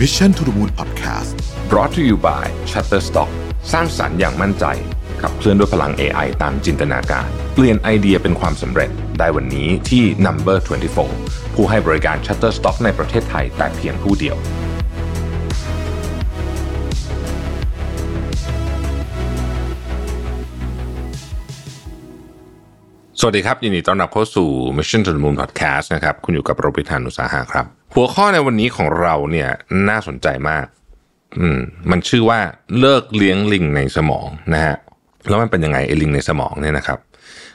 Mission to the Moon Podcast brought to you by Shutterstock สร้างสรรค์อย่างมั่นใจ ขับเคลื่อนด้วยพลัง AI ตามจินตนาการ เปลี่ยนไอเดียเป็นความสำเร็จได้วันนี้ที่ Number 24 ผู้ให้บริการ Shutterstock ในประเทศไทยแต่เพียงผู้เดียว สวัสดีครับ ยินดีต้อนรับเข้าสู่ Mission to the Moon Podcast นะครับ คุณอยู่กับโรบิทานุสาหะครับ หัวข้อในวันนี้ของเราเนี่ยน่าสนใจมาก อืม มันชื่อว่าเลิกเลี้ยงลิงในสมองนะฮะแล้วมันเป็นยังไงไอ้ลิงในสมองเนี่ยนะครับ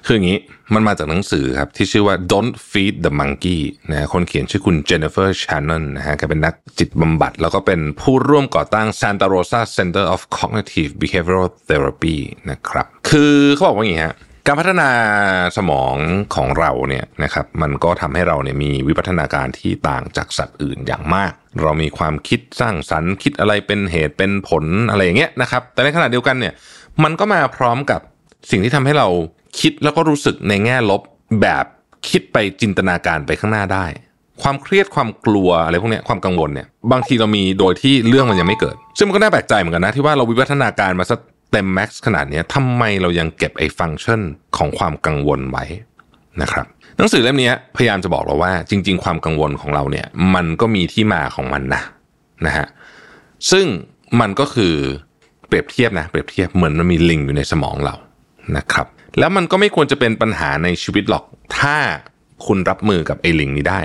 คืออย่างนี้มันมาจากหนังสือครับ ที่ชื่อว่า Don't Feed the Monkey นะฮะคนเขียนชื่อคุณ Jennifer Shannon นะฮะแกเป็นนักจิตบำบัด แล้วก็เป็นผู้ร่วมก่อตั้ง Santa Rosa Center of Cognitive Behavioral Therapy นะครับ คือเขาบอกว่าอย่างนี้ฮะ การพัฒนาสมองของเราเนี่ยนะครับมันก็ทำให้เราเนี่ยมีวิวัฒนาการที่ต่างจากสัตว์อื่นอย่างมาก เรามีความคิดสร้างสรรค์คิดอะไรเป็นเหตุเป็นผลอะไรอย่างเงี้ยนะครับ แต่ในขณะเดียวกันเนี่ยมันก็มาพร้อมกับสิ่งที่ทำให้เราคิดแล้วก็รู้สึกในแง่ลบแบบคิดไปจินตนาการไปข้างหน้าได้ ความเครียดความกลัวอะไรพวกนี้ความกังวลเนี่ยบางทีเรามีโดยที่เรื่องมันยังไม่เกิด ซึ่งมันก็น่าแปลกใจเหมือนกันนะที่ว่าเราวิวัฒนาการมาสัก เต็มแม็กซ์ขนาดนี้ทำไมเรายังเก็บไอ้ฟังก์ชันของความกังวลไว้นะครับหนังสือเล่มนี้พยายามจะบอกเราว่า จริง ๆ ความกังวลของเราเนี่ยมันก็มีที่มาของมันนะนะฮะซึ่งมันก็คือเปรียบเทียบนะเปรียบเทียบเหมือนมันมีลิงอยู่ในสมองเรานะครับแล้วมันก็ไม่ควรจะเป็นปัญหาในชีวิตหรอกถ้าคุณรับมือกับไอ้ลิงนี้ได้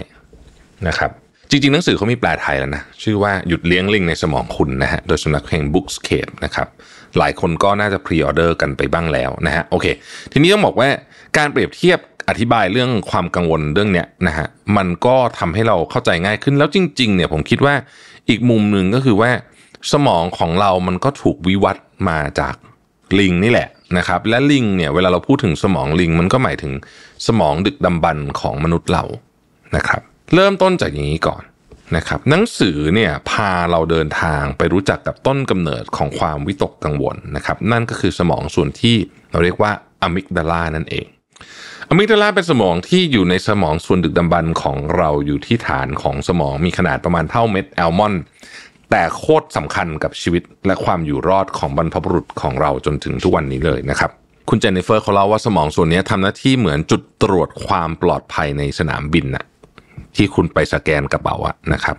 นะครับจริงๆ หนังสือเขามีแปลไทยแล้วนะ ชื่อว่าหยุดเลี้ยงลิงในสมองคุณนะฮะโดยสำนักแห่ง Bookscape นะครับ หลายคนก็น่าจะ pre-order กันไปบ้างแล้วนะฮะโอเค ทีนี้ต้องบอกว่าการเปรียบเทียบอธิบายเรื่องความกังวลเรื่องเนี้ยนะฮะมันก็ทำให้เราเข้าใจง่ายขึ้นแล้วจริง ๆ เนี่ยผมคิดว่าอีกมุมหนึ่งก็คือว่า สมองของเรามันก็ถูกวิวัฒน์มาจากลิงนี่แหละนะครับและลิงเนี่ยเวลาเราพูดถึงสมองลิง มันก็หมายถึงสมองดึกดำบรรพ์ของมนุษย์เรานะครับ เริ่มต้นจากอย่างนี้ก่อน นะครับหนังสือเนี่ยพาเราเดินทางไปรู้จักกับต้นกำเนิดของความวิตกกังวลนะครับนั่นก็คือสมองส่วนที่เราเรียกว่า amygdala นั่นเอง amygdala เป็นสมองที่อยู่ในสมองส่วนดึกดำบรรพ์ของเราอยู่ที่ฐานของสมองมีขนาดประมาณเท่าเม็ดอัลมอนด์แต่โคตรสำคัญกับชีวิตและความอยู่รอดของบรรพบุรุษของเราจนถึงทุกวันนี้เลยนะครับคุณเจนนิเฟอร์เขาเล่าว่าสมองส่วนนี้ทำหน้าที่เหมือนจุดตรวจความปลอดภัยในสนามบินน่ะ ที่คุณไปสแกนกระเป๋าอะนะครับ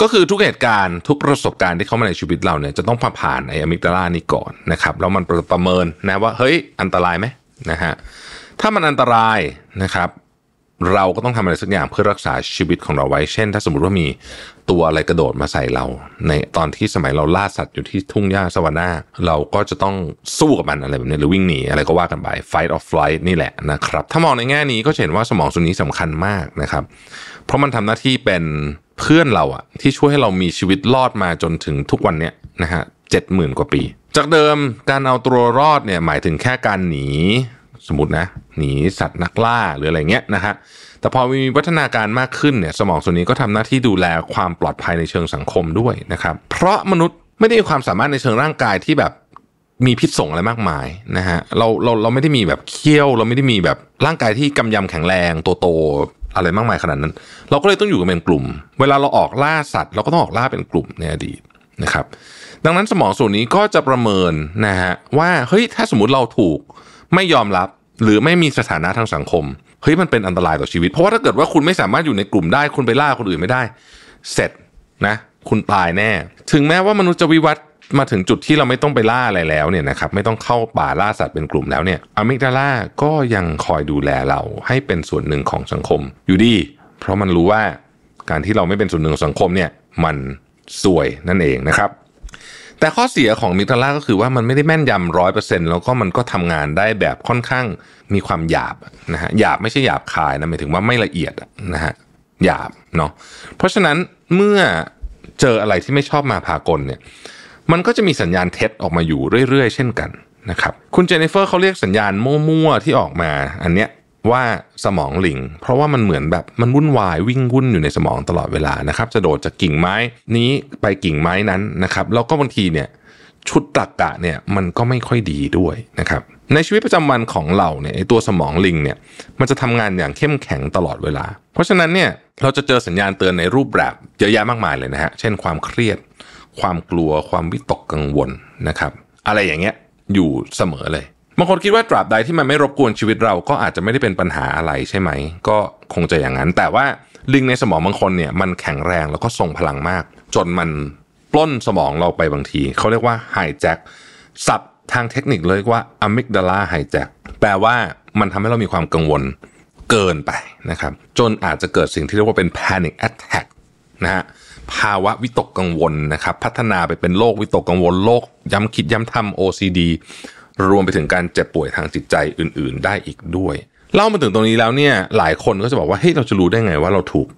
ก็คือทุกเหตุการณ์ทุกประสบการณ์ที่เข้ามาในชีวิตเราเนี่ยจะต้องผ่านไอ้ amygdala นี่ก่อนนะครับแล้วมันประเมินนะว่าเฮ้ยอันตรายไหมนะฮะถ้ามันอันตรายนะครับเราก็ต้องทำอะไรสักอย่างเพื่อรักษาชีวิตของเราไว้ เช่น ถ้าสมมติว่ามีตัวอะไรกระโดดมาใส่เรา ในตอนที่สมัยเราล่าสัตว์อยู่ที่ทุ่งหญ้าสวรรค์เราก็จะต้องสู้กับมันอะไรแบบนี้หรือวิ่งหนีอะไรก็ว่ากันไป fight or flight นี่แหละนะครับ ถ้ามองในแง่นี้ก็เห็นว่าสมองส่วนนี้สำคัญมากนะครับ เพราะมันทำหน้าที่เป็นเพื่อนเราอะที่ช่วยให้เรามีชีวิตรอดมาจนถึงทุกวันเนี้ยนะฮะเจ็ดหมื่นกว่าปี จากเดิมการเอาตัวรอดเนี่ยหมายถึงแค่การหนีสมมตินะหนีสัตว์นักล่าหรืออะไรเงี้ยนะฮะแต่พอมีวัฒนาการมากขึ้นเนี่ยสมองส่วนนี้ก็ทำหน้าที่ดูแลความปลอดภัยในเชิงสังคมด้วยนะครับ เพราะมนุษย์ไม่ได้มีความสามารถในเชิงร่างกายที่แบบมีพิษส่งอะไรมากมายนะฮะเราเราเราไม่ได้มีแบบเคี้ยว เราไม่ได้มีแบบร่างกายที่กำยำแข็งแรงตัวโต อะไรมากมายขนาดนั้น เราก็เลยต้องอยู่กันเป็นกลุ่ม เวลาเราออกล่าสัตว์เราก็ต้องออกล่าเป็นกลุ่มในอดีตนะครับ ดังนั้นสมองส่วนนี้ก็จะประเมินนะฮะว่าเฮ้ยถ้าสมมติเราถูกไม่ยอมรับหรือไม่มีสถานะทางสังคมเฮ้ยมันเป็นอันตรายต่อชีวิต เพราะว่าถ้าเกิดว่าคุณไม่สามารถอยู่ในกลุ่มได้คุณไปล่าคนอื่นไม่ได้ เสร็จนะ คุณตายแน่ ถึงแม้ว่ามนุษย์จะวิวัฒน์ มาถึงจุดที่เราไม่ต้องไปล่าอะไรแล้วเนี่ยนะครับไม่ต้องเข้าป่าล่าสัตว์เป็นกลุ่มแล้วเนี่ยอะมิกดาลาก็ยังคอยดูแลเราให้เป็นส่วนหนึ่งของสังคมอยู่ดี เพราะมันรู้ว่าการที่เราไม่เป็นส่วนหนึ่งของสังคมเนี่ยมันสวยนั่นเองนะครับแต่ข้อเสียของมิกดาลาก็คือว่ามันไม่ได้แม่นยำร้อยเปอร์เซ็นต์แล้วก็มันก็ทำงานได้แบบค่อนข้างมีความหยาบนะฮะหยาบไม่ใช่หยาบคายนะหมายถึงว่าไม่ละเอียดนะฮะหยาบเนาะเพราะฉะนั้นเมื่อเจออะไรที่ไม่ชอบมาพากลเนี่ย มันก็จะมีสัญญาณเท็จออกมาอยู่เรื่อยๆ เช่นกันนะครับคุณเจนนิเฟอร์เขาเรียกสัญญาณมั่วๆที่ออกมาอันเนี้ยว่าสมองลิง เพราะว่ามันเหมือนแบบมันวุ่นวายวิ่งวุ่นอยู่ในสมองตลอดเวลานะครับจะโดดจากกิ่งไม้นี้ไปกิ่งไม้นั้นนะครับแล้วก็บางทีเนี่ยชุดตรกกะเนี่ยมันก็ไม่ค่อยดีด้วยนะครับในชีวิตประจำวันของเราเนี่ยตัวสมองลิงเนี่ยมันจะทำงานอย่างเข้มแข็งตลอดเวลา เพราะฉะนั้นเนี่ยเราจะเจอสัญญาณเตือนในรูปแบบเยอะแยะมากมายเลยนะฮะเช่นความเครียด ความกลัวความวิตกกังวลนะครับ อะไรอย่างเงี้ยอยู่เสมอเลยบางคนคิดว่าตราบใดที่มันไม่รบกวนชีวิตเราก็อาจจะไม่ได้เป็นปัญหาอะไรใช่ไหม ก็คงจะอย่างนั้น แต่ว่าลิงในสมองบางคนเนี่ยมันแข็งแรงแล้วก็ทรงพลังมาก จนมันปล้นสมองเราไปบางที เขาเรียกว่าไฮแจ็คสับทางเทคนิคเลยว่าอะมิกดาลาไฮแจ็คแปลว่ามันทำให้เรามีความกังวลเกินไปนะครับ จนอาจจะเกิดสิ่งที่เรียกว่าเป็น panic attack นะฮะ ภาวะวิตกกังวลนะครับ พัฒนาไปเป็นโรควิตกกังวลโรคย้ำคิดย้ำทำ OCD รวมไปถึงการเจ็บป่วยทางจิตใจอื่น ๆ ได้อีกด้วย เล่ามาถึงตรงนี้แล้วเนี่ยหลายคนก็จะบอกว่าเฮ้ยเราจะรู้ได้ไงว่าเราถูก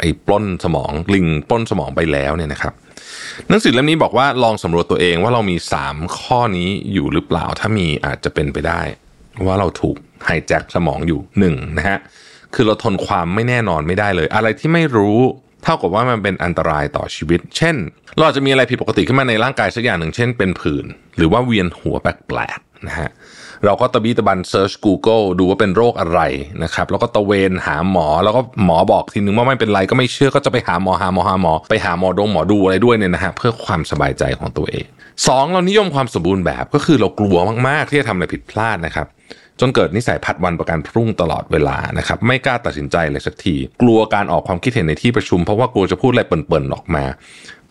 ไอ้ปล้นสมองลิงปล้นสมองไปแล้วเนี่ยนะครับหนังสือเล่มนี้บอกว่าลองสำรวจตัวเองว่าเรามี 3 ข้อนี้อยู่หรือเปล่าถ้ามีอาจจะเป็นไปได้ ว่าเราถูกไฮแจ็คสมองอยู่หนึ่งนะฮะคือเราทนความไม่แน่นอนไม่ได้เลย อะไรที่ไม่รู้ เท่ากับว่ามันเป็นอันตรายต่อชีวิต เช่น เราอาจจะมีอะไรผิดปกติขึ้นมาในร่างกายสักอย่างหนึ่ง เช่นเป็นผื่นหรือว่าเวียนหัวแปลกๆนะฮะเราก็ตะบีตะบันเซิร์ช Google ดูว่าเป็นโรคอะไรนะครับ แล้วก็ตะเวนหาหมอ แล้วก็หมอบอกทีนึงว่าไม่เป็นไรก็ไม่เชื่อก็จะไปหาหมอหาหมอหาหมอ ไปหาหมอดงหมอดูอะไรด้วยเนี่ยนะฮะเพื่อความสบายใจของตัวเองสองเรานิยมความสมบูรณ์แบบก็คือเรากลัวมากๆที่จะทำอะไรผิดพลาดนะครับ จนเกิดนิสัยผัดวันประกันพรุ่งตลอดเวลานะครับไม่กล้าตัดสินใจเลยสักที กลัวการออกความคิดเห็นในที่ประชุม เพราะว่ากลัวจะพูดอะไรเปิ่นๆออกมา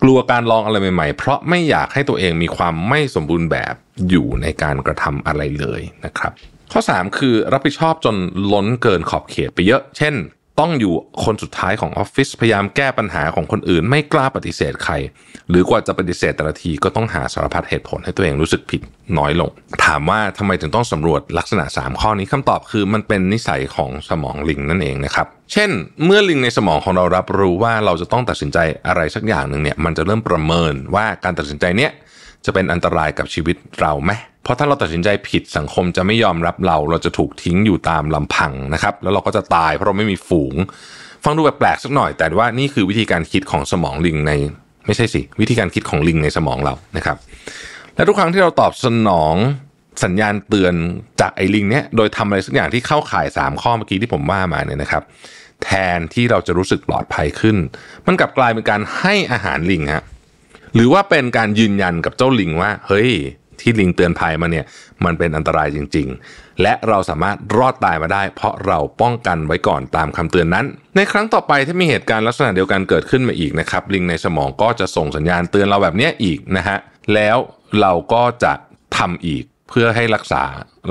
กลัวการลองอะไรใหม่ๆ เพราะไม่อยากให้ตัวเองมีความไม่สมบูรณ์แบบอยู่ในการกระทำอะไรเลยนะครับ ข้อ 3 คือรับผิดชอบจนล้นเกินขอบเขตไปเยอะ เช่น ต้องอยู่คนสุดท้ายของออฟฟิศพยายามแก้ปัญหาของคนอื่น ไม่กล้าปฏิเสธใคร หรือกว่าจะปฏิเสธแต่ละทีก็ต้องหาสารพัดเหตุผลให้ตัวเองรู้สึกผิดน้อยลง ถามว่าทำไมถึงต้องสำรวจลักษณะ 3 ข้อนี้คำตอบคือมันเป็นนิสัยของสมองลิงนั่นเองนะครับ เช่น เมื่อลิงในสมองของเรารับรู้ว่าเราจะต้องตัดสินใจอะไรสักอย่างหนึ่งเนี่ยมันจะเริ่มประเมินว่าการตัดสินใจเนี้ยจะเป็นอันตรายกับชีวิตเราไหม เพราะถ้าเราตัดสินใจผิดสังคมจะไม่ยอมรับเรา เราจะถูกทิ้งอยู่ตามลำพังนะครับ แล้วเราก็จะตายเพราะเราไม่มีฝูง ฟังดูแปลกๆสักหน่อย แต่ว่านี่คือวิธีการคิดของสมองลิงใน ไม่ใช่สิวิธีการคิดของลิงในสมองเรานะครับ และทุกครั้งที่เราตอบสนองสัญญาณเตือนจากไอ้ลิงเนี้ยโดยทำอะไรสักอย่างที่เข้าข่าย 3 ข้อเมื่อกี้ที่ผมว่ามาเนี่ยนะครับ แทนที่เราจะรู้สึกปลอดภัยขึ้น มันกลับกลายเป็นการให้อาหารลิงฮะหรือว่าเป็นการยืนยันกับเจ้าลิงว่า เฮ้ย ที่ลิงเตือนภัยมาเนี่ยมันเป็นอันตรายจริง ๆ และเราสามารถรอดตายมาได้ เพราะเราป้องกันไว้ก่อนตามคำเตือนนั้น ในครั้งต่อไปถ้ามีเหตุการณ์ลักษณะเดียวกันเกิดขึ้นมาอีกนะครับลิงในสมองก็จะส่งสัญญาณเตือนเราแบบนี้อีกนะฮะแล้วเราก็จะทำอีกเพื่อให้รักษา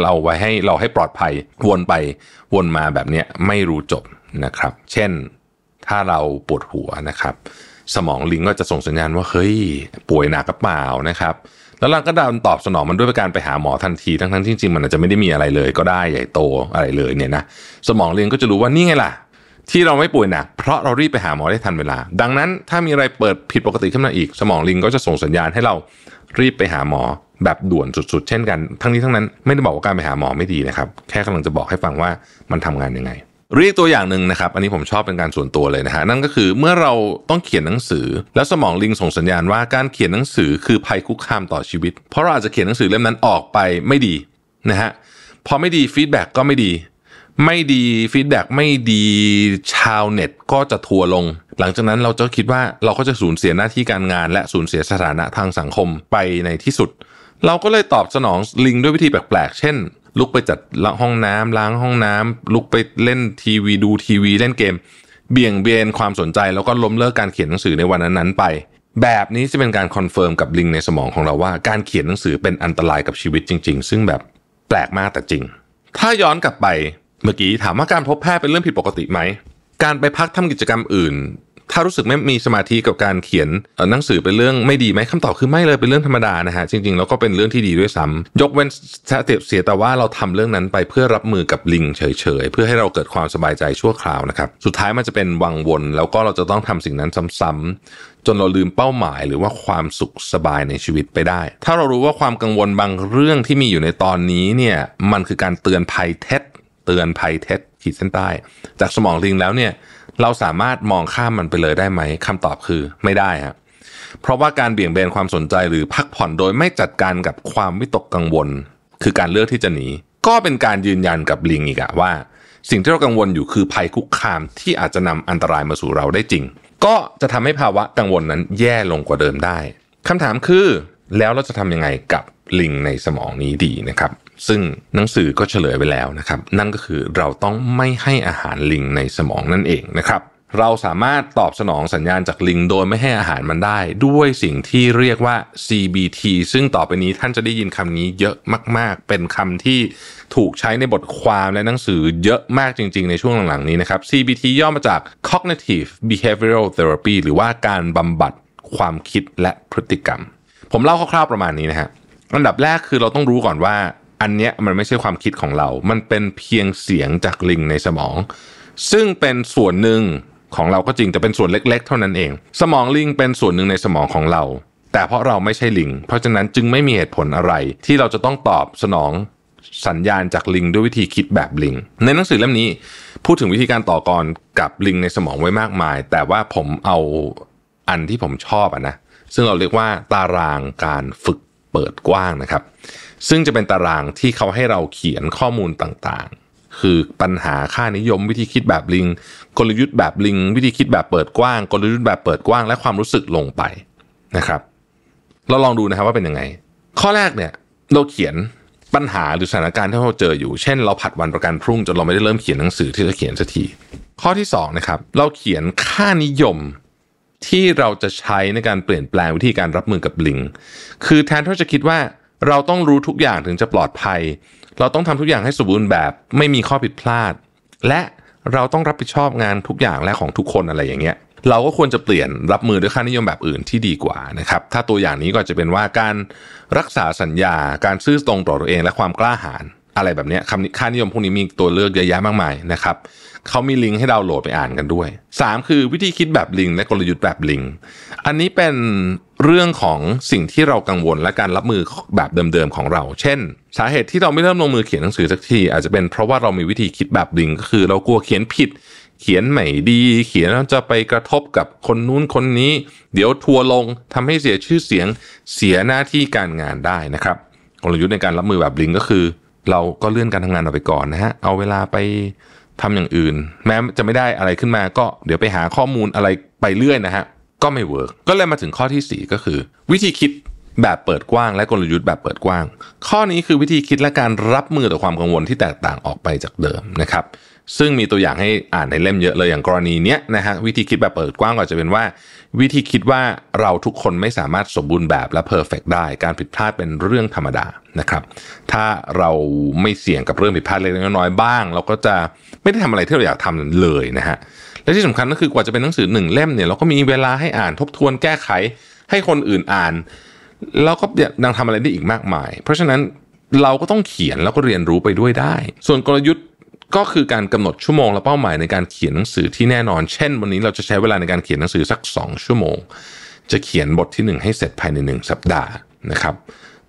เราไว้ให้เราให้ปลอดภัยวนไปวนมาแบบนี้ไม่รู้จบนะครับ เช่นถ้าเราปวดหัวนะครับ สมองลิงก็จะส่งสัญญาณว่าเฮ้ยป่วยหนักกระเปล่านะครับ แล้วเราก็ดันตอบสนองมันด้วยการไปหาหมอทันทีทั้งทั้งที่จริงๆมันอาจจะไม่ได้มีอะไรเลย ก็ได้ใหญ่โตอะไรเลยเนี่ยนะสมองเรียนก็จะรู้ว่านี่ไงล่ะ ที่เราไม่ป่วยหนักเพราะเรารีบไปหาหมอได้ทันเวลา ดังนั้นถ้ามีอะไรเปิดผิดปกติขึ้นมาอีก สมองลิงก็จะส่งสัญญาณให้เรารีบไปหาหมอแบบด่วนสุดๆ เช่นกัน ทั้งนี้ทั้งนั้นไม่ได้บอกว่าการไปหาหมอไม่ดีนะครับ แค่กำลังจะบอกให้ฟังว่ามันทำงานยังไง เรียกตัวอย่างหนึ่งนะครับ อันนี้ผมชอบเป็นการส่วนตัวเลยนะฮะนั่นก็คือเมื่อเราต้องเขียนหนังสือ แล้วสมองลิงส่งสัญญาณว่าการเขียนหนังสือคือภัยคุกคามต่อชีวิต เพราะเราอาจจะเขียนหนังสือเล่มนั้นออกไปไม่ดีนะฮะพอไม่ดี feedback ก็ไม่ดี ไม่ดี feedback ไม่ดีชาวเน็ตก็จะทัวลง หลังจากนั้นเราจะคิดว่าเราก็จะสูญเสียหน้าที่การงาน และสูญเสียสถานะทางสังคมไปในที่สุด เราก็เลยตอบสนองลิงด้วยวิธีแปลกๆเช่น ลุกไปจัดห้องน้ำล้างห้องน้ำลุกไปเล่นทีวีดูทีวีเล่นเกม เบี่ยงเบนความสนใจแล้วก็ล้มเลิกการเขียนหนังสือในวันนั้นๆไป แบบนี้จะเป็นการ confirm กับลิงในสมองของเราว่า การเขียนหนังสือเป็นอันตรายกับชีวิตจริง ๆ ซึ่งแบบแปลกมากแต่จริง ถ้าย้อนกลับไปเมื่อกี้ถามว่าการพบแพทย์เป็นเรื่องผิดปกติไหมการไปพักทำกิจกรรมอื่น ถ้ารู้สึกไม่มีสมาธิกับการเขียนหนังสือเป็นเรื่องไม่ดีไหมคำตอบคือไม่เลยเป็นเรื่องธรรมดานะฮะจริงๆแล้วก็เป็นเรื่องที่ดีด้วยซ้ำยกเว้นเสียแต่ว่าเราทำเรื่องนั้นไปเพื่อรับมือกับลิงเฉยๆ เพื่อให้เราเกิดความสบายใจชั่วคราวนะครับสุดท้ายมันจะเป็นวังวน แล้วก็เราจะต้องทำสิ่งนั้นซ้ำๆจนเราลืมเป้าหมายหรือว่าความสุขสบายในชีวิตไปได้ ถ้าเรารู้ว่าความกังวลบางเรื่องที่มีอยู่ในตอนนี้เนี่ยมันคือการเตือนภัยเท็จเตือนภัยเท็จขีดเส้นใต้ จากสมองลิงแล้วเนี่ย เราสามารถมองข้ามมันไปเลยได้ไหมคำตอบคือไม่ได้ครับเพราะว่าการเบี่ยงเบนความสนใจหรือพักผ่อนโดยไม่จัดการกับความวิตกกังวล คือการเลือกที่จะหนี ก็เป็นการยืนยันกับลิงอีกอะว่า สิ่งที่เรากังวลอยู่คือภัยคุกคามที่อาจจะนำอันตรายมาสู่เราได้จริง ก็จะทำให้ภาวะกังวลนั้นแย่ลงกว่าเดิมได้คำถามคือแล้วเราจะทำยังไงกับลิงในสมองนี้ดีนะครับ ซึ่งหนังสือก็เฉลยไปแล้วนะครับ นั่นก็คือเราต้องไม่ให้อาหารลิงในสมองนั่นเองนะครับ เราสามารถตอบสนองสัญญาณจากลิงโดยไม่ให้อาหารมันได้ ด้วยสิ่งที่เรียกว่า CBT ซึ่งต่อไปนี้ท่านจะได้ยินคำนี้เยอะมาก ๆ เป็นคำที่ถูกใช้ในบทความและหนังสือเยอะมากจริง ๆ ในช่วงหลัง ๆ นี้นะครับ CBT ย่อมาจาก Cognitive Behavioral Therapy หรือว่าการบำบัดความคิดและพฤติกรรม ผมเล่าคร่าวๆประมาณนี้นะฮะอันดับแรกคือเราต้องรู้ก่อนว่า อันเนี้ยมันไม่ใช่ความคิดของเรา มันเป็นเพียงเสียงจากลิงในสมอง ซึ่งเป็นส่วนหนึ่งของเราก็จริงแต่เป็นส่วนเล็ก ๆ เท่านั้นเอง สมองลิงเป็นส่วนหนึ่งในสมองของเรา แต่เพราะเราไม่ใช่ลิง เพราะฉะนั้นจึงไม่มีเหตุผลอะไร ที่เราจะต้องตอบสนองสัญญาณจากลิงด้วยวิธีคิดแบบลิง ในหนังสือเล่มนี้ พูดถึงวิธีการต่อกรกับลิงในสมองไว้มากมาย แต่ว่าผมเอาอันที่ผมชอบอะนะซึ่งเราเรียกว่าตารางการฝึกเปิดกว้างนะครับ ซึ่งจะเป็นตารางที่เขาให้เราเขียนข้อมูลต่างๆ คือปัญหาค่านิยมวิธีคิดแบบลิง กลยุทธ์แบบลิง วิธีคิดแบบเปิดกว้าง กลยุทธ์แบบเปิดกว้าง และความรู้สึกลงไปนะครับ เราลองดูนะครับว่าเป็นยังไง ข้อแรกเนี่ยเราเขียนปัญหาหรือสถานการณ์ที่เราเจออยู่ เช่น เราผัดวันประกันพรุ่งจนเราไม่ได้เริ่มเขียนหนังสือที่จะเขียนสักทีข้อที่สองนะครับเราเขียนค่านิยมที่เราจะใช้ในการเปลี่ยนแปลงวิธีการรับมือกับลิง คือแทนที่จะคิดว่า เราต้องรู้ทุกอย่างถึงจะปลอดภัย เราต้องทำทุกอย่างให้สมบูรณ์แบบ ไม่มีข้อผิดพลาด และเราต้องรับผิดชอบงานทุกอย่างและของทุกคนอะไรอย่างเงี้ยเราก็ควรจะเปลี่ยนรับมือด้วยค่านิยมแบบอื่นที่ดีกว่านะครับ ถ้าตัวอย่างนี้ก็จะเป็นว่าการรักษาสัญญา การซื่อตรงต่อตัวเองและความกล้าหาญอะไรแบบนี้คำค่านิยมพวกนี้มีตัวเลือกเยอะแยะมากมายนะครับเขามีลิงก์ให้ดาวน์โหลดไปอ่านกันด้วย 3 คือวิธีคิดแบบลิง และกลยุทธ์แบบลิง อันนี้เป็น เรื่องของสิ่งที่เรากังวลและการรับมือแบบเดิมๆของเรา เช่น สาเหตุที่เราไม่เริ่มลงมือเขียนหนังสือสักที อาจจะเป็นเพราะว่าเรามีวิธีคิดแบบลิงก็คือ เรากลัวเขียนผิด เขียนไม่ดี เขียนแล้วจะไปกระทบกับคนนู้นคนนี้ เดี๋ยวทัวลงทำให้เสียชื่อเสียงเสียหน้าที่การงานได้นะครับกลยุทธ์ในการรับมือแบบลิงก็คือ เราก็เลื่อนการทำงานออกไปก่อนนะฮะเอาเวลาไปทำอย่างอื่น แม้จะไม่ได้อะไรขึ้นมาก็เดี๋ยวไปหาข้อมูลอะไรไปเรื่อยนะฮะ ก็ไม่ work ก็เลยมาถึงข้อที่ 4 ก็คือ วิธีคิดแบบเปิดกว้างและกลยุทธ์แบบเปิดกว้าง ข้อนี้คือวิธีคิดและการรับมือต่อความกังวลที่แตกต่างออกไปจากเดิมนะครับ ซึ่งมีตัวอย่างให้อ่านในเล่มเยอะเลยอย่างกรณีเนี้ยนะฮะวิธีคิดแบบเปิดกว้างก็จะเป็นว่า วิธีคิดว่าเราทุกคนไม่สามารถสมบูรณ์แบบและ perfect ได้ การผิดพลาดเป็นเรื่องธรรมดานะครับ ถ้าเราไม่เสี่ยงกับเรื่องผิดพลาดเล็กน้อยบ้าง เราก็จะไม่ได้ทำอะไรที่เราอยากทำเลยนะฮะ และที่สำคัญก็คือกว่าจะเป็นหนังสือหนึ่งเล่มเนี่ยเราก็มีเวลาให้อ่านทบทวนแก้ไขให้คนอื่นอ่าน แล้วก็ยังทำอะไรได้อีกมากมาย เพราะฉะนั้นเราก็ต้องเขียนแล้วก็เรียนรู้ไปด้วยได้ ส่วนกลยุทธ์ก็คือการกำหนดชั่วโมงและเป้าหมายในการเขียนหนังสือที่แน่นอน เช่น วันนี้เราจะใช้เวลาในการเขียนหนังสือสัก 2 ชั่วโมง จะเขียนบทที่ 1 ให้เสร็จภายใน 1 สัปดาห์นะครับ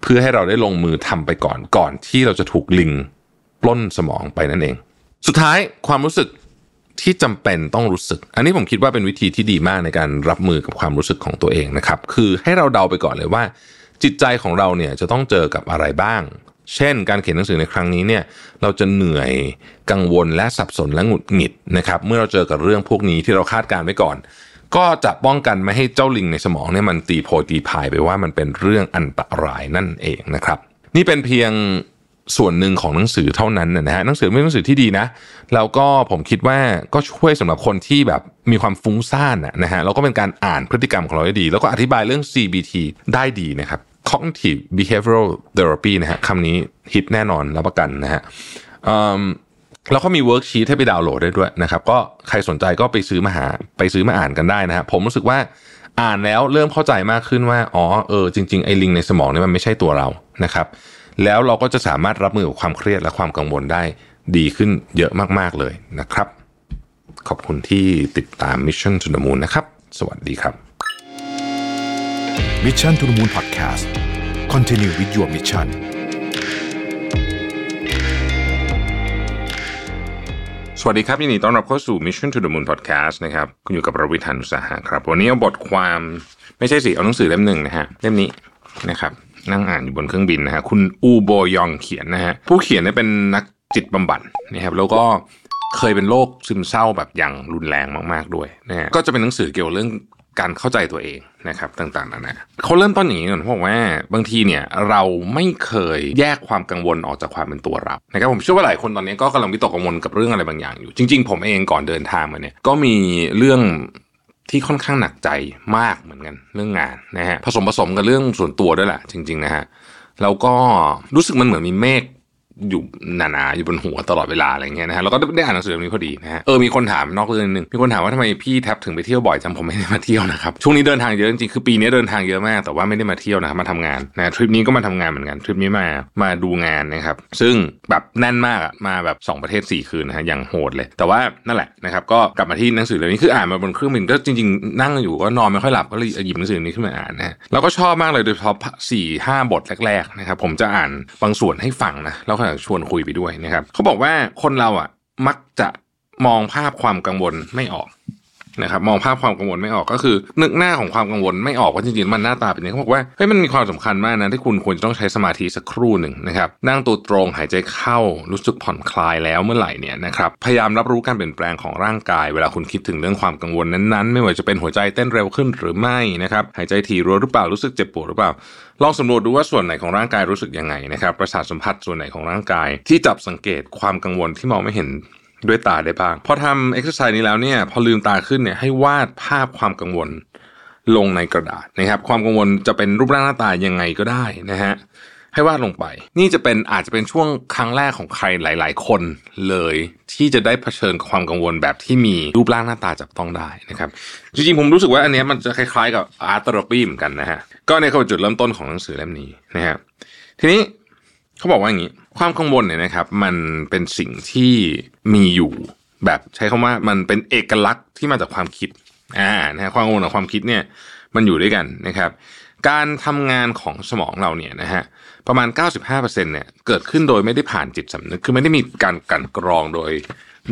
เพื่อให้เราได้ลงมือทำไปก่อนก่อนที่เราจะถูกลิงปล้นสมองไปนั่นเอง สุดท้ายความรู้สึก ที่จำเป็นต้องรู้สึก อันนี้ผมคิดว่าเป็นวิธีที่ดีมากในการรับมือกับความรู้สึกของตัวเองนะครับ คือให้เราเดาไปก่อนเลยว่า จิตใจของเราเนี่ยจะต้องเจอกับอะไรบ้าง เช่น การเขียนหนังสือในครั้งนี้เนี่ยเราจะเหนื่อยกังวลและสับสนและหงุดหงิดนะครับเมื่อเราเจอกับเรื่องพวกนี้ที่เราคาดการไว้ก่อน ก็จะป้องกันไม่ให้เจ้าลิงในสมองเนี่ยมันตีโพตีพายไปว่ามันเป็นเรื่องอันตรายนั่นเองนะครับ นี่เป็นเพียง ส่วนหนึ่งของหนังสือเท่านั้นนะฮะหนังสือเป็นหนังสือที่ดีนะแล้วก็ผมคิดว่าก็ช่วยสำหรับคนที่แบบมีความฟุ้งซ่านนะฮะแล้วก็เป็นการอ่านพฤติกรรมของเราได้ดี แล้วก็อธิบายเรื่อง CBT ได้ดีนะครับ cognitive behavioral therapy นะฮะคำนี้ฮิตแน่นอนรับประกันนะฮะแล้วก็มี worksheet ให้ไปดาวน์โหลดได้ด้วยนะครับ ก็ใครสนใจก็ไปซื้อมาหาไปซื้อมาอ่านกันได้นะฮะผมรู้สึกว่าอ่านแล้วเริ่มเข้าใจมากขึ้นว่า อ๋อเออจริง ๆ ไอ้ลิงในสมองนี่มันไม่ใช่ตัวเรานะครับ แล้วเราก็จะสามารถรับมือกับความเครียดและความกังวลได้ดีขึ้นเยอะมากๆเลยนะครับ ขอบคุณที่ติดตาม Mission to the Moon นะครับ สวัสดีครับ Mission to the Moon Podcast Continue with your mission สวัสดีครับ ยินดีต้อนรับเข้าสู่ Mission to the Moon Podcast นะครับคุณอยู่กับประวิทานุสาหะครับ วันนี้เอาบทความไม่ใช่สิ เอาหนังสือเล่มหนึ่งนะฮะ เล่มนี้นะครับ นั่งอ่านอยู่บนเครื่องบินนะฮะคุณอูโบยองเขียนนะฮะผู้เขียนเนี่ยเป็นนักจิตบำบัดนะครับแล้วก็เคยเป็นโรคซึมเศร้าแบบอย่างรุนแรงมาก ๆด้วยนะฮะก็จะเป็นหนังสือเกี่ยวเรื่องการเข้าใจตัวเองนะครับต่างๆนานาเขาเริ่มต้นอย่างนี้ก่อนเขาบอกว่าบางทีเนี่ยเราไม่เคยแยกความกังวลออกจากความเป็นตัวเรานะครับผมเชื่อว่าหลายคนตอนนี้ก็กำลังวิตกกังวลกับเรื่องอะไรบางอย่างอยู่ จริง ๆ ผมเองก่อนเดินทางมาเนี่ยก็มีเรื่อง ที่ค่อนข้างหนักใจมากเหมือนกันเรื่องงานนะฮะผสมผสมกับเรื่องส่วนตัวด้วยแหละจริง ๆ นะฮะแล้วก็รู้สึกมันเหมือนมีเมฆ อยู่หนาๆอยู่บนหัวตลอดเวลาอะไรเงี้ยนะฮะแล้วก็ได้อ่านหนังสือเล่มนี้พอดีนะฮะเออมีคนถามนอกเรื่องนึงมีคนถามว่าทำไมพี่แท็บถึงไปเที่ยวบ่อยจังผมไม่ได้มาเที่ยวนะครับช่วงนี้เดินทางเยอะจริงๆคือปีนี้เดินทางเยอะมากแต่ว่าไม่ได้มาเที่ยวนะครับมาทำงานนะทริปนี้ก็มาทำงานเหมือนกันทริปนี้มามาดูงานนะครับซึ่งแบบแน่นมากอะมาแบบ 2 ประเทศ 4 คืนนะฮะอย่างโหดเลย แต่ว่านั่นแหละนะครับก็กลับมาที่หนังสือเล่มนี้คืออ่านมาบนเครื่องบินก็จริงๆ นั่งอยู่ก็นอนไม่ค่อยหลับก็เลยหยิบหนังสือนี้ขึ้นมาอ่านนะแล้วก็ชอบมากเลยโดยเฉพาะสี่ห้าบทแรกๆนะครับผมจะอ่านบางส่วนให้ฟังนะแล้วชวนคุยไปด้วยนะครับเขาบอกว่าคนเราอะมักจะมองภาพความกังวลไม่ออก นะครับมองภาพความกังวลไม่ออกก็คือ นึกหน้าของความกังวลไม่ออกว่าจริงๆมันหน้าตาเป็นยังไงเขาบอกว่าเฮ้ยมันมีความสำคัญมากนะที่คุณควรจะต้องใช้สมาธิสักครู่หนึ่งนะครับนั่งตัวตรงหายใจเข้ารู้สึกผ่อนคลายแล้วเมื่อไหร่เนี่ยนะครับพยายามรับรู้การเปลี่ยนแปลงของร่างกาย เวลาคุณคิดถึงเรื่องความกังวลนั้นๆ ไม่ว่าจะเป็นหัวใจเต้นเร็วขึ้นหรือไม่นะครับหายใจถี่รัวหรือเปล่ารู้สึกเจ็บปวดหรือเปล่าลองสำรวจดูว่าส่วนไหนของร่างกายรู้สึกยังไงนะครับประสาทสัมผัสส่วนไหนของร่างกาย ที่จับสังเกตความกังวลที่มองไม่เห็น ด้วยตาได้บ้าง พอทำเอ็กซ์ไซส์นี้แล้วเนี่ยพอลืมตาขึ้นเนี่ยให้วาดภาพความกังวลลงในกระดาษนะครับ ความกังวลจะเป็นรูปร่างหน้าตายังไงก็ได้นะฮะให้วาดลงไป นี่จะเป็นอาจจะเป็นช่วงครั้งแรกของใครหลาย ๆ คนเลย ที่จะได้เผชิญกับความกังวลแบบที่มีรูปร่างหน้าตาจับต้องได้นะครับ จริงๆ ผมรู้สึกว่าอันนี้มันจะคล้ายๆ กับอาร์ตเทอราปีเหมือนกันนะฮะก็เนี่ยคือจุดเริ่มต้นของหนังสือเล่มนี้นะฮะทีนี้เขาบอกว่าอย่างนี้ ความกังวลเนี่ยนะครับ มันเป็นสิ่งที่มีอยู่แบบใช้คำว่ามันเป็นเอกลักษณ์ที่มาจากความคิดอ่านะฮะความกังวลกับความคิดเนี่ยมันอยู่ด้วยกันนะครับ การทำงานของสมองเราเนี่ยนะฮะประมาณ 95%เนี่ยเกิดขึ้นโดยไม่ได้ผ่านจิตสำนึกคือไม่ได้มีการกันกรองโดย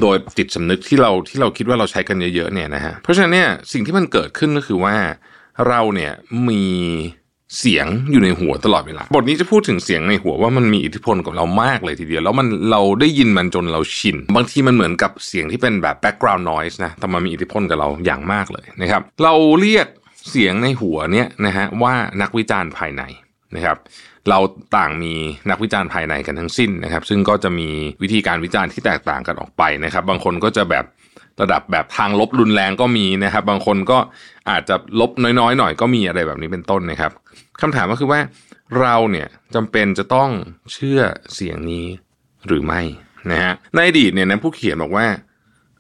โดยจิตสำนึกที่เราที่เราคิดว่าเราใช้กันเยอะๆเนี่ยนะฮะเพราะฉะนั้นเนี่ยสิ่งที่มันเกิดขึ้นก็คือว่าเราเนี่ยมี เสียงอยู่ในหัวตลอดเวลา บทนี้จะพูดถึงเสียงในหัวว่ามันมีอิทธิพลกับเรามากเลยทีเดียว แล้วมันเราได้ยินมันจนเราชิน บางทีมันเหมือนกับเสียงที่เป็นแบบ background noise นะ แต่มันมีอิทธิพลกับเราอย่างมากเลยนะครับ เราเรียกเสียงในหัวเนี่ยนะฮะว่านักวิจารณ์ภายในนะครับเราต่างมีนักวิจารณ์ภายในกันทั้งสิ้นนะครับ ซึ่งก็จะมีวิธีการวิจารณ์ที่แตกต่างกันออกไปนะครับ บางคนก็จะแบบระดับแบบทางลบรุนแรงก็มีนะครับ บางคนก็อาจจะลบน้อยๆ หน่อยก็มีอะไรแบบนี้เป็นต้นนะครับ คำถามก็คือว่าเราเนี่ยจำเป็นจะต้องเชื่อเสียงนี้หรือไม่นะฮะในอดีตเนี่ยนะผู้เขียนบอกว่า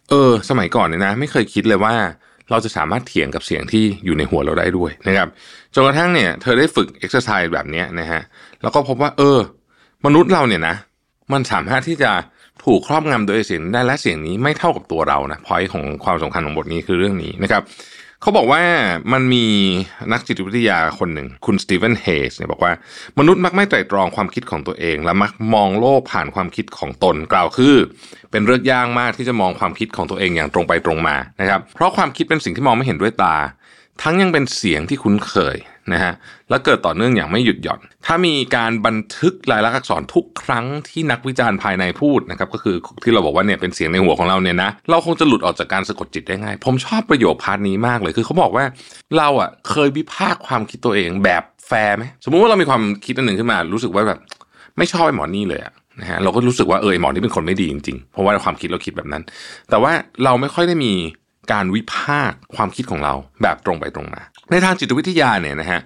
เออ สมัยก่อนเนี่ยนะ ไม่เคยคิดเลยว่าเราจะสามารถเถียงกับเสียงที่อยู่ในหัวเราได้ด้วยนะครับจนกระทั่งเนี่ยเธอได้ฝึกเอ็กซ์ไซส์แบบนี้นะฮะแล้วก็พบว่า เออ มนุษย์เราเนี่ยนะ มันสามารถที่จะถูกครอบงำโดยเสียงได้และเสียงนี้ไม่เท่ากับตัวเรานะพอยของความสำคัญของบทนี้คือเรื่องนี้นะครับ เขาบอกว่ามันมีนักจิตวิทยาคนหนึ่ง คุณสตีเฟนเฮย์สเนี่ยบอกว่า มนุษย์มักไม่ไตร่ตรองความคิดของตัวเอง และมักมองโลกผ่านความคิดของตนกล่าวคือ เป็นเรื่องยากมากที่จะมองความคิดของตัวเองอย่างตรงไปตรงมานะครับ เพราะความคิดเป็นสิ่งที่มองไม่เห็นด้วยตา ทั้งยังเป็นเสียงที่คุ้นเคย นะฮะและเกิดต่อเนื่องอย่างไม่หยุดหย่อน ถ้ามีการบันทึกลายลักษณ์อักษรทุกครั้งที่นักวิจารณ์ภายในพูดนะครับก็คือที่เราบอกว่าเนี่ยเป็นเสียงในหัวของเราเนี่ยนะเราคงจะหลุดออกจากการสะกดจิตได้ง่าย ผมชอบประโยคพาร์ทนี้มากเลยคือเขาบอกว่าเราอะเคยวิพากษ์ความคิดตัวเองแบบแฟร์ไหมสมมุติว่าเรามีความคิดอันหนึ่งขึ้นมารู้สึกว่าแบบไม่ชอบไอ้หมอนี่เลยอะนะฮะเราก็รู้สึกว่าเออไอ้หมอนี่เป็นคนไม่ดีจริงๆ เพราะว่าความคิดเราคิดแบบนั้น แต่ว่าเราไม่ค่อยได้มีการวิพากษ์ความคิดของเราแบบตรงไปตรงมา ในทางจิตวิทยาเนี่ยนะฮะ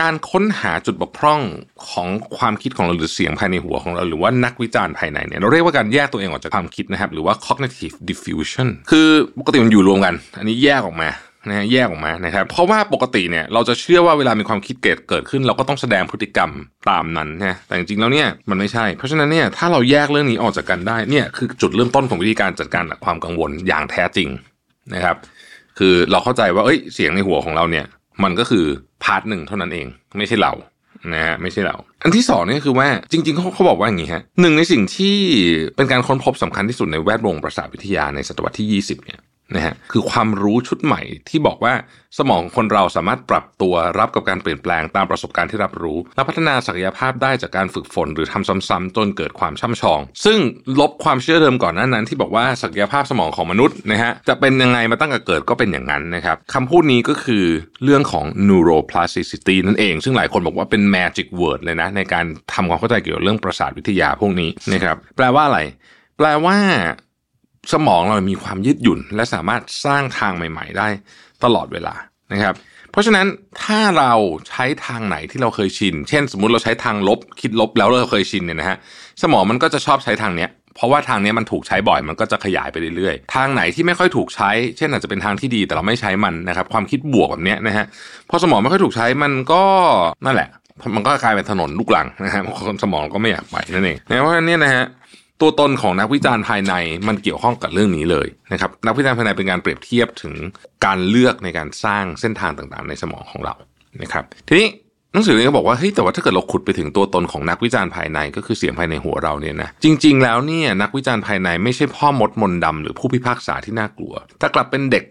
การค้นหาจุดบกพร่องของความคิดของเราหรือเสียงภายในหัวของเราหรือว่านักวิจารณ์ภายในเนี่ยเราเรียกว่าการแยกตัวเองออกจากความคิดนะครับ หรือว่า cognitive diffusion คือปกติมันอยู่รวมกัน อันนี้แยกออกมานะฮะแยกออกมานะครับ เพราะว่าปกติเนี่ยเราจะเชื่อว่าเวลามีความคิดเกิดเกิดขึ้น เราก็ต้องแสดงพฤติกรรมตามนั้นนะแต่จริงๆแล้วเนี่ยมันไม่ใช่ เพราะฉะนั้นเนี่ยถ้าเราแยกเรื่องนี้ออกจากกันได้เนี่ยคือจุดเริ่มต้นของวิธีการจัดการกับความกังวลอย่างแท้จริงนะครับ คือเราเข้าใจว่าเอ้ยเสียงในหัวของเราเนี่ย มันก็คือ part หนึ่งเท่านั้นเอง ไม่ใช่เรานะฮะไม่ใช่เรา อันที่สองนี่คือว่าจริงๆเขาเขาบอกว่าอย่างนี้ฮะหนึ่งในสิ่งที่เป็นการค้นพบสำคัญที่สุดในแวดวงประสาทวิทยาในศตวรรษที่ 20เนี่ย นะฮะคือความรู้ชุดใหม่ที่บอกว่าสมองคนเราสามารถปรับตัวรับกับการเปลี่ยนแปลงตามประสบการณ์ที่รับรู้ และพัฒนาศักยภาพได้จากการฝึกฝนหรือทำซ้ำๆจนเกิดความช่ำชอง ซึ่งลบความเชื่อเดิมก่อนหน้านั้น ที่บอกว่าศักยภาพสมองของมนุษย์นะฮะจะเป็นยังไงมาตั้งแต่เกิดก็เป็นอย่างนั้นนะครับคำพูดนี้ก็คือเรื่องของ neuroplasticity นั่นเอง ซึ่งหลายคนบอกว่าเป็น magic word เลยนะในการทำความเข้าใจเกี่ยวกับเรื่องประสาทวิทยาพวกนี้นะครับแปลว่าอะไร แปลว่า สมองเรามีความยืดหยุ่น และสามารถสร้างทางใหม่ ๆ ได้ตลอดเวลานะครับ เพราะฉะนั้นถ้าเราใช้ทางไหนที่เราเคยชิน เช่น สมมุติเราใช้ทางลบคิดลบแล้วเราเคยชินเนี่ยนะฮะสมองมันก็จะชอบใช้ทางเนี้ยเพราะว่าทางนี้มันถูกใช้บ่อยมันก็จะขยายไปเรื่อยๆ ทางไหนที่ไม่ค่อยถูกใช้ เช่นอาจจะเป็นทางที่ดีแต่เราไม่ใช้มันนะครับ ความคิดบวกแบบนี้นะฮะพอสมองไม่ค่อยถูกใช้มันก็นั่นแหละ มันก็กลายเป็นถนนลูกหลังนะฮะสมองก็ไม่อยากไปนั่นเองเพราะฉะนั้นเนี่ยนะฮะ ตัวตนของนักวิจารณ์ภายในมันเกี่ยวข้องกับเรื่องนี้เลยนะครับนักวิจารณ์ภายในเป็นการเปรียบเทียบถึงการเลือกในการสร้างเส้นทางต่างๆ ในสมองของเรานะครับทีนี้หนังสือเล่มนี้บอกว่าเฮ้ยแต่ว่าถ้าเกิดเราขุดไปถึงตัวตนของนักวิจารณ์ภายในก็คือเสียงภายในหัวเราเนี่ยนะจริง ๆ แล้วเนี่ยนักวิจารณ์ภายในไม่ใช่พ่อมดมนดำหรือผู้พิพากษาที่น่ากลัว แต่กลับเป็นเด็ก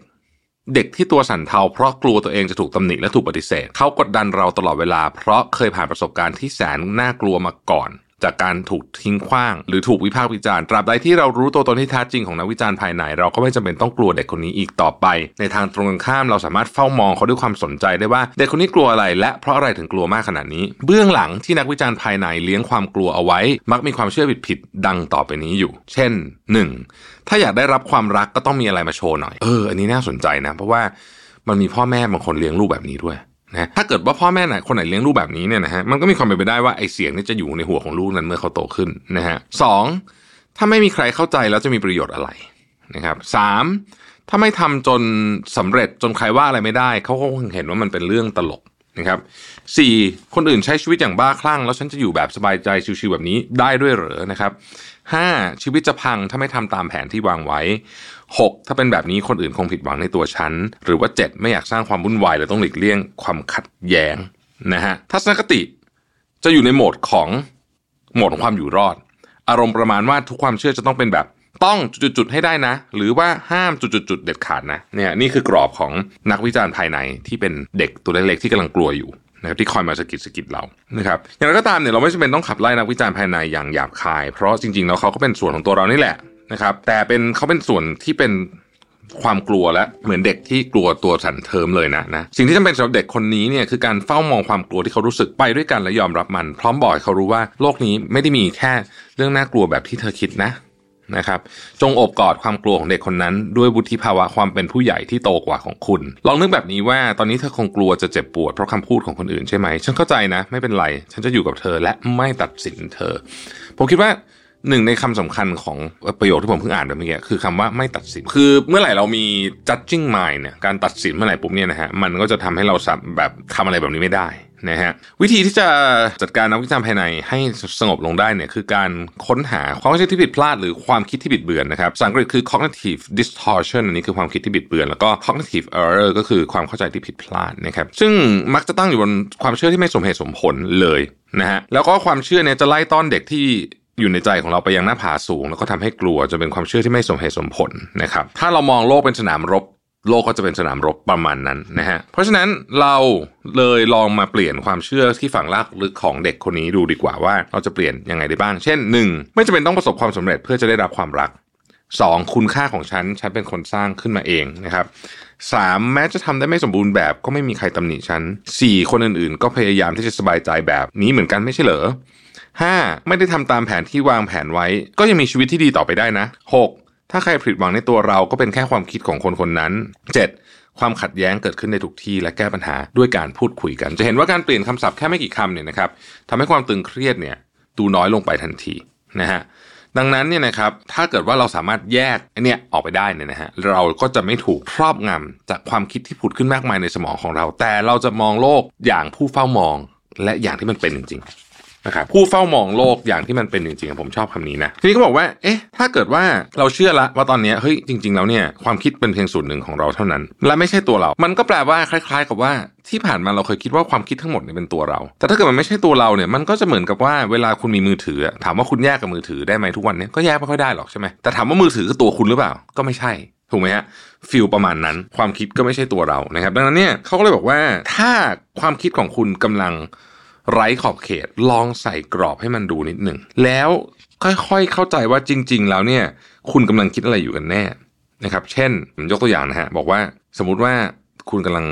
เด็กที่ตัวสั่นเทาเพราะกลัวตัวเองจะถูกตำหนิและถูกปฏิเสธ เขากดดันเราตลอดเวลาเพราะเคยผ่านประสบการณ์ที่แสนน่ากลัวมาก่อน จากการถูกทิ้งขว้าง หรือถูกวิพากษ์วิจารณ์ตราบใดที่เรารู้ตัวตนที่แท้จริงของนักวิจารณ์ภายใน เราก็ไม่จำเป็นต้องกลัวเด็กคนนี้อีกต่อไป ในทางตรงกันข้ามเราสามารถเฝ้ามองเขาด้วยความสนใจได้ว่าเด็กคนนี้กลัวอะไร และเพราะอะไรถึงกลัวมากขนาดนี้ เบื้องหลังที่นักวิจารณ์ภายในเลี้ยงความกลัวเอาไว้ มักมีความเชื่อผิดๆดังต่อไปนี้อยู่ เช่น 1. ถ้าอยากได้รับความรักก็ต้องมีอะไรมาโชว์หน่อยเอออันนี้น่าสนใจนะ เพราะว่ามันมีพ่อแม่บางคนเลี้ยงลูกแบบนี้ด้วย นะถ้าเกิดว่าพ่อแม่ไหนคนไหนเลี้ยงลูกแบบนี้เนี่ยนะฮะมันก็มีความเป็นไปได้ว่าไอ้เสียงนี่จะอยู่ในหัวของลูกนั้นเมื่อเขาโตขึ้นนะฮะสองถ้าไม่มีใครเข้าใจแล้วจะมีประโยชน์อะไรนะครับสามถ้าไม่ทำจนสำเร็จจนใครว่าอะไรไม่ได้ เขาก็คงเห็นว่ามันเป็นเรื่องตลกนะครับสี่คนอื่นใช้ชีวิตอย่างบ้าคลั่ง แล้วฉันจะอยู่แบบสบายใจชิวๆแบบนี้ได้ด้วยเหรอนะครับห้าชีวิตจะพังถ้าไม่ทำตามแผนที่วางไว้ 6. ถ้าเป็นแบบนี้คนอื่นคงผิดหวังในตัวฉัน หรือว่า 7 ไม่อยากสร้างความวุ่นวายเลยต้องหลีกเลี่ยงความขัดแย้งนะฮะทัศนคติจะอยู่ในโหมดของโหมดของความอยู่รอด อารมณ์ประมาณว่าทุกความเชื่อจะต้องเป็นแบบต้องจุดๆให้ได้นะ หรือว่าห้ามจุดๆเด็ดขาดนะเนี่ยนี่คือกรอบของนักวิจารณ์ภายในที่เป็นเด็กตัวเล็กๆที่กำลังกลัวอยู่นะครับที่คอยมาสะกิดสะกิดเรานะครับอย่างไรก็ตามเนี่ยเราไม่จำเป็นต้องขับไล่นักวิจารณ์ภายในอย่างหยาบคาย เพราะจริงๆแล้วเขาก็เป็นส่วนของตัวเรานี่แหละ นะครับ แต่เป็นเขาเป็นส่วนที่เป็นความกลัวและเหมือนเด็กที่กลัวตัวสันเทิมเลยนะนะสิ่งที่จำเป็นสำหรับเด็กคนนี้เนี่ยคือการเฝ้ามองความกลัวที่เขารู้สึกไปด้วยกันและยอมรับมัน พร้อมบอกเขารู้ว่าโลกนี้ไม่ได้มีแค่เรื่องน่ากลัวแบบที่เธอคิดนะนะครับจงอบกอดความกลัวของเด็กคนนั้น ด้วยวุฒิภาวะความเป็นผู้ใหญ่ที่โตกว่าของคุณ ลองนึกแบบนี้ว่าตอนนี้เธอคงกลัวจะเจ็บปวดเพราะคำพูดของคนอื่นใช่ไหม ฉันเข้าใจนะ ไม่เป็นไร ฉันจะอยู่กับเธอและไม่ตัดสินเธอ ผมคิดว่า หนึ่งในคำสำคัญของประโยคที่ผมเพิ่งอ่านไปเมื่อกี้คือคำว่าไม่ตัดสิน คือเมื่อไหร่เรามี judging mind เนี่ยการตัดสินเมื่อไหร่ปุ๊บเนี่ยนะฮะมันก็จะทำให้เราสับแบบทำอะไรแบบนี้ไม่ได้นะฮะวิธีที่จะจัดการนักวิจารณ์ภายในให้สงบลงได้เนี่ยคือการค้นหาความเข้าใจที่ผิดพลาดหรือความคิดที่บิดเบือนนะครับภาษาอังกฤษคือ cognitive distortion อันนี้คือความคิดที่บิดเบือน แล้วก็ cognitive error ก็คือความเข้าใจที่ผิดพลาดนะครับซึ่งมักจะตั้งอยู่บนความเชื่อที่ไม่สมเหตุสมผลเลยนะฮะแล้วก็ความเชื่อเนี่ยจะไล่ต้อนเด็กที่ อยู่ในใจของเราไปยังหน้าผาสูง แล้วก็ทำให้กลัวจะเป็นความเชื่อที่ไม่สมเหตุสมผลนะครับ ถ้าเรามองโลกเป็นสนามรบ โลกก็จะเป็นสนามรบประมาณนั้นนะฮะเพราะฉะนั้นเราเลยลองมาเปลี่ยนความเชื่อที่ฝังรากลึกของเด็กคนนี้ดูดีกว่าว่าเราจะเปลี่ยนยังไงได้บ้าง เช่น 1. ไม่จำเป็นต้องประสบความสำเร็จเพื่อจะได้รับความรัก 2. คุณค่าของฉันฉันเป็นคนสร้างขึ้นมาเองนะครับ 3. แม้จะทำได้ไม่สมบูรณ์แบบก็ไม่มีใครตำหนิฉัน 4. คนอื่นๆ ก็พยายามที่จะสบายใจแบบนี้เหมือนกันไม่ใช่เหรอ 5. ไม่ได้ทำตามแผนที่วางแผนไว้ ก็ยังมีชีวิตที่ดีต่อไปได้นะ 6. ถ้าใครผิดหวังในตัวเราก็เป็นแค่ความคิดของคนคนนั้น 7. ความขัดแย้งเกิดขึ้นในทุกที่และแก้ปัญหาด้วยการพูดคุยกัน จะเห็นว่าการเปลี่ยนคำศัพท์แค่ไม่กี่คำเนี่ยนะครับทำให้ความตึงเครียดเนี่ยดูน้อยลงไปทันทีนะฮะดังนั้นเนี่ยนะครับถ้าเกิดว่าเราสามารถแยกอันเนี้ยออกไปได้เนี่ยนะฮะเราก็จะไม่ถูกครอบงำจากความคิดที่ผุดขึ้นมากมายในสมองของเรา แต่เราจะมองโลกอย่างผู้เฝ้ามอง และอย่างที่มันเป็นจริง นะครับผู้เฝ้ามองโลกอย่างที่มันเป็นจริงๆผมชอบคำนี้นะทีนี้ก็บอกว่าเอ๊ะถ้าเกิดว่าเราเชื่อละว่าตอนนี้เฮ้ยจริง ๆ แล้วเนี่ยความคิดเป็นเพียงส่วนหนึ่งของเราเท่านั้น และไม่ใช่ตัวเรา มันก็แปลว่าคล้ายๆ กับว่าที่ผ่านมาเราเคยคิดว่าความคิดทั้งหมดเนี่ยเป็นตัวเรา แต่ถ้าเกิดมันไม่ใช่ตัวเราเนี่ยมันก็จะเหมือนกับว่าเวลาคุณมีมือถือ ถามว่าคุณแยกกับมือถือได้ไหมทุกวันเนี้ก็แยกไม่ค่อยได้หรอกใช่ไหมแต่ถามว่ามือถือคือตัวคุณหรือเปล่าก็ไม่ใช่ถูกไหมฮะฟิลประมาณนั้น ความคิดก็ไม่ใช่ตัวเรานะครับ ดังนั้นเนี่ยเขาก็เลยบอกว่าถ้าความคิดของคุณกำลัง ไร้ขอบเขต ลองใส่กรอบให้มันดูนิดหนึ่ง แล้วค่อยๆ เข้าใจว่าจริง ๆ แล้วเนี่ย คุณกำลังคิดอะไรอยู่กันแน่นะครับ เช่นผมยกตัวอย่างนะฮะ บอกว่าสมมติว่า คุณกำลัง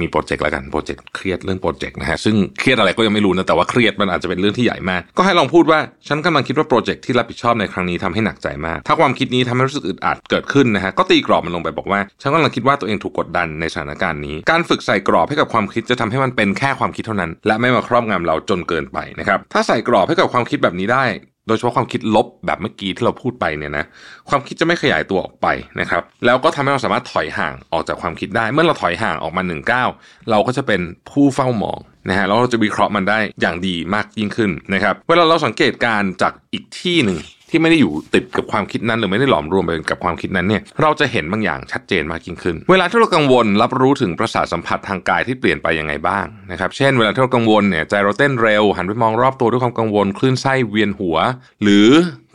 มีโปรเจกต์แล้วกันโปรเจกต์เครียดเรื่องโปรเจกต์นะฮะซึ่งเครียดอะไรก็ยังไม่รู้นะแต่ว่าเครียดมันอาจจะเป็นเรื่องที่ใหญ่มาก ก็ให้ลองพูดว่าฉันกำลังคิดว่าโปรเจกต์ที่รับผิดชอบในครั้งนี้ทำให้หนักใจมาก ถ้าความคิดนี้ทำให้รู้สึกอึดอัดเกิดขึ้นนะฮะก็ตีกรอบมันลงไปบอกว่าฉันกำลังคิดว่าตัวเองถูกกดดันในสถานการณ์นี้ การฝึกใส่กรอบให้กับความคิดจะทำให้มันเป็นแค่ความคิดเท่านั้น และไม่มาครอบงำเราจนเกินไปนะครับถ้าใส่กรอบให้กับความคิดแบบนี้ได้ โดยเฉพาะความคิดลบแบบเมื่อกี้ที่เราพูดไปเนี่ยนะความคิดจะไม่ขยายตัวออกไปนะครับ แล้วก็ทำให้เราสามารถถอยห่างออกจากความคิดได้ เมื่อเราถอยห่างออกมาหนึ่งก้าวเราก็จะเป็นผู้เฝ้ามองนะฮะแล้วเราจะวิเคราะห์มันได้อย่างดีมากยิ่งขึ้นนะครับเวลาเราสังเกตการจากอีกที่หนึ่งที่ไม่ได้อยู่ติดกับความคิดนั้นหรือไม่ได้หลอมรวมไปกับความคิดนั้นเนี่ยเราจะเห็นบางอย่างชัดเจนมากยิ่งขึ้น เวลาที่เรากังวลรับรู้ถึงประสาทสัมผัสทางกายที่เปลี่ยนไปยังไงบ้างนะครับเช่น เวลาที่เรากังวลเนี่ยใจเราเต้นเร็ว หันไปมองรอบตัวด้วยความกังวลคลื่นไส้เวียนหัว หรือ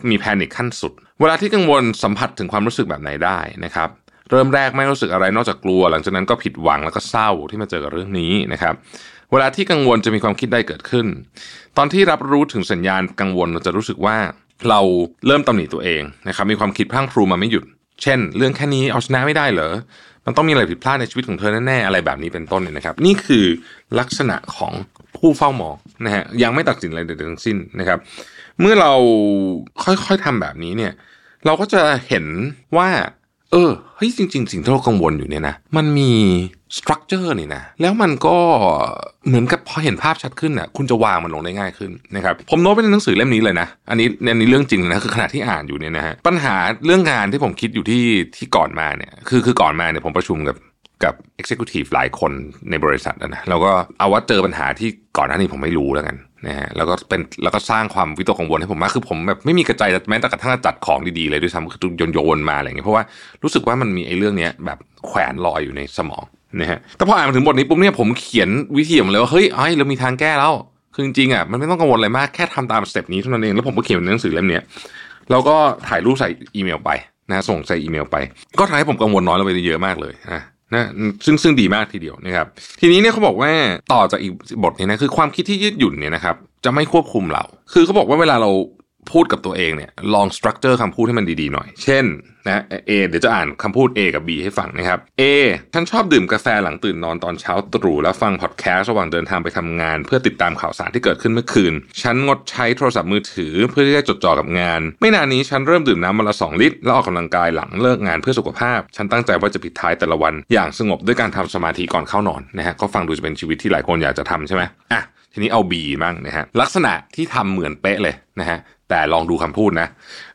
มีแพนิคขั้นสุด เวลาที่กังวลสัมผัสถึงความรู้สึกแบบไหนได้นะครับเริ่มแรกไม่รู้สึกอะไรนอกจากกลัว หลังจากนั้นก็ผิดหวังแล้วก็เศร้าที่มาเจอกับเรื่องนี้นะครับเวลาที่กังวลจะมีความคิดใดเกิดขึ้น ตอนที่รับรู้ถึงสัญญาณกังวลเราจะรู้สึกว่า เราเริ่มตำหนิตัวเองนะครับมีความคิดพังพรูมาไม่หยุด เช่น เรื่องแค่นี้เอาชนะไม่ได้เหรอมันต้องมีอะไรผิดพลาดในชีวิตของเธอแน่ๆอะไรแบบนี้เป็นต้นเนี่ยนะครับ นี่คือลักษณะของผู้เฝ้ามองนะฮะยังไม่ตัดสินอะไรใดๆทั้งสิ้นนะครับ เมื่อเราค่อยๆทำแบบนี้เนี่ย เราก็จะเห็นว่า เออเฮ้ยจริง ๆ สิ่งที่เรากังวลอยู่เนี่ยนะมันมีสตรัคเจอร์นี่นะแล้วมันก็เหมือนกับพอเห็นภาพชัดขึ้นน่ะคุณจะวางมันลงได้ง่ายขึ้นนะครับผมโน้ตไปในหนังสือเล่มนี้เลยนะ อันนี้อันนี้เรื่องจริงนะคือขณะที่อ่านอยู่เนี่ยนะฮะปัญหาเรื่องงานที่ผมคิดอยู่ที่ที่ก่อนมาเนี่ยคือคือก่อนมาเนี่ยผมประชุมกับกับ Executive หลายคนในบริษัทนะแล้วก็เอาว่าเจอปัญหาที่ก่อนหน้านี้ผมไม่รู้แล้วกัน นะฮะแล้วก็เป็นแล้วก็สร้างความวิตกกังวลให้ผมมากคือผมแบบไม่มีกระจายแม้แต่กระทั่งจัดของดีๆเลยด้วยซ้ำคือโยนโยนมาอะไรอย่างเงี้ยเพราะว่ารู้สึกว่ามันมีไอ้เรื่องเนี้ยแบบแขวนลอยอยู่ในสมองนะฮะแต่พออ่านมาถึงบทนี้ปุ๊บเนี่ยผมเขียนวิธีออกมาเลยว่าเฮ้ยไอ้เรามีทางแก้แล้วคือจริงๆอะมันไม่ต้องกังวลอะไรมากแค่ทำตามสเต็ปนี้เท่านั้นเองแล้วผมก็เขียนในหนังสือเล่มนี้แล้วก็ถ่ายรูปใส่อีเมลไปนะส่งใส่อีเมลไป ก็ทำให้ผมกังวลน้อยลงไปเยอะมากเลยนะ นะซึ่งซึ่งดีมากทีเดียวนะครับ ทีนี้เนี่ยเขาบอกว่าต่อจากอีกบทนี้นะคือความคิดที่ยืดหยุ่นเนี่ยนะครับจะไม่ควบคุมเรา คือเขาบอกว่าเวลาเรา พูดกับตัวเองเนี่ยลองสตรัคเจอร์คำพูดให้มันดีๆหน่อย เช่นนะเอเดี๋ยวจะอ่านคำพูด A กับ B ให้ฟังนะครับ A ฉันชอบดื่มกาแฟหลังตื่นนอนตอนเช้าตรู่แล้วฟังพอดแคสต์ระหว่างเดินทางไปทำงาน เพื่อติดตามข่าวสารที่เกิดขึ้นเมื่อคืน ฉันงดใช้โทรศัพท์มือถือเพื่อที่จะจดจ่อกับงาน ไม่นานนี้ฉันเริ่มดื่มน้ำวันละสองลิตร แล้วออกกำลังกายหลังเลิกงานเพื่อสุขภาพ ฉันตั้งใจว่าจะปิดท้ายแต่ละวัน อย่างสงบด้วยการทำสมาธิก่อนเข้านอนนะฮะก็ฟังดูจะเป็นชีวิตที่หลายคนอยากจะทำใช่ไหมอะ นี้เอา B บ้างนะฮะลักษณะที่ทำเหมือนเป๊ะเลยนะฮะแต่ลองดูคำพูดนะ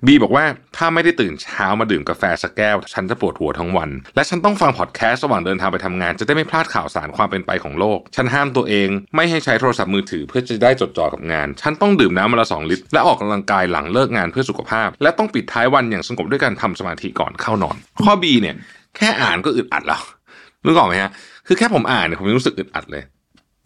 บีบอกว่าถ้าไม่ได้ตื่นเช้ามาดื่มกาแฟสักแก้ว ฉันจะปวดหัวทั้งวัน และฉันต้องฟังพอดแคสต์ระหว่างเดินทางไปทำงาน จะได้ไม่พลาดข่าวสารความเป็นไปของโลก ฉันห้ามตัวเอง ไม่ให้ใช้โทรศัพท์มือถือเพื่อจะได้จดจ่อกับงาน ฉันต้องดื่มน้ำวันละสองลิตร และออกกำลังกายหลังเลิกงานเพื่อสุขภาพ และต้องปิดท้ายวันอย่างสงบด้วยการทำสมาธิก่อนเข้านอน ข้อ B เนี่ยแค่อ่านก็อึดอัดแล้วนึกออกไหมฮะคือแค่ผมอ่านเนี่ยผมรู้สึกอึดอัดเลย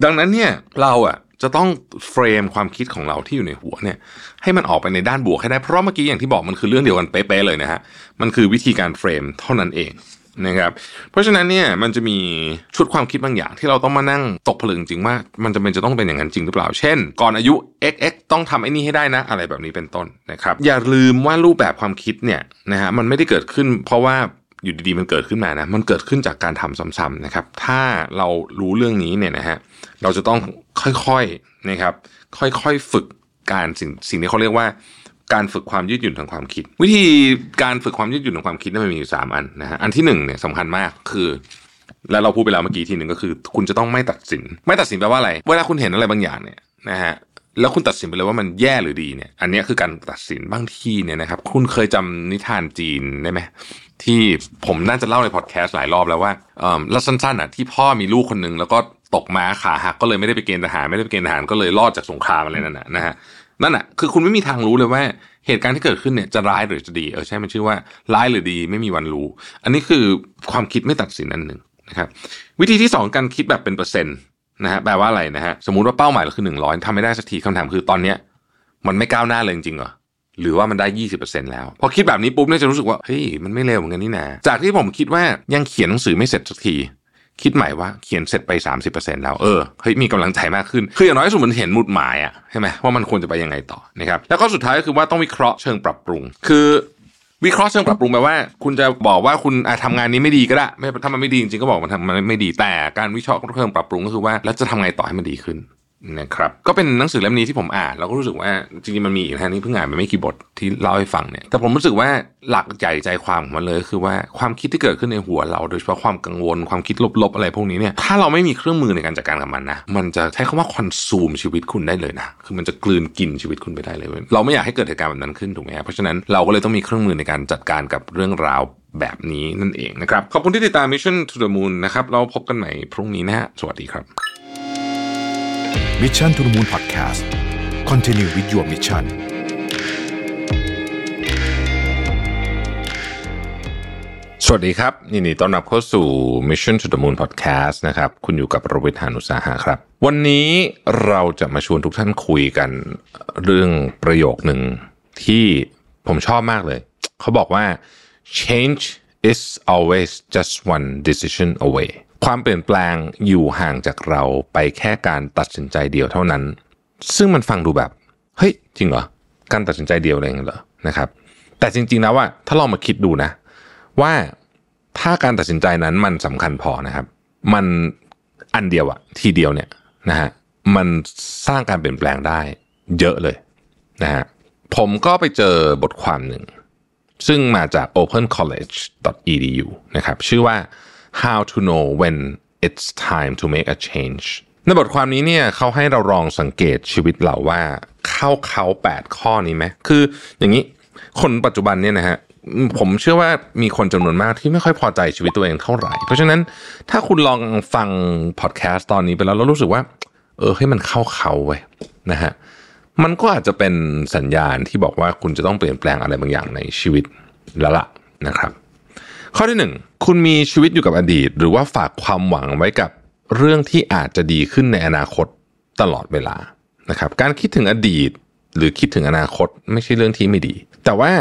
ดังนั้นเนี่ยเราอะ จะต้อง frame ความคิดของเราที่อยู่ในหัวเนี่ยให้มันออกไปในด้านบวกให้ได้เพราะเมื่อกี้อย่างที่บอกมันคือเรื่องเดียวกันเป๊ะๆเลยนะฮะมันคือวิธีการ frame เท่านั้นเองนะครับเพราะฉะนั้นเนี่ยมันจะมีชุดความคิดบางอย่างที่เราต้องมานั่งตกผลึกจริงว่ามันจะเป็นจะต้องเป็นอย่างนั้นจริงหรือเปล่า เช่น ก่อนอายุ xx ต้องทำไอ้นี่ให้ได้นะ อะไรแบบนี้เป็นต้นนะครับอย่าลืมว่ารูปแบบความคิดเนี่ยนะฮะมันไม่ได้เกิดขึ้น เพราะว่า อยู่ดีๆมันเกิดขึ้นมานะ มันเกิดขึ้นจากการทำซ้ำๆนะครับ ถ้าเรารู้เรื่องนี้เนี่ยนะฮะ เราจะต้องค่อยๆนะครับ ค่อยๆฝึกการสิ่งสิ่งที่เขาเรียกว่า การฝึกความยืดหยุ่นทางความคิด วิธีการฝึกความยืดหยุ่นทางความคิดนี่มันมีอยู่สามอันนะฮะ อันที่หนึ่งเนี่ยสำคัญมากคือ และเราพูดไปแล้วเมื่อกี้ทีหนึ่งก็คือ คุณจะต้องไม่ตัดสิน ไม่ตัดสินแปลว่าอะไร เวลาคุณเห็นอะไรบางอย่างเนี่ยนะฮะแล้วคุณตัดสินไปเลยว่ามันแย่หรือดีเนี่ย อันนี้คือการตัดสินบางทีเนี่ยนะครับ คุณเคยจำนิทานจีนได้ไหม ที่ผมน่าจะเล่าในพอดแคสต์หลายรอบแล้วว่าเออแล้วสั้นๆอะที่พ่อมีลูกคนหนึ่งแล้วก็ตกม้าขาหักก็เลยไม่ได้ไปเกณฑ์ทหารไม่ได้ไปเกณฑ์ทหารก็เลยรอดจากสงครามอะไรนั่นนะนะฮะนั่นอะคือคุณไม่มีทางรู้เลยว่าเหตุการณ์ที่เกิดขึ้นเนี่ยจะร้ายหรือจะดีเออใช่มันชื่อว่าร้ายหรือดีไม่มีวันรู้ อันนี้คือความคิดไม่ตัดสินอันหนึ่งนะครับวิธีที่สองการคิดแบบเป็นเปอร์เซ็นต์นะฮะแปลว่าอะไรนะฮะสมมุติว่าเป้าหมายเราคือหนึ่งร้อยทำไม่ได้สักทีคำถามคือตอนเนี้ยมันไม่ก้าวหน้าเลยจริงๆเหรอ หรือว่ามันได้ 20%แล้ว พอคิดแบบนี้ปุ๊บเนี่ยจะรู้สึกว่าเฮ้ยมันไม่เร็วเหมือนกันนี่นะจากที่ผมคิดว่ายังเขียนหนังสือไม่เสร็จสักที คิดใหม่ว่าเขียนเสร็จไป 30%แล้วเออเฮ้ยมีกำลังใจมากขึ้น คืออย่างน้อยสุดมันเห็นมุดหมายอะใช่ไหมว่ามันควรจะไปยังไงต่อนะครับแล้วก็สุดท้ายก็คือว่าต้องวิเคราะห์เชิงปรับปรุง คือวิเคราะห์เชิงปรับปรุงแปลว่า คุณจะบอกว่าคุณอะทำงานนี้ไม่ดีก็ได้ไม่ถ้ามันไม่ดีจริงๆก็บอกมันทำมันไม่ดีแต่การวิเคราะห์เชิงปรับปรุงก็คือว่า แล้วจะทำไงต่อให้มันดีขึ้น นะครับก็เป็นหนังสือเล่มนี้ที่ผมอ่านแล้วก็รู้สึกว่าจริงๆมันมีอีกนะนี่เพิ่งอ่านไปไม่กี่บทที่เล่าให้ฟังเนี่ยแต่ผมรู้สึกว่าหลักใหญ่ใจความของมันเลย คือว่าความคิดที่เกิดขึ้นในหัวเราโดยเฉพาะความกังวลความคิดลบๆอะไรพวกนี้เนี่ยถ้าเราไม่มีเครื่องมือในการจัดการกับมันนะมันจะใช้คำว่า consume ชีวิตคุณได้เลยนะคือมันจะกลืนกินชีวิตคุณไปได้เลย เราไม่อยากให้เกิดเหตุการณ์แบบนั้นขึ้นถูกไหมเพราะฉะนั้นเราก็เลยต้องมีเครื่องมือในการจัดการกับเรื่องราวแบบนี้นั่นเองนะครับขอบคุณที่ติดตาม Mission to the Moon นะครับเราพบกันใหม่พรุ่งนี้นะฮะสวัสดีครับ Mission to the Moon Podcast continue video Missionสวัสดีครับยินดีต้อนรับเข้าสู่ Mission to the Moon Podcast นะครับคุณอยู่กับโรเบิร์ตยานุสาหะครับ วันนี้เราจะมาชวนทุกท่านคุยกันเรื่องประโยคหนึ่งที่ผมชอบมากเลย เขาบอกว่า change is always just one decision away ความเปลี่ยนแปลงอยู่ห่างจากเราไปแค่การตัดสินใจเดียวเท่านั้น ซึ่งมันฟังดูแบบเฮ้ยจริงเหรอการตัดสินใจเดียวอะไรเงี้ยเหรอนะครับ แต่จริงๆแล้วว่าถ้าลองมาคิดดูนะ ว่าถ้าการตัดสินใจนั้นมันสำคัญพอนะครับ มันอันเดียวอะทีเดียวเนี่ยนะฮะมันสร้างการเปลี่ยนแปลงได้เยอะเลยนะฮะผมก็ไปเจอบทความหนึ่ง ซึ่งมาจาก opencollege.edu นะครับ ชื่อว่า how to know when it's time to make a change ในบทความนี้เนี่ยเขาให้เราลองสังเกตชีวิตเราว่า เข้าเขา 8 ข้อนี้ไหมคืออย่างนี้คนปัจจุบันเนี่ยนะฮะผมเชื่อว่ามีคนจำนวนมากที่ไม่ค่อยพอใจชีวิตตัวเองเท่าไหร่ เพราะฉะนั้นถ้าคุณลองฟังพอดแคสต์ตอนนี้ไปแล้ว แล้วรู้สึกว่า เออให้มันเข้าเขาไว้นะฮะมันก็อาจจะเป็นสัญญาณที่บอกว่าคุณจะต้องเปลี่ยนแปลงอะไรบางอย่างในชีวิตแล้วล่ะนะครับ ข้อที่หนึ่งคุณมีชีวิตอยู่กับอดีต หรือว่าฝากความหวังไว้กับเรื่องที่อาจจะดีขึ้นในอนาคตตลอดเวลานะครับการคิดถึงอดีตหรือคิดถึงอนาคตไม่ใช่เรื่องที่ไม่ดี แต่ว่า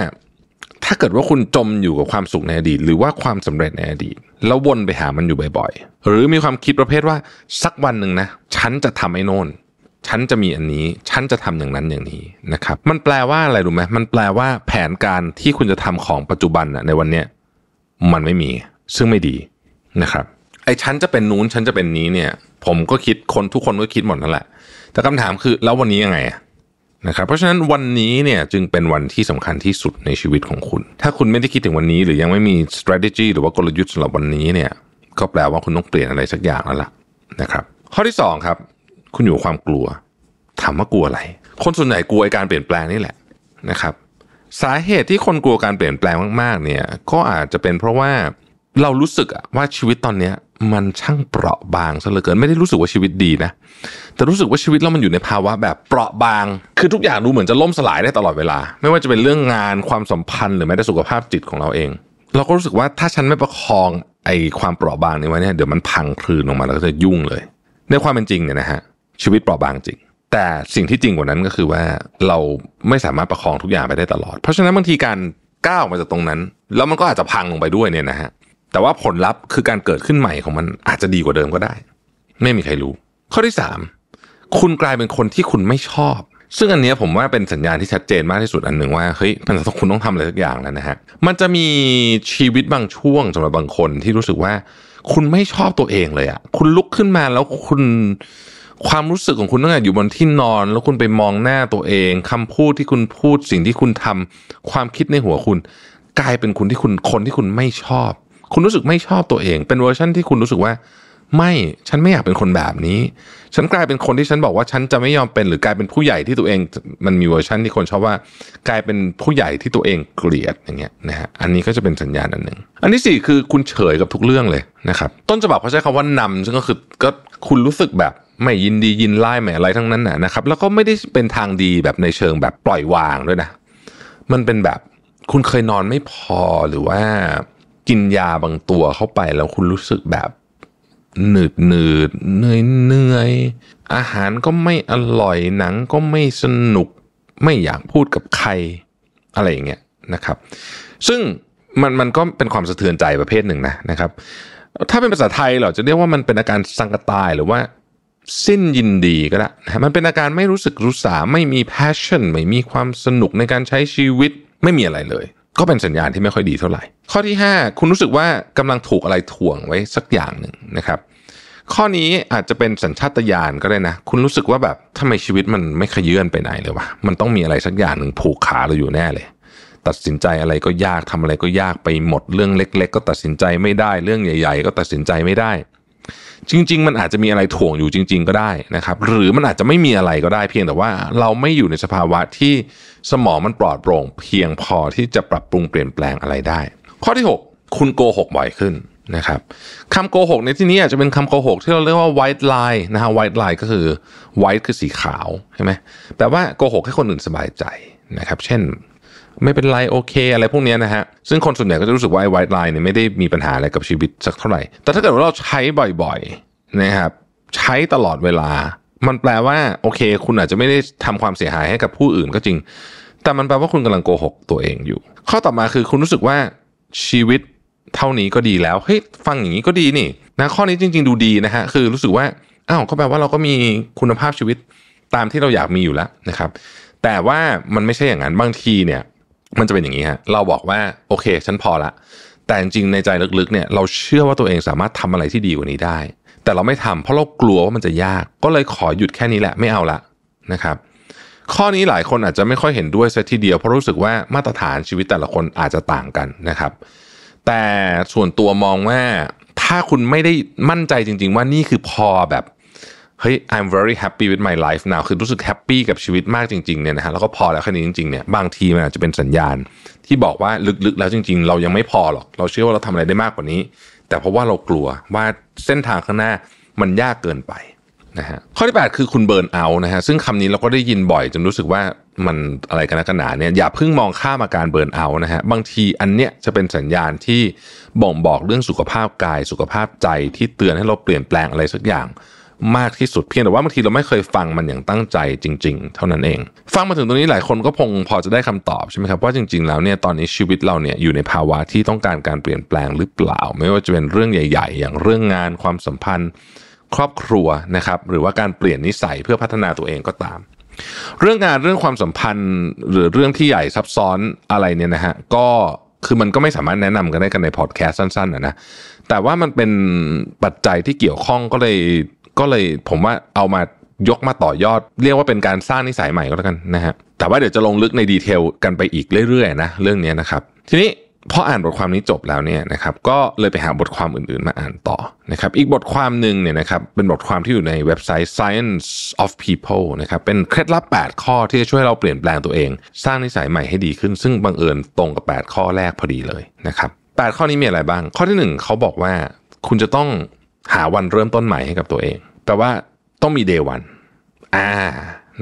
ถ้าเกิดว่าคุณจมอยู่กับความสุขในอดีต หรือว่าความสำเร็จในอดีต แล้ววนไปหามันอยู่บ่อยๆ หรือมีความคิดประเภทว่าสักวันหนึ่งนะ ฉันจะทำไอ้โน่นฉันจะมีอันนี้ ฉันจะทำอย่างนั้นอย่างนี้นะครับ มันแปลว่าอะไรรู้ไหมมันแปลว่าแผนการที่คุณจะทำของปัจจุบันในวันเนี้ย มันไม่มีซึ่งไม่ดีนะครับไอ้ฉันจะเป็นนู้นฉันจะเป็นนี้เนี่ย ผมก็คิดคนทุกคนก็คิดหมดนั่นแหละ แต่คำถามคือแล้ววันนี้ยังไงนะครับเพราะฉะนั้นวันนี้เนี่ยจึงเป็นวันที่สำคัญที่สุดในชีวิตของคุณ ถ้าคุณไม่ได้คิดถึงวันนี้ หรือยังไม่มี strategy หรือว่ากลยุทธ์สำหรับวันนี้เนี่ยก็แปลว่าคุณต้องเปลี่ยนอะไรสักอย่างแล้วล่ะนะครับ ข้อที่สองครับ คุณอยู่ความกลัวถามว่ากลัวอะไร คนส่วนใหญ่กลัวการเปลี่ยนแปลงนี่แหละนะครับ สาเหตุที่คนกลัวการเปลี่ยนแปลงมากๆ เนี่ย ก็อาจจะเป็นเพราะว่าเรารู้สึกว่าชีวิตตอนเนี้ยมันช่างเปราะบางซะเหลือเกินไม่ได้รู้สึกว่าชีวิตดีนะแต่รู้สึกว่าชีวิตเรามันอยู่ในภาวะแบบเปราะบาง คือทุกอย่างดูเหมือนจะล่มสลายได้ตลอดเวลา ไม่ว่าจะเป็นเรื่องงานความสัมพันธ์หรือแม้แต่สุขภาพจิตของเราเอง เราก็รู้สึกว่าถ้าฉันไม่ประคองไอ้ความเปราะบางนี้ไว้เนี่ยเดี๋ยวมันพังคลืนลงมาแล้วก็จะยุ่งเลย ในความเป็นจริงเนี่ยนะฮะชีวิตเปราะบางจริง แต่สิ่งที่จริงกว่านั้นก็คือว่าเราไม่สามารถประคองทุกอย่างไปได้ตลอด เพราะฉะนั้นบางทีการก้าวออกมาจากตรงนั้น แล้วมันก็อาจจะพังลงไปด้วยเนี่ยนะฮะแต่ว่าผลลัพธ์คือการเกิดขึ้นใหม่ของมันอาจจะดีกว่าเดิมก็ได้ ไม่มีใครรู้ ข้อที่สามคุณกลายเป็นคนที่คุณไม่ชอบ ซึ่งอันนี้ผมว่าเป็นสัญญาณที่ชัดเจนมากที่สุดอันหนึ่งว่าเฮ้ยมันต้องคุณต้องทำอะไรสักอย่างแล้วนะฮะมันจะมีชีวิตบางช่วงสำหรับบางคนที่รู้สึกว่า คุณไม่ชอบตัวเองเลยอะคุณลุกขึ้นมาแล้วคุณ ความรู้สึกของคุณตั้งแต่อยู่บนที่นอน แล้วคุณไปมองหน้าตัวเองคำพูดที่คุณพูดสิ่งที่คุณทำความคิดในหัวคุณ กลายเป็นคุณที่คุณคนที่คุณไม่ชอบ คุณรู้สึกไม่ชอบตัวเอง เป็นเวอร์ชันที่คุณรู้สึกว่า ไม่ฉันไม่อยากเป็นคนแบบนี้ ฉันกลายเป็นคนที่ฉันบอกว่าฉันจะไม่ยอมเป็นหรือกลายเป็นผู้ใหญ่ที่ตัวเอง มันมีเวอร์ชันที่คนชอบว่า กลายเป็นผู้ใหญ่ที่ตัวเองเกลียดอย่างเงี้ยนะฮะอันนี้ก็จะเป็นสัญญาณอันหนึ่งอันที่สี่คือคุณเฉยกับทุกเรื่องเลยนะครับต้นฉบับเขาใช้คำว่านำซึ่งก็คือก็คุณรู้สึกแบบ ไม่ยินดียินไล่ไม่อะไรทั้งนั้นนะนะครับ แล้วก็ไม่ได้เป็นทางดีแบบในเชิงแบบปล่อยวางด้วยนะ มันเป็นแบบคุณเคยนอนไม่พอหรือว่ากินยาบางตัวเข้าไปแล้วคุณรู้สึกแบบหนืดหนืดเหนื่อยเหนื่อยอาหารก็ไม่อร่อยหนังก็ไม่สนุกไม่อยากพูดกับใครอะไรอย่างเงี้ยนะครับ ซึ่งมันมันก็เป็นความสะเทือนใจประเภทหนึ่งนะนะครับ ถ้าเป็นภาษาไทยเราจะเรียกว่ามันเป็นอาการสังกตายหรือว่า สิ้นยินดีก็ได้นะมันเป็นอาการไม่รู้สึกรู้สาไม่มี passion ไม่มีความสนุกในการใช้ชีวิตไม่มีอะไรเลย ก็เป็นสัญญาณที่ไม่ค่อยดีเท่าไหร่ ข้อที่ 5 คุณรู้สึกว่ากำลังถูกอะไรถ่วงไว้สักอย่างหนึ่งนะครับข้อนี้อาจจะเป็นสัญชาตญาณก็ได้นะ คุณรู้สึกว่าแบบทำไมชีวิตมันไม่ขยื่นไปไหนเลยวะมันต้องมีอะไรสักอย่างหนึ่งผูกขาเราอยู่แน่เลย ตัดสินใจอะไรก็ยากทำอะไรก็ยากไปหมดเรื่องเล็ก ๆ ก็ตัดสินใจไม่ได้เรื่องใหญ่ ๆ ก็ตัดสินใจไม่ได้ จริง ๆ มันอาจจะมีอะไรถ่วงอยู่จริง ๆ ก็ได้นะครับ หรือมันอาจจะไม่มีอะไรก็ได้เพียงแต่ว่าเราไม่อยู่ในสภาวะที่สมองมันปลอดโปร่ง เพียงพอที่จะปรับปรุงเปลี่ยนแปลงอะไรได้ ข้อที่ 6 คุณโกหกบ่อยขึ้นนะครับคำโกหกในที่นี้อาจจะเป็นคำโกหกที่เราเรียกว่า white lie นะฮะ white lie ก็คือ white คือสีขาวใช่ไหมแปลว่าโกหกให้คนอื่นสบายใจนะครับ เช่น ไม่เป็นไรโอเค อะไรพวกนี้นะฮะ ซึ่งคนส่วนใหญ่ก็จะรู้สึกว่าไอ้ white lie เนี่ยไม่ได้มีปัญหาอะไรกับชีวิตสักเท่าไหร่ แต่ถ้าเกิดว่าเราใช้บ่อยๆนะครับใช้ตลอดเวลา มันแปลว่าโอเค คุณอาจจะไม่ได้ทำความเสียหายให้กับผู้อื่นก็จริง แต่มันแปลว่าคุณกำลังโกหกตัวเองอยู่ ข้อต่อมาคือคุณรู้สึกว่าชีวิตเท่านี้ก็ดีแล้วเฮ้ยฟังอย่างนี้ก็ดีนี่นะข้อนี้จริง ๆ ดูดีนะฮะคือรู้สึกว่าอ้าวก็แปลว่าเราก็มีคุณภาพชีวิตตามที่เราอยากมีอยู่แล้วนะครับ แต่ว่ามันไม่ใช่อย่างนั้นบางทีเนี่ย มันจะเป็นอย่างนี้ฮะเราบอกว่าโอเค ฉันพอละ แต่จริงในใจลึกๆเนี่ยเราเชื่อว่าตัวเองสามารถทำอะไรที่ดีกว่านี้ได้ แต่เราไม่ทำเพราะเรากลัวว่ามันจะยาก ก็เลยขอหยุดแค่นี้แหละไม่เอาละนะครับข้อนี้หลายคนอาจจะไม่ค่อยเห็นด้วยซะทีเดียวเพราะรู้สึกว่ามาตรฐานชีวิตแต่ละคนอาจจะต่างกันนะครับ แต่ส่วนตัวมองว่าถ้าคุณไม่ได้มั่นใจจริง ๆ ว่านี่คือพอแบบ เฮ้ย I'm very happy with my life now คือรู้สึก happy กับชีวิตมากจริงๆเนี่ยนะฮะแล้วก็พอแล้วแค่นี้จริงๆเนี่ยบางทีมันอาจจะเป็นสัญญาณ ที่บอกว่าลึกๆแล้วจริง ๆ เรายังไม่พอหรอก เราเชื่อว่าเราทำอะไรได้มากกว่านี้ แต่เพราะว่าเรากลัวว่าเส้นทางข้างหน้ามันยากเกินไปนะฮะข้อที่ 8 คือคุณ burnout นะฮะซึ่งคำนี้เราก็ได้ยินบ่อยจนรู้สึกว่ามันอะไรกันนักกันหนาเนี่ยอย่าเพิ่งมองข้ามอาการ burnout นะฮะบางทีอันเนี้ยจะเป็นสัญญาณที่บ่งบอกเรื่องสุขภาพกาย สุขภาพใจที่เตือนให้เราเปลี่ยนแปลงอะไรสักอย่าง มากที่สุดเพียงแต่ว่าบางทีเราไม่เคยฟังมันอย่างตั้งใจจริง ๆ เท่านั้นเอง ฟังมาถึงตรงนี้หลายคนก็คงพอจะได้คำตอบใช่ไหมครับว่าจริง ๆ แล้วเนี่ยตอนนี้ชีวิตเราเนี่ยอยู่ในภาวะที่ต้องการการเปลี่ยนแปลงหรือเปล่า ไม่ว่าจะเป็นเรื่องใหญ่ ๆ อย่างเรื่องงานความสัมพันธ์ ครอบครัวนะครับหรือว่าการเปลี่ยนนิสัยเพื่อพัฒนาตัวเองก็ตาม เรื่องงานเรื่องความสัมพันธ์ หรือเรื่องที่ใหญ่ซับซ้อนอะไรเนี่ยนะฮะก็คือมันก็ไม่สามารถแนะนำกันได้กันในพอดแคสต์สั้นๆนะนะแต่ว่ามันเป็นปัจจัยที่เกี่ยวข้องก็เลย ก็เลยผมว่าเอามายกมาต่อยอด เรียกว่าเป็นการสร้างนิสัยใหม่ก็แล้วกันนะฮะแต่ว่าเดี๋ยวจะลงลึกในดีเทลกันไปอีกเรื่อยๆนะเรื่องนี้นะครับ ทีนี้พออ่านบทความนี้จบแล้วเนี่ยนะครับก็เลยไปหาบทความอื่นๆมาอ่านต่อนะครับอีกบทความหนึ่งเนี่ยนะครับเป็นบทความที่อยู่ในเว็บไซต์ Science of People นะครับเป็นเคล็ดลับ 8 ข้อที่จะช่วยเราเปลี่ยนแปลงตัวเอง สร้างนิสัยใหม่ให้ดีขึ้น ซึ่งบังเอิญตรงกับ 8 ข้อแรกพอดีเลยนะครับ8ข้อนี้มีอะไรบ้าง ข้อที่ 1 เขาบอกว่า คุณจะต้องหาวันเริ่มต้นใหม่ให้กับตัวเอง แปลว่าต้องมี day one อ่า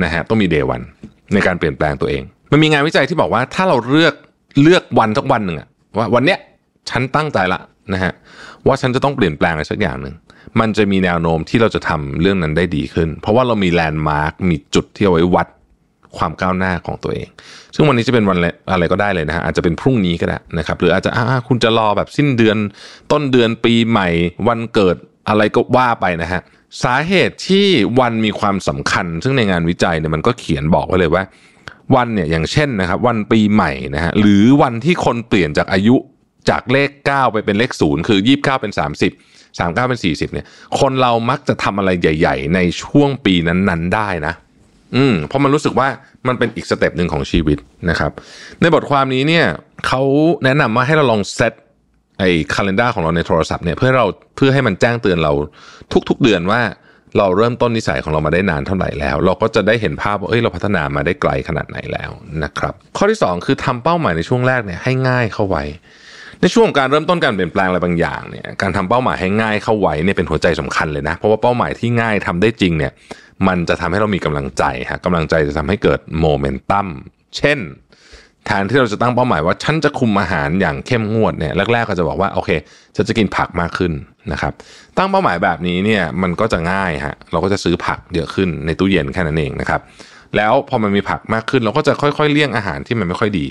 นะฮะต้องมี day one ในการเปลี่ยนแปลงตัวเอง มันมีงานวิจัยที่บอกว่าถ้าเราเลือกเลือกวันสักวันหนึ่งอะว่าวันเนี้ยฉันตั้งใจละนะฮะว่าฉันจะต้องเปลี่ยนแปลงอะไรสักอย่างหนึ่งมันจะมีแนวโน้มที่เราจะทำเรื่องนั้นได้ดีขึ้น เพราะว่าเรามีแลนด์มาร์กมีจุดที่เอาไว้วัดความก้าวหน้าของตัวเอง ซึ่งวันนี้จะเป็นวันอะไรก็ได้เลยนะฮะอาจจะเป็นพรุ่งนี้ก็ได้นะครับหรืออาจจะคุณจะรอแบบสิ้นเดือนต้นเดือนปีใหม่ วันเกิดอะไรก็ว่าไปนะฮะ สาเหตุที่วันมีความสำคัญ ซึ่งในงานวิจัยเนี่ยมันก็เขียนบอกไว้เลยว่า วันเนี่ยอย่างเช่นนะครับ วันปีใหม่นะฮะหรือวันที่คนเปลี่ยนจากอายุจากเลข 9 ไปเป็นเลข 0 คือ 29 เป็น 30 39 เป็น 40เนี่ยคนเรามักจะทำอะไรใหญ่ ๆ ในช่วงปีนั้นๆได้นะ อืมเพราะมันรู้สึกว่ามันเป็นอีก step หนึ่งของชีวิตนะครับ ในบทความนี้เนี่ยเขาแนะนำว่าให้เราลองเซต ไอ้ calendar ของเราในโทรศัพท์เนี่ยเพื่อเราเพื่อให้มันแจ้งเตือนเราทุกๆเดือนว่าเราเริ่มต้นนิสัยของเรามาได้นานเท่าไหร่แล้ว เราก็จะได้เห็นภาพว่าเอ้ยเราพัฒนามาได้ไกลขนาดไหนแล้วนะครับ ข้อที่ 2 คือทำเป้าหมายในช่วงแรกเนี่ยให้ง่ายเข้าไว้ ในช่วงการเริ่มต้นการเปลี่ยนแปลงอะไรบางอย่างเนี่ยการทำเป้าหมายให้ง่ายเข้าไว้เนี่ยเป็นหัวใจสำคัญเลยนะ เพราะว่าเป้าหมายที่ง่ายทำได้จริงเนี่ยมันจะทำให้เรามีกำลังใจฮะกำลังใจจะทำให้เกิดโมเมนตัมเช่น แทนที่เราจะตั้งเป้าหมายว่าฉันจะคุมอาหารอย่างเข้มงวดเนี่ยแรกๆก็จะบอกว่าโอเคฉันจะกินผักมากขึ้นนะครับ ตั้งเป้าหมายแบบนี้เนี่ยมันก็จะง่ายฮะเราก็จะซื้อผักเยอะขึ้นในตู้เย็นแค่นั้นเองนะครับ แล้วพอมันมีผักมากขึ้น เราก็จะค่อยๆเลี่ยงอาหารที่มันไม่ค่อยดี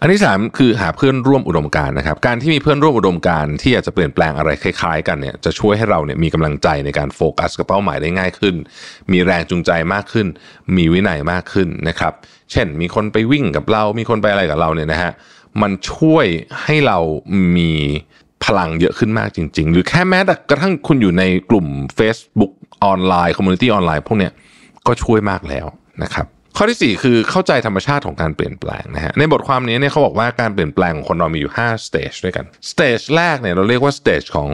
อันที่สามคือหาเพื่อนร่วมอุดมการณ์นะครับ การที่มีเพื่อนร่วมอุดมการณ์ที่อยากจะเปลี่ยนแปลงอะไรคล้ายๆ กันเนี่ยจะช่วยให้เราเนี่ยมีกำลังใจในการโฟกัสกับเป้าหมายได้ง่ายขึ้น มีแรงจูงใจมากขึ้น มีวินัยมากขึ้นนะครับเช่น มีคนไปวิ่งกับเรา มีคนไปอะไรกับเราเนี่ยนะฮะ มันช่วยให้เรามีพลังเยอะขึ้นมากจริง ๆ หรือแค่แม้แต่กระทั่งคุณอยู่ในกลุ่ม Facebook ออนไลน์ community ออนไลน์พวกเนี้ยก็ช่วยมากแล้วนะครับข้อที่ 4 คือเข้าใจธรรมชาติของการเปลี่ยนแปลงนะฮะในบทความนี้เนี่ยเขาบอกว่าการเปลี่ยนแปลงของคนเรามีอยู่5 stage ด้วยกัน stage แรกเนี่ยเราเรียกว่า stage ของ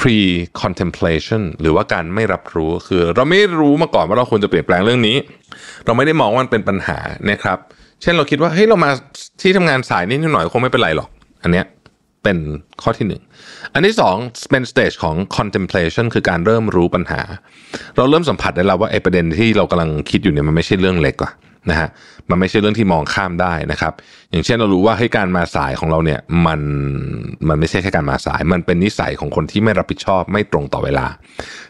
pre contemplation หรือว่าการไม่รับรู้คือเราไม่รู้มาก่อนว่าเราควรจะเปลี่ยนแปลงเรื่องนี้ เราไม่ได้มองว่ามันเป็นปัญหานะครับ เช่นเราคิดว่าเฮ้ยเรามาที่ทำงานสายนิดหน่อยคงไม่เป็นไรหรอก อันเนี้ยเป็นข้อที่หนึ่งอันที่สองเป็นสเตจของ contemplation คือการเริ่มรู้ปัญหา เราเริ่มสัมผัสได้แล้วว่าไอ้ประเด็นที่เรากำลังคิดอยู่เนี่ยมันไม่ใช่เรื่องเล็กอะ นะฮะมันไม่ใช่เรื่องที่มองข้ามได้นะครับ อย่างเช่นเรารู้ว่าให้การมาสายของเราเนี่ยมันมันไม่ใช่แค่การมาสาย มันเป็นนิสัยของคนที่ไม่รับผิดชอบไม่ตรงต่อเวลา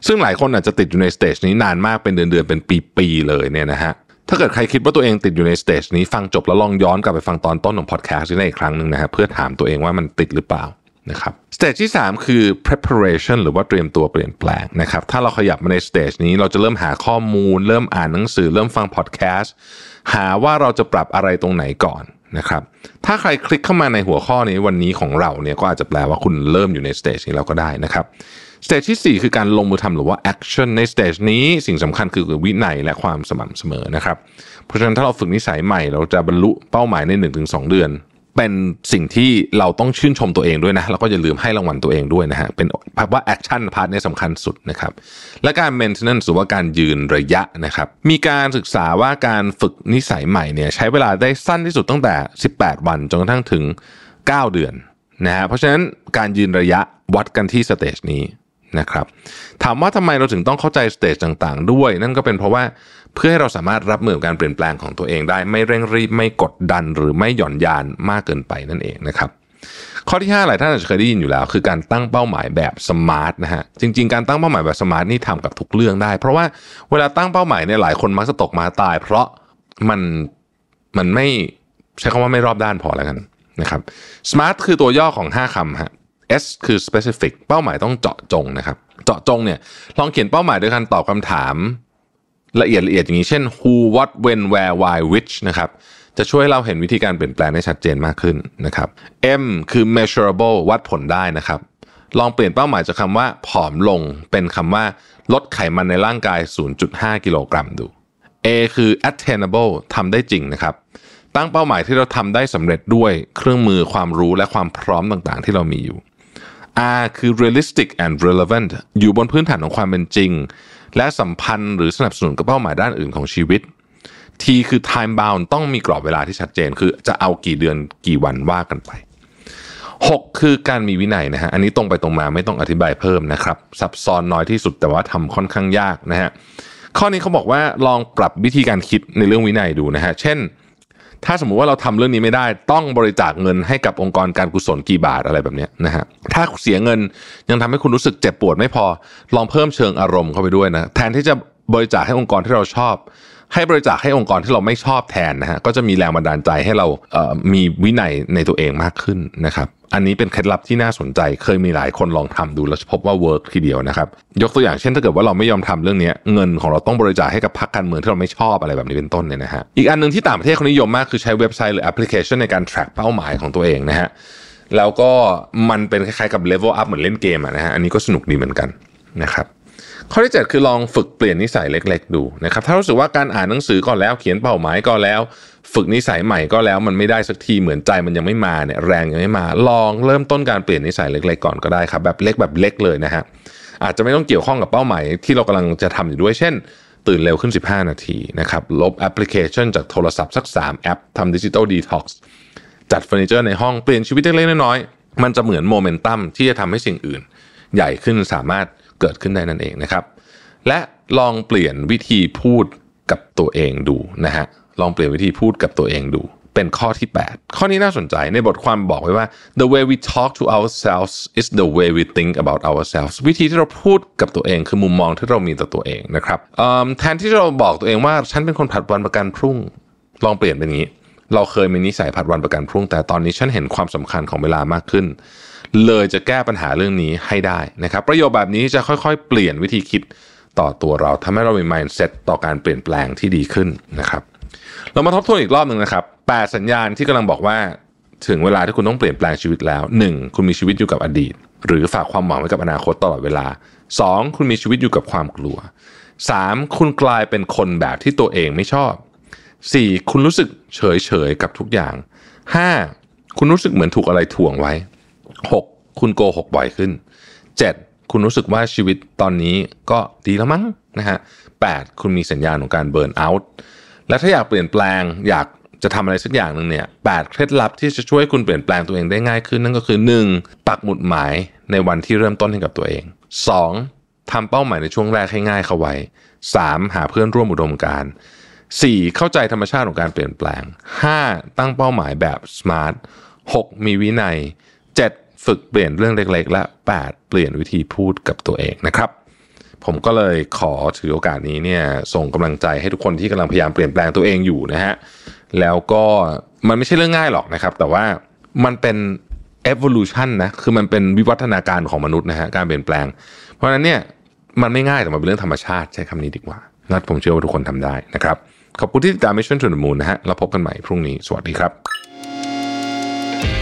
ซึ่งหลายคนอาจจะติดอยู่ใน stage นี้นานมากเป็นเดือนเดือนๆเป็นปีๆเลยเนี่ยนะฮะถ้าเกิดใครคิดว่าตัวเองติดอยู่ใน stage นี้ฟังจบแล้วลองย้อนกลับไปฟังตอนต้นของพอดแคสต์นี้อีกครั้งหนึ่งนะฮะเพื่อถามตัวเองว่ามันติดหรือเปล่า นะครับ stage ที่ 3 คือ preparation หรือว่าเตรียมตัวเปลี่ยนแปลงนะครับถ้าเราขยับมาใน stage นี้เราจะเริ่มหาข้อมูล เริ่มอ่านหนังสือ เริ่มฟังพอดแคสต์หาว่าเราจะปรับอะไรตรงไหนก่อนนะครับถ้าใครคลิกเข้ามาในหัวข้อนี้วันนี้ของเราเนี่ยก็อาจจะแปลว่าคุณเริ่มอยู่ใน stage นี้แล้วก็ได้นะครับ stage ที่ 4 คือการลงมือทำหรือว่า action ใน stage นี้สิ่งสำคัญคือวินัยและความสม่ำเสมอนะครับเพราะฉะนั้นถ้าเราฝึกนิสัยใหม่ เราจะบรรลุเป้าหมายใน 1-2 เดือน เป็นสิ่งที่เราต้องชื่นชมตัวเองด้วยนะแล้วก็อย่าลืมให้รางวัลตัวเองด้วยนะฮะเป็นว่า action part เนี่ยสำคัญสุดนะครับและการ maintenance หรือว่าการยืนระยะนะครับมีการศึกษาว่าการฝึกนิสัยใหม่เนี่ยใช้เวลาได้สั้นที่สุดตั้งแต่ 18 วันจนกระทั่งถึง 9 เดือนนะฮะเพราะฉะนั้นการยืนระยะวัดกันที่ stage นี้นะครับถามว่าทำไมเราถึงต้องเข้าใจ stage ต่างๆ ด้วย นั่นก็เป็นเพราะว่า เพื่อให้เราสามารถรับมือกับการเปลี่ยนแปลงของตัวเองได้ ไม่เร่งรีบไม่กดดันหรือไม่หย่อนยานมากเกินไปนั่นเองนะครับข้อที่ 5 หลายท่านอาจจะเคยได้ยินอยู่แล้ว คือการตั้งเป้าหมายแบบ SMART นะฮะจริง ๆ การตั้งเป้าหมายแบบ SMART นี่ทำกับทุกเรื่องได้ เพราะว่าเวลาตั้งเป้าหมายเนี่ยหลายคนมักจะตกมาตาย เพราะมันมันไม่ใช้คำว่าไม่รอบด้านพอแล้วกันนะครับ smart คือตัวย่อของ 5คำฮะ S คือ specific เป้าหมายต้องเจาะจงนะครับ เจาะจงเนี่ยลองเขียนเป้าหมายด้วยการตอบคำถาม ละเอียดละเอียดอย่างนี้เช่น who what when where why which นะครับจะช่วยให้เราเห็นวิธีการเปลี่ยนแปลงได้ชัดเจนมากขึ้นนะครับ M คือ measurable วัดผลได้นะครับ ลองเปลี่ยนเป้าหมายจากคำว่าผอมลงเป็นคำว่าลดไขมันในร่างกาย 0.5 กิโลกรัมดู A คือ attainable ทำได้จริงนะครับ ตั้งเป้าหมายที่เราทำได้สำเร็จด้วยเครื่องมือความรู้และความพร้อมต่างๆ ที่เรามีอยู่ R คือ realistic and relevant อยู่บนพื้นฐานของความเป็นจริง และสัมพันธ์หรือสนับสนุนกับเป้าหมายด้านอื่นของชีวิต T คือ time bound ต้องมีกรอบเวลาที่ชัดเจน คือจะเอากี่เดือนกี่วันว่ากันไป 6 คือการมีวินัยนะฮะอันนี้ตรงไปตรงมาไม่ต้องอธิบายเพิ่มนะครับ ซับซ้อนน้อยที่สุดแต่ว่าทำค่อนข้างยากนะฮะข้อนี้เขาบอกว่าลองปรับวิธีการคิดในเรื่องวินัยดูนะฮะเช่น ถ้าสมมุติว่าเราทำเรื่องนี้ไม่ได้ ต้องบริจาคเงินให้กับองค์กรการกุศลกี่บาทอะไรแบบนี้นะฮะถ้าเสียเงินยังทำให้คุณรู้สึกเจ็บปวดไม่พอ ลองเพิ่มเชิงอารมณ์เข้าไปด้วยนะแทนที่จะบริจาคให้องค์กรที่เราชอบ ให้บริจาคให้องค์กรที่เราไม่ชอบแทนนะฮะก็จะมีแรงบันดาลใจให้เราเอ่อมีวินัยในตัวเองมากขึ้นนะครับอันนี้เป็นเคล็ดลับที่น่าสนใจเคยมีหลายคนลองทำดูแล้วพบว่า work ทีเดียวนะครับยกตัวอย่างเช่นถ้าเกิดว่าเราไม่ยอมทำเรื่องนี้เงินของเราต้องบริจาคให้กับพรรคการเมืองที่เราไม่ชอบอะไรแบบนี้เป็นต้นเนี่ยนะฮะอีกอันหนึ่งที่ต่างประเทศเขานิยมมากคือใช้เว็บไซต์หรือแอปพลิเคชันในการ track เป้าหมายของตัวเองนะฮะแล้วก็มันเป็นคล้ายๆกับ level up เหมือนเล่นเกมอะนะฮะอันนี้ก็สนุกดีเหมือนกันนะครับ ข้อที่ 7 คือลองฝึกเปลี่ยนนิสัยเล็ก ๆ ดูนะครับถ้ารู้สึกว่าการอ่านหนังสือก่อนแล้วเขียนเป้าหมายก็แล้ว ฝึกนิสัยใหม่ก็แล้วมันไม่ได้สักทีเหมือนใจมันยังไม่มาเนี่ยแรงยังไม่มา ลองเริ่มต้นการเปลี่ยนนิสัยเล็กๆก่อนก็ได้ครับแบบเล็กแบบเล็กเลยนะฮะอาจจะไม่ต้องเกี่ยวข้องกับเป้าหมายที่เรากำลังจะทำอยู่ด้วยเช่น ตื่นเร็วขึ้น 15 นาทีนะครับลบแอปพลิเคชันจากโทรศัพท์สัก 3 แอปทำ digital detox จัดเฟอร์นิเจอร์ในห้องเปลี่ยนชีวิตเล็กๆน้อยๆมันจะเหมือนโมเมนตัมที่จะทำให้สิ่งอื่น ใหญ่ขึ้นสามารถ เกิดขึ้นได้นั่นเองนะครับ และลองเปลี่ยนวิธีพูดกับตัวเองดูนะฮะลองเปลี่ยนวิธีพูดกับตัวเองดู เป็นข้อที่ 8 ข้อนี้น่าสนใจในบทความบอกไว้ว่า the way we talk to ourselves is the way we think about ourselves วิธีที่เราพูดกับตัวเองคือมุมมองที่เรามีต่อตัวเองนะครับแทนที่เราบอกตัวเองว่าฉันเป็นคนผัดวันประกันพรุ่ง ลองเปลี่ยนเป็นอย่างนี้ เราเคยมีนิสัยผัดวันประกันพรุ่ง แต่ตอนนี้ฉันเห็นความสำคัญของเวลามากขึ้น เลยจะแก้ปัญหาเรื่องนี้ให้ได้นะครับ ประโยชน์แบบนี้จะค่อยๆ เปลี่ยนวิธีคิดต่อตัวเราทำให้เรามี mindset ต่อการเปลี่ยนแปลงที่ดีขึ้นนะครับเรามาทบทวนอีกรอบหนึ่งนะครับแปดสัญญาณที่กำลังบอกว่าถึงเวลาที่คุณต้องเปลี่ยนแปลงชีวิตแล้ว 1. คุณมีชีวิตอยู่กับอดีต หรือฝากความหวังไว้กับอนาคตตลอดเวลา 2. คุณมีชีวิตอยู่กับความกลัว 3. คุณกลายเป็นคนแบบที่ตัวเองไม่ชอบ 4. คุณรู้สึกเฉยเฉยกับทุกอย่าง 5. คุณรู้สึกเหมือนถูกอะไรถ่วงไว้ 6. คุณโกหกบ่อยขึ้น 7. คุณรู้สึกว่าชีวิตตอนนี้ก็ดีแล้วมั้งนะฮะ 8. คุณมีสัญญาณของการเบิร์นเอาท์และถ้าอยากเปลี่ยนแปลงอยากจะทำอะไรสักอย่างหนึ่งเนี่ยแปดเคล็ดลับที่จะช่วยคุณเปลี่ยนแปลงตัวเองได้ง่ายขึ้นนั่นก็คือ 1. ปักหมุดหมายในวันที่เริ่มต้นให้กับตัวเอง 2. ทำเป้าหมายในช่วงแรกให้ง่ายเข้าไว้ 3. หาเพื่อนร่วมอุดมการณ์ 4. เข้าใจธรรมชาติของการเปลี่ยนแปลง 5. ตั้งเป้าหมายแบบ smart 6. มีวินัย ฝึกเปลี่ยนเรื่องเล็กๆ และ 8. เปลี่ยนวิธีพูดกับตัวเองนะครับ ผมก็เลยขอถือโอกาสนี้เนี่ยส่งกำลังใจให้ทุกคนที่กำลังพยายามเปลี่ยนแปลงตัวเองอยู่นะฮะแล้วก็มันไม่ใช่เรื่องง่ายหรอกนะครับ แต่ว่ามันเป็น evolution นะคือมันเป็นวิวัฒนาการของมนุษย์นะฮะการเปลี่ยนแปลง เพราะฉะนั้นเนี่ยมันไม่ง่ายแต่มันเป็นเรื่องธรรมชาติใช้คำนี้ดีกว่านัดผมเชื่อว่าทุกคนทำได้นะครับขอบคุณที่ติดตาม Mission to the Moon นะฮะเราพบกันใหม่พรุ่งนี้ สวัสดีครับ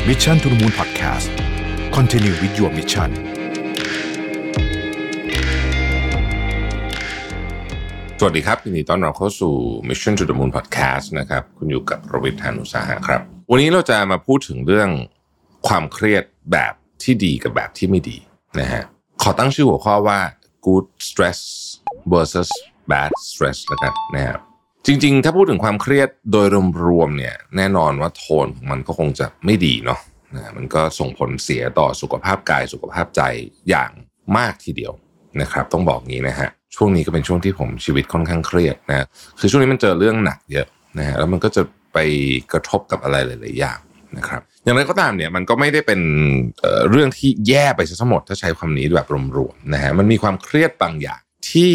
Mission to the Moon Podcast Continue with your mission สวัสดีครับยินดีต้อนรับเข้าสู่ Mission to the Moon Podcast นะครับ คุณอยู่กับรวิทยานุสาหะครับ วันนี้เราจะมาพูดถึงเรื่องความเครียดแบบที่ดีกับแบบที่ไม่ดีนะฮะ ขอตั้งชื่อหัวข้อว่า good stress versus bad stress แล้วกันนะครับจริงๆ ถ้าพูดถึงความเครียดโดยรวมๆเนี่ยแน่นอนว่าโทนของมันก็คงจะไม่ดีเนาะ นะมันก็ส่งผลเสียต่อสุขภาพกายสุขภาพใจอย่างมากทีเดียวนะครับ ต้องบอกงี้นะฮะช่วงนี้ก็เป็นช่วงที่ผมชีวิตค่อนข้างเครียดนะคือช่วงนี้มันเจอเรื่องหนักเยอะนะฮะแล้วมันก็จะไปกระทบกับอะไรหลายๆอย่างนะครับอย่างไรก็ตามเนี่ยมันก็ไม่ได้เป็นเรื่องที่แย่ไปซะทั้งหมดถ้าใช้คำนี้แบบรวมๆนะฮะมันมีความเครียดบางอย่างที่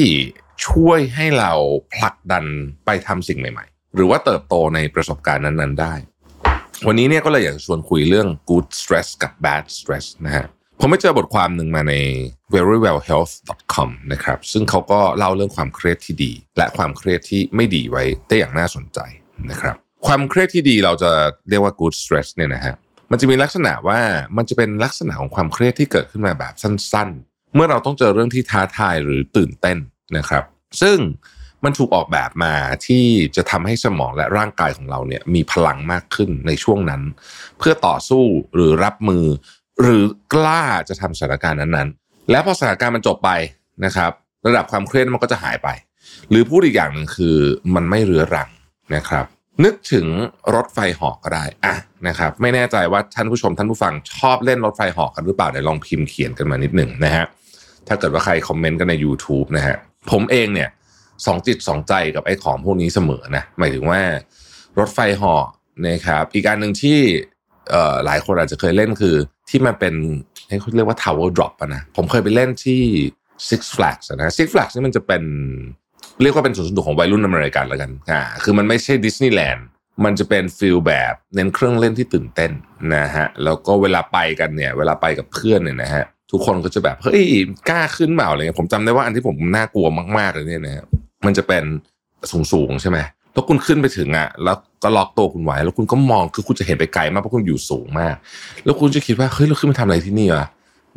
ช่วยให้เราผลักดันไปทำสิ่งใหม่ ๆ หรือว่าเติบโตในประสบการณ์นั้นๆได้ วันนี้เนี่ยก็เลยอยากชวนคุยเรื่อง good stress กับ bad stress นะฮะผมไปเจอบทความหนึ่งมาใน verywellhealth.com นะครับซึ่งเขาก็เล่าเรื่องความเครียดที่ดี และความเครียดที่ไม่ดีไว้ได้อย่างน่าสนใจนะครับความเครียดที่ดีเราจะเรียกว่า good stress เนี่ยนะฮะมันจะมีลักษณะว่ามันจะเป็นลักษณะของความเครียดที่เกิดขึ้นมาแบบสั้น ๆ เมื่อเราต้องเจอเรื่องที่ท้าทายหรือตื่นเต้นนะครับ ซึ่ง มันถูกออกแบบมาที่จะทำให้สมองและร่างกายของเราเนี่ยมีพลังมากขึ้นในช่วงนั้น เพื่อต่อสู้หรือรับมือ หรือกล้าจะทำสถานการณ์นั้นๆ แล้วพอสถานการณ์มันจบไปนะครับ ระดับความเครียดมันก็จะหายไป หรือพูดอีกอย่างหนึ่งคือมันไม่เรื้อรังนะครับ นึกถึงรถไฟหอกก็ได้อะนะครับ ไม่แน่ใจว่าท่านผู้ชมท่านผู้ฟังชอบเล่นรถไฟหอกกันหรือเปล่าเดี๋ยวลองพิมพ์เขียนกันมานิดหนึ่งนะฮะถ้าเกิดว่าใครคอมเมนต์กันใน YouTube นะฮะผมเองเนี่ย สองจิตสองใจกับไอ้ของพวกนี้เสมอนะหมายถึงว่ารถไฟหอนะครับอีกการหนึ่งที่หลายคนอาจจะเคยเล่นคือ ที่มันเป็นเขาเรียกว่า Tower Drop นะผมเคยไปเล่นที่ Six Flags นะ Six Flags นี่มันจะเป็นเรียกว่าเป็นสวนสนุกของวัยรุ่นอเมริกันแล้วกันอ่าคือมันไม่ใช่ดิสนีย์แลนด์มันจะเป็น feel แบบเน้นเครื่องเล่นที่ตื่นเต้นนะฮะแล้วก็เวลาไปกันเนี่ย เวลาไปกับเพื่อนเนี่ยนะฮะทุกคนก็จะแบบเฮ้ยกล้าขึ้นเปล่าอะไรเงี้ยผมจำได้ว่าอันที่ผมน่ากลัวมากๆเลยเนี่ยนะฮะ มันจะเป็นสูงๆใช่ไหมแล้วคุณขึ้นไปถึงอะแล้วก็ล็อกตัวคุณไว้แล้วคุณก็มองคือคุณจะเห็นไปไกลมากเพราะคุณอยู่สูงมาก แล้วคุณจะคิดว่าเฮ้ยเราขึ้นมาทำอะไรที่นี่วะ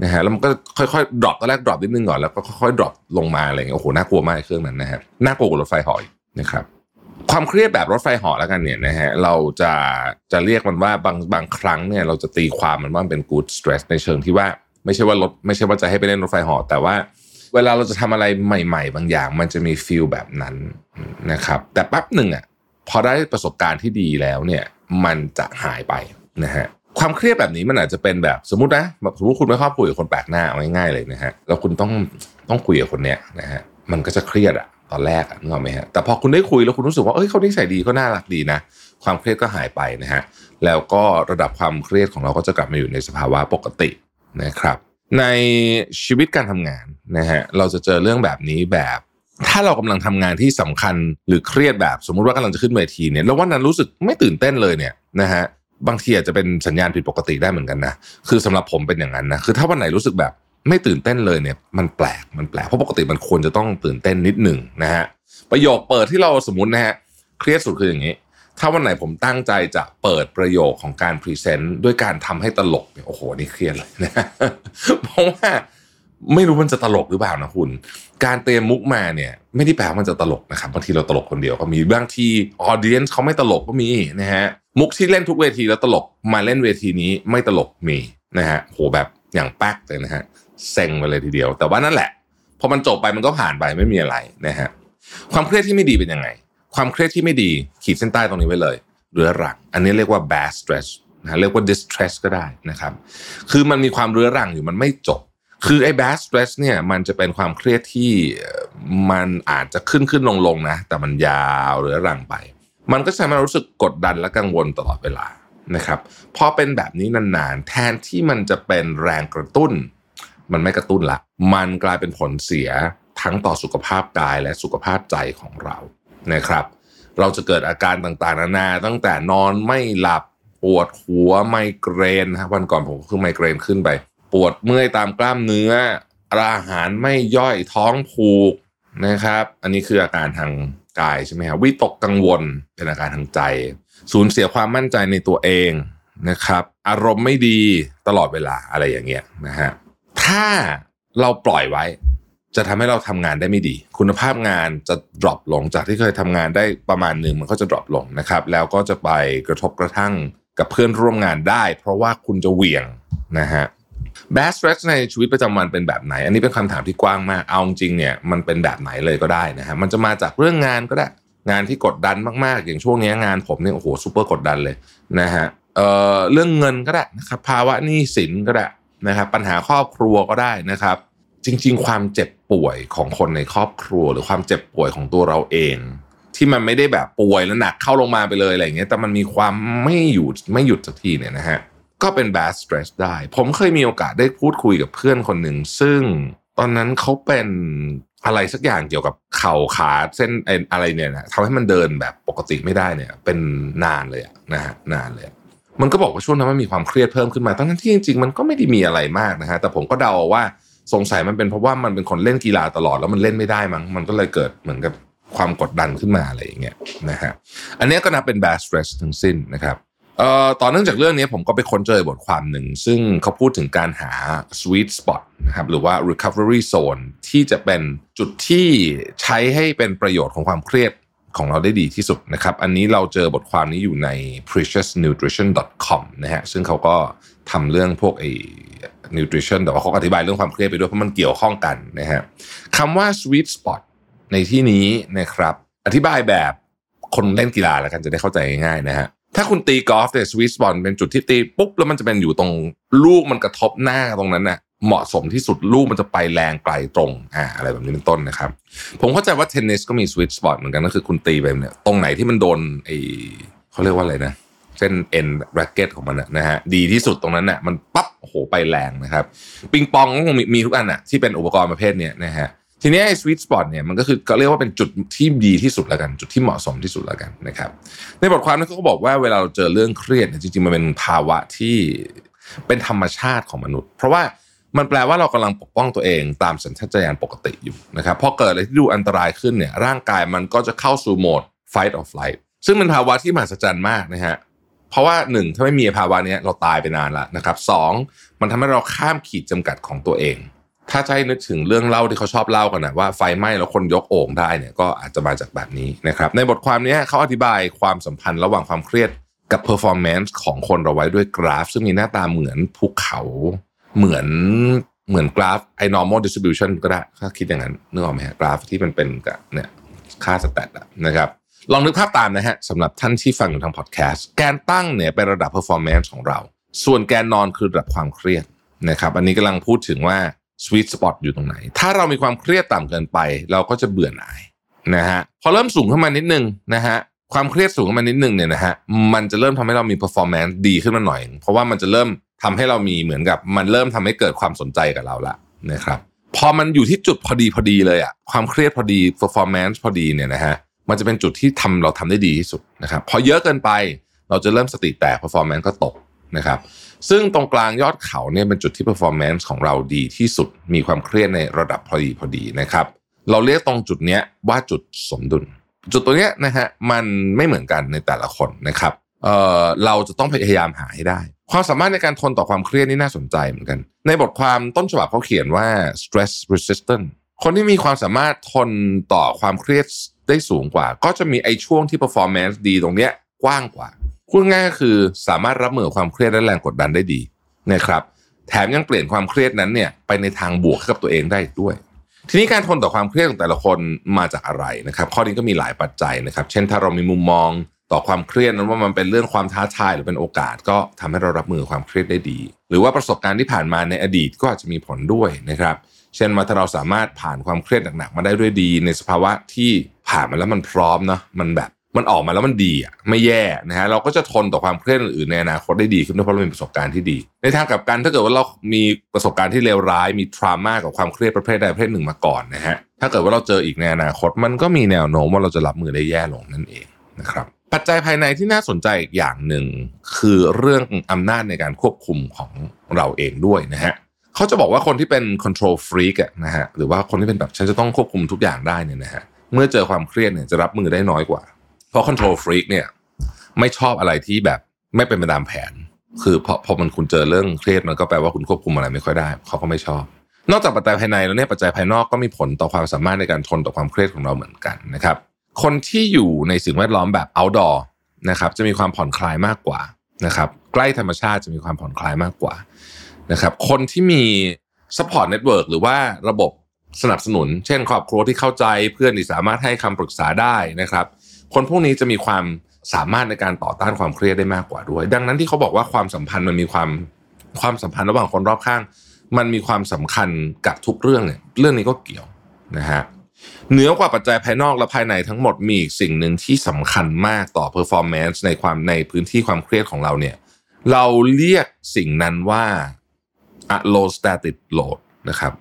นะฮะแล้วมันก็ค่อยๆ drop ตอนแรก drop นิดนึงก่อนแล้วก็ค่อยๆ drop ลงมาอะไรเงี้ยโอ้โหน่ากลัวมากเครื่องนั้นนะฮะน่ากลัวกว่ารถไฟเหาะนะครับความเครียดแบบรถไฟเหาะแล้วกันเนี่ยนะฮะเราจะจะเรียกมันว่าบางบางครั้งเนี่ยเราจะตีความมันว่าเป็น good stress ในเชิงที่ว่า ไม่ใช่ว่ารถไม่ใช่ว่าจะให้ไปเล่นรถไฟเหาะแต่ว่า เวลาเราจะทำอะไรใหม่ ๆ บางอย่าง มันจะมี feel แบบนั้นนะครับ แต่แป๊บหนึ่งอะพอได้ประสบการณ์ที่ดีแล้วเนี่ย มันจะหายไปนะฮะความเครียดแบบนี้มันอาจจะเป็นแบบสมมตินะสมมติคุณไม่ชอบคุยกับคนแปลกหน้าเอาง่ายๆเลยนะฮะแล้วคุณต้องต้องคุยกับคนเนี้ยนะฮะมันก็จะเครียดอะตอนแรกอะนึกออกไหมฮะแต่พอคุณได้คุยแล้วคุณรู้สึกว่าเอ้ยเขานิสัยดีก็น่ารักดีนะความเครียดก็หายไปนะฮะแล้วก็ระดับความเครียดของเราก็จะกลับมาอยู่ในสภาวะปกตินะครับ ในชีวิตการทำงานนะฮะเราจะเจอเรื่องแบบนี้แบบ ถ้าเรากำลังทำงานที่สำคัญหรือเครียดแบบสมมุติว่ากำลังจะขึ้นเวทีเนี่ยแล้ววันนั้นรู้สึกไม่ตื่นเต้นเลยเนี่ยนะฮะบางทีอาจจะเป็นสัญญาณผิดปกติได้เหมือนกันนะคือสำหรับผมเป็นอย่างนั้นนะคือถ้าวันไหนรู้สึกแบบไม่ตื่นเต้นเลยเนี่ย มันแปลกมันแปลกเพราะปกติมันควรจะต้องตื่นเต้นนิดหนึ่งนะฮะประโยคเปิดที่เราสมมตินะฮะเครียดสุดคืออย่างนี้ ถ้าวันไหนผมตั้งใจจะเปิดประโยคของการ present ด้วยการทำให้ตลกเนี่ยโอ้โหนี่เครียดเลยนะเพราะว่าไม่รู้มันจะตลกหรือเปล่านะคุณ การเตรียมมุกมาเนี่ย ไม่ได้แปลว่ามันจะตลกนะครับบางทีเราตลกคนเดียวก็มีบางทีออเดียนเขาไม่ตลกก็มีนะฮะมุกที่เล่นทุกเวทีแล้วตลกมาเล่นเวทีนี้ไม่ตลกมีนะฮะโหแบบอย่างแป๊กเลยนะฮะเซ็งไปเลยทีเดียว แต่ว่านั่นแหละพอมันจบไปมันก็ผ่านไปไม่มีอะไรนะฮะความเครียดที่ไม่ดีเป็นยังไง ความเครียดที่ไม่ดีขีดเส้นใต้ตรงนี้ไว้เลยเรื้อรัง อันนี้เรียกว่า bad stress นะเรียกว่า distress ก็ได้นะครับ คือมันมีความเรื้อรังอยู่มันไม่จบ คือไอ้ bad stress เนี่ยมันจะเป็นความเครียดที่มันอาจจะขึ้นขึ้นลงลงนะ แต่มันยาวเรื้อรังไป มันก็จะทำให้เรารู้สึกกดดันและกังวลตลอดเวลานะครับ พอเป็นแบบนี้นานๆ แทนที่มันจะเป็นแรงกระตุ้น มันไม่กระตุ้นละ มันกลายเป็นผลเสียทั้งต่อสุขภาพกายและสุขภาพใจของเรา นะครับ เราจะเกิดอาการต่างๆ นานา ตั้งแต่นอนไม่หลับปวดหัวไมเกรนนะวันก่อนผมก็คือไมเกรนขึ้นไป ปวดเมื่อยตามกล้ามเนื้ออาหารไม่ย่อยท้องผูกนะครับ อันนี้คืออาการทางกายใช่ไหมครับวิตกกังวลเป็นอาการทางใจ สูญเสียความมั่นใจในตัวเองนะครับ อารมณ์ไม่ดีตลอดเวลาอะไรอย่างเงี้ยนะฮะถ้าเราปล่อยไว้ จะทำให้เราทำงานได้ไม่ดี คุณภาพงานจะ drop ลงจากที่เคยทำงานได้ประมาณหนึ่งมันก็จะ drop ลงนะครับ แล้วก็จะไปกระทบกระทั่งกับเพื่อนร่วมงานได้ เพราะว่าคุณจะเหวี่ยงนะฮะ bad stress ในชีวิตประจำวันเป็นแบบไหน อันนี้เป็นคำถามที่กว้างมาก เอาจริงเนี่ยมันเป็นแบบไหนเลยก็ได้นะฮะ มันจะมาจากเรื่องงานก็ได้ งานที่กดดันมากๆ อย่างช่วงนี้งานผมเนี่ยโอ้โหซูเปอร์กดดันเลยนะฮะ เอ่อเรื่องเงินก็ได้นะครับภาวะหนี้สินก็ได้นะครับปัญหาครอบครัวก็ได้นะครับ จริง ๆ ความเจ็บ ป่วยของคนในครอบครัว หรือความเจ็บป่วยของตัวเราเอง ที่มันไม่ได้แบบป่วยแล้วหนักเข้าลงมาไปเลยอะไรเงี้ยแต่มันมีความไม่หยุดไม่หยุดสักทีเนี่ยนะฮะก็เป็น bad stress ได้ ผมเคยมีโอกาสได้พูดคุยกับเพื่อนคนหนึ่ง ซึ่งตอนนั้นเขาเป็นอะไรสักอย่างเกี่ยวกับเข่าขาเส้นอะไรเนี่ยนะทำให้มันเดินแบบปกติไม่ได้เนี่ย เป็นนานเลยนะฮะนานเลย มันก็บอกว่าช่วงนั้นมันมีความเครียดเพิ่มขึ้นมาทั้งที่จริงๆมันก็ไม่ได้มีอะไรมากนะฮะแต่ผมก็เดาว่า สงสัยมันเป็นเพราะว่ามันเป็นคนเล่นกีฬาตลอดแล้วมันเล่นไม่ได้มั้งมันก็เลยเกิดเหมือนกับความกดดันขึ้นมาอะไรอย่างเงี้ยนะฮะอันนี้ก็นับเป็น bad stress ทั้งสิ้นนะครับเอ่อต่อเนื่องจากเรื่องนี้ผมก็ไปค้นเจอบทความหนึ่ง ซึ่งเขาพูดถึงการหา sweet spot นะครับหรือว่า recovery zone ที่จะเป็นจุดที่ใช้ให้เป็นประโยชน์ของความเครียดของเราได้ดีที่สุดนะครับ อันนี้เราเจอบทความนี้อยู่ใน preciousnutrition.com นะฮะซึ่งเขาก็ทำเรื่องพวกไอ nutrition แต่ว่าเขาอธิบายเรื่องความเครียดไปด้วยเพราะมันเกี่ยวข้องกันนะฮะคำว่า sweet spot ในที่นี้นะครับ อธิบายแบบคนเล่นกีฬาแล้วกันจะได้เข้าใจง่ายๆนะฮะถ้าคุณตีกอล์ฟเนี่ยสวิตบอลเป็นจุดที่ตีปุ๊บแล้วมันจะเป็นอยู่ตรงลูกมันกระทบหน้าตรงนั้นน่ะเหมาะสมที่สุดลูกมันจะไปแรงไกลตรงอ่าอะไรแบบนี้เป็นต้นนะครับ ผมเข้าใจว่าเทนนิสก็มีสวิตสปอตเหมือนกันก็คือคุณตีไปเนี่ยตรงไหนที่มันโดนไอเขาเรียกว่าอะไรนะ เส้นเอ็นแร็กเก็ตของมันนะฮะดีที่สุดตรงนั้นน่ะมันปั๊บโอ้โหไปแรงนะครับ ปิงปองก็คงมีทุกอันน่ะที่เป็นอุปกรณ์ประเภทเนี้ยนะฮะทีนี้ไอ้สวิตสปอตเนี่ยมันก็คือก็เรียกว่าเป็นจุดที่ดีที่สุดแล้วกัน จุดที่เหมาะสมที่สุดแล้วกันนะครับ ในบทความนั้นเขาก็บอกว่าเวลาเราเจอเรื่องเครียดเนี่ยจริงๆมันเป็นภาวะที่เป็นธรรมชาติของมนุษย์ เพราะว่ามันแปลว่าเรากำลังปกป้องตัวเองตามสัญชาตญาณปกติอยู่นะครับพอเกิดอะไรที่ดูอันตรายขึ้นเนี่ยร่างกายมันก็จะเข้าสู่โหมด fight or flight ซึ่งเป็นภาวะที่มหัศจรรย์มากนะฮะ เพราะว่าหนึ่งถ้าไม่มีภาวะนี้เราตายไปนานแล้วนะครับสองมันทำให้เราข้ามขีดจำกัดของตัวเอง ถ้าใช้นึกถึงเรื่องเล่าที่เขาชอบเล่ากันนะว่าไฟไหม้แล้วคนยกโอ่งได้เนี่ยก็อาจจะมาจากแบบนี้นะครับในบทความนี้เขาอธิบายความสัมพันธ์ระหว่างความเครียดกับ performance ของคนเราไว้ด้วยกราฟ ซึ่งมีหน้าตาเหมือนภูเขาเหมือนเหมือนกราฟไอ้ normal distribution ก็ได้ถ้าคิดอย่างนั้นนึกออกไหมฮะกราฟที่มันเป็นกับเนี่ยค่าสแตทนะครับ ลองนึกภาพตามนะฮะสำหรับท่านที่ฟังอยู่ทางพอดแคสต์แกนตั้งเนี่ยเป็นระดับ performance ของเรา ส่วนแกนนอนคือระดับความเครียดนะครับอันนี้กำลังพูดถึงว่า sweet spot อยู่ตรงไหน ถ้าเรามีความเครียดต่ำเกินไป เราก็จะเบื่อหน่ายนะฮะพอเริ่มสูงขึ้นมานิดนึงนะฮะความเครียดสูงขึ้นมานิดนึงเนี่ยนะฮะมันจะเริ่มทำให้เรามี performance ดีขึ้นมาหน่อย เพราะว่ามันจะเริ่มทำให้เรามีเหมือนกับมันเริ่มทำให้เกิดความสนใจกับเราละนะครับพอมันอยู่ที่จุดพอดีพอดีเลยอะความเครียดพอดี performance พอดีเนี่ยนะฮะ มันจะเป็นจุดที่ทำเราทำได้ดีที่สุดนะครับพอเยอะเกินไปเราจะเริ่มสติแตก performance ก็ตกนะครับซึ่งตรงกลางยอดเขาเนี่ยเป็นจุดที่ performance ของเราดีที่สุดมีความเครียดในระดับพอดีพอดีนะครับเราเรียกตรงจุดเนี้ยว่าจุดสมดุล จุดตัวเนี้ยนะฮะมันไม่เหมือนกันในแต่ละคนนะครับเอ่อเราจะต้องพยายามหาให้ได้ ความสามารถในการทนต่อความเครียดนี่น่าสนใจเหมือนกัน ในบทความต้นฉบับเขาเขียนว่า stress resistant คนที่มีความสามารถทนต่อความเครียด ได้สูงกว่า ก็จะมีไอ้ช่วงที่ performance ดีตรงเนี้ยกว้างกว่าพูดง่ายก็คือสามารถรับมือความเครียดและแรงกดดันได้ดีนะครับ แถมยังเปลี่ยนความเครียดนั้นเนี่ยไปในทางบวกกับตัวเองได้ด้วย ทีนี้การทนต่อความเครียดของแต่ละคนมาจากอะไรนะครับ ข้อนี้ก็มีหลายปัจจัยนะครับ เช่นถ้าเรามีมุมมองต่อความเครียดนั้นว่ามันเป็นเรื่องความท้าทายหรือเป็นโอกาสก็ทำให้เรารับมือความเครียดได้ดี หรือว่าประสบการณ์ที่ผ่านมาในอดีตก็อาจจะมีผลด้วยนะครับ เช่นว่าถ้าเราสามารถผ่านความเครียดหนักๆมาได้ด้วยดี ในสภาวะที่ผ่านมาแล้วมันพร้อมเนาะมันแบบมันออกมาแล้วมันดีอะไม่แย่นะฮะเราก็จะทนต่อความเครียดอื่นในอนาคตได้ดีขึ้นเพราะเรามีประสบการณ์ที่ดี ในทางกลับกันถ้าเกิดว่าเรามีประสบการณ์ที่เลวร้ายมีทรามากับความเครียดประเภทใดประเภทหนึ่งมาก่อนนะฮะถ้าเกิดว่าเราเจออีกในอนาคต มันก็มีแนวโน้มว่าเราจะรับมือได้แย่ลงนั่นเองนะครับปัจจัยภายในที่น่าสนใจอีกอย่างหนึ่งคือเรื่องอำนาจในการควบคุมของเราเองด้วยนะฮะ เขาจะบอกว่าคนที่เป็น control freak นะฮะหรือว่าคนที่เป็นแบบฉันจะต้องควบคุมทุกอย่างได้เนี่ยนะฮะเมื่อเจอความเครียดเนี่ยจะรับมือได้น้อยกว่า เพราะ control freak เนี่ยไม่ชอบอะไรที่แบบไม่เป็นไปตามแผน คือพอพอมันคุณเจอเรื่องเครียดมันก็แปลว่าคุณควบคุมอะไรไม่ค่อยได้เขาก็ไม่ชอบ นอกจากปัจจัยภายในแล้วเนี่ยปัจจัยภายนอกก็มีผลต่อความสามารถในการทนต่อความเครียดของเราเหมือนกันนะครับคนที่อยู่ในสิ่งแวดล้อมแบบ outdoor นะครับจะมีความผ่อนคลายมากกว่านะครับใกล้ธรรมชาติจะมีความผ่อนคลายมากกว่า นะครับคนที่มี support network หรือว่าระบบสนับสนุน เช่นครอบครัวที่เข้าใจเพื่อนที่สามารถให้คำปรึกษาได้นะครับ คนพวกนี้จะมีความสามารถในการต่อต้านความเครียดได้มากกว่าด้วย ดังนั้นที่เขาบอกว่าความสัมพันธ์มันมีความความสัมพันธ์ระหว่างคนรอบข้าง มันมีความสำคัญกับทุกเรื่องเนี่ยเรื่องนี้ก็เกี่ยวนะฮะเหนือกว่าปัจจัยภายนอกและภายในทั้งหมดมีอีกสิ่งหนึ่งที่สำคัญมากต่อ performance ในความในพื้นที่ความเครียดของเราเนี่ยเราเรียกสิ่งนั้นว่า allostatic load นะครับ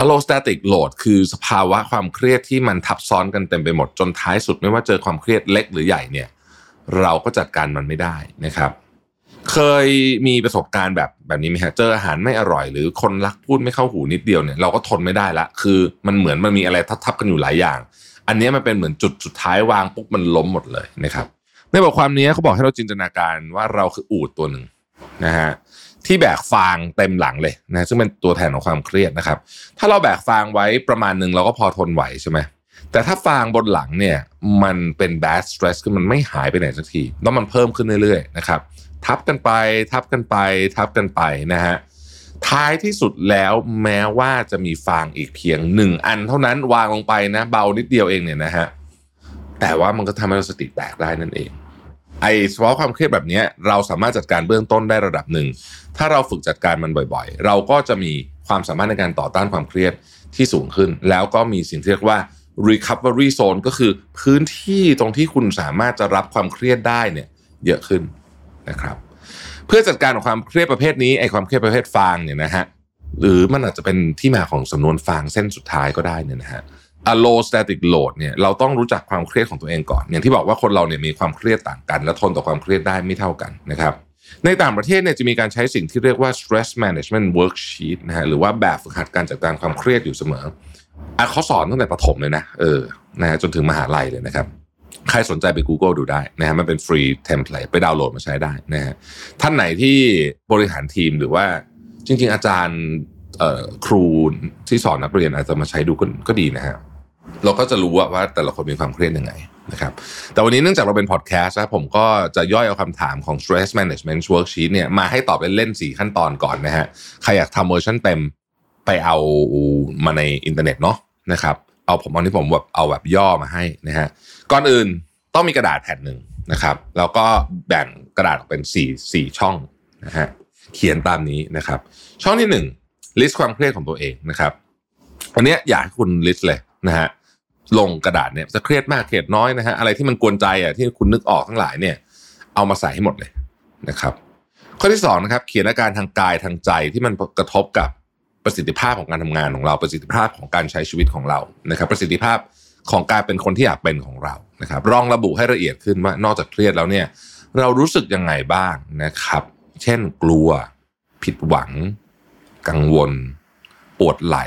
allostatic load คือสภาวะความเครียดที่มันทับซ้อนกันเต็มไปหมดจนท้ายสุดไม่ว่าเจอความเครียดเล็กหรือใหญ่เนี่ยเราก็จัดการมันไม่ได้นะครับ เคยมีประสบการณ์แบบแบบนี้ไหมฮะเจออาหารไม่อร่อย หรือคนรักพูดไม่เข้าหูนิดเดียวเนี่ยเราก็ทนไม่ได้ละ คือมันเหมือนมันมีอะไรทับๆกันอยู่หลายอย่าง อันนี้มันเป็นเหมือนจุดสุดท้ายวางปุ๊บมันล้มหมดเลยนะครับในบทความนี้เขาบอกให้เราจินตนาการว่าเราคืออูดตัวหนึ่งนะฮะ ที่แบกฟางเต็มหลังเลยนะซึ่งเป็นตัวแทนของความเครียดนะครับ ถ้าเราแบกฟางไว้ประมาณหนึ่งเราก็พอทนไหวใช่ไหมแต่ถ้าฟางบนหลังเนี่ยมันเป็นแบสสเตรสคือมันไม่หายไปไหนสักทีแล้วมันเพิ่มขึ้นเรื่อยๆนะครับทับกันไปทับกันไป ทับกันไปนะฮะท้ายที่สุดแล้วแม้ว่าจะมีฟางอีกเพียงหนึ่งอันเท่านั้นวางลงไปนะ เบานิดเดียวเองเนี่ยนะฮะแต่ว่ามันก็ทำให้เราสติแตกได้นั่นเอง ไอ้เฉพาะความเครียดแบบนี้เราสามารถจัดการเบื้องต้นได้ระดับหนึ่ง ถ้าเราฝึกจัดการมันบ่อยๆ เราก็จะมีความสามารถในการต่อต้านความเครียดที่สูงขึ้น แล้วก็มีสิ่งที่เรียกว่า recovery zone ก็คือพื้นที่ตรงที่คุณสามารถจะรับความเครียดได้เนี่ยเยอะขึ้นนะครับ เพื่อจัดการกับความเครียดประเภทนี้ไอ้ความเครียดประเภทฟางเนี่ยนะฮะหรือมันอาจจะเป็นที่มาของสำนวนฟางเส้นสุดท้ายก็ได้เนี่ยนะฮะ allostatic load เนี่ยเราต้องรู้จักความเครียดของตัวเองก่อน อย่างที่บอกว่าคนเราเนี่ยมีความเครียดต่างกัน และทนต่อความเครียดได้ไม่เท่ากันนะครับในต่างประเทศเนี่ยจะมีการใช้สิ่งที่เรียกว่า stress management worksheet นะฮะหรือว่าแบบฝึกหัดการจัดการความเครียดอยู่เสมออะเขาสอนตั้งแต่ประถมเลยนะเออนะฮะจนถึงมหาลัยเลยนะครับ ใครสนใจไป Google ดูได้นะฮะมันเป็นฟรีเทมเพลตไปดาวน์โหลดมาใช้ได้นะฮะท่านไหนที่บริหารทีมหรือว่าจริงๆ อาจารย์ครูที่สอนนักเรียนอาจจะมาใช้ดูก็ดีนะฮะ เราก็จะรู้ว่าแต่ละคนมีความเครียดยังไงนะครับแต่วันนี้เนื่องจากเราเป็นพอดแคสต์นะผมก็จะย่อยเอาคำถามของ stress management worksheet เนี่ยมาให้ตอบเล่นๆ4ขั้นตอนก่อนนะฮะใครอยากทำเวอร์ชันเต็มไปเอามาในอินเทอร์เน็ตเนาะนะครับเอาผมเอาที่ผมแบบเอาแบบย่อมาให้นะฮะก่อนอื่นต้องมีกระดาษแผ่นหนึ่งนะครับ แล้วก็แบ่งกระดาษออกเป็น4 4ช่องนะฮะเขียนตามนี้นะครับ ช่องที่1 list ความเครียดของตัวเองนะครับอันนี้อยากให้คุณ list เลยนะฮะ ลงกระดาษเนี่ยจะเครียดมากเครียดน้อยนะฮะอะไรที่มันกวนใจอะที่คุณนึกออกทั้งหลายเนี่ย เอามาใส่ให้หมดเลยนะครับ ข้อที่2นะครับเขียนอาการทางกายทางใจที่มันกระทบกับประสิทธิภาพของการทำงานของเราประสิทธิภาพของการใช้ชีวิตของเรานะครับ ประสิทธิภาพของการเป็นคนที่อยากเป็นของเรานะครับลองระบุให้ละเอียดขึ้นว่านอกจากเครียดแล้วเนี่ย เรารู้สึกยังไงบ้างนะครับ เช่นกลัว ผิดหวัง กังวล ปวดไหล่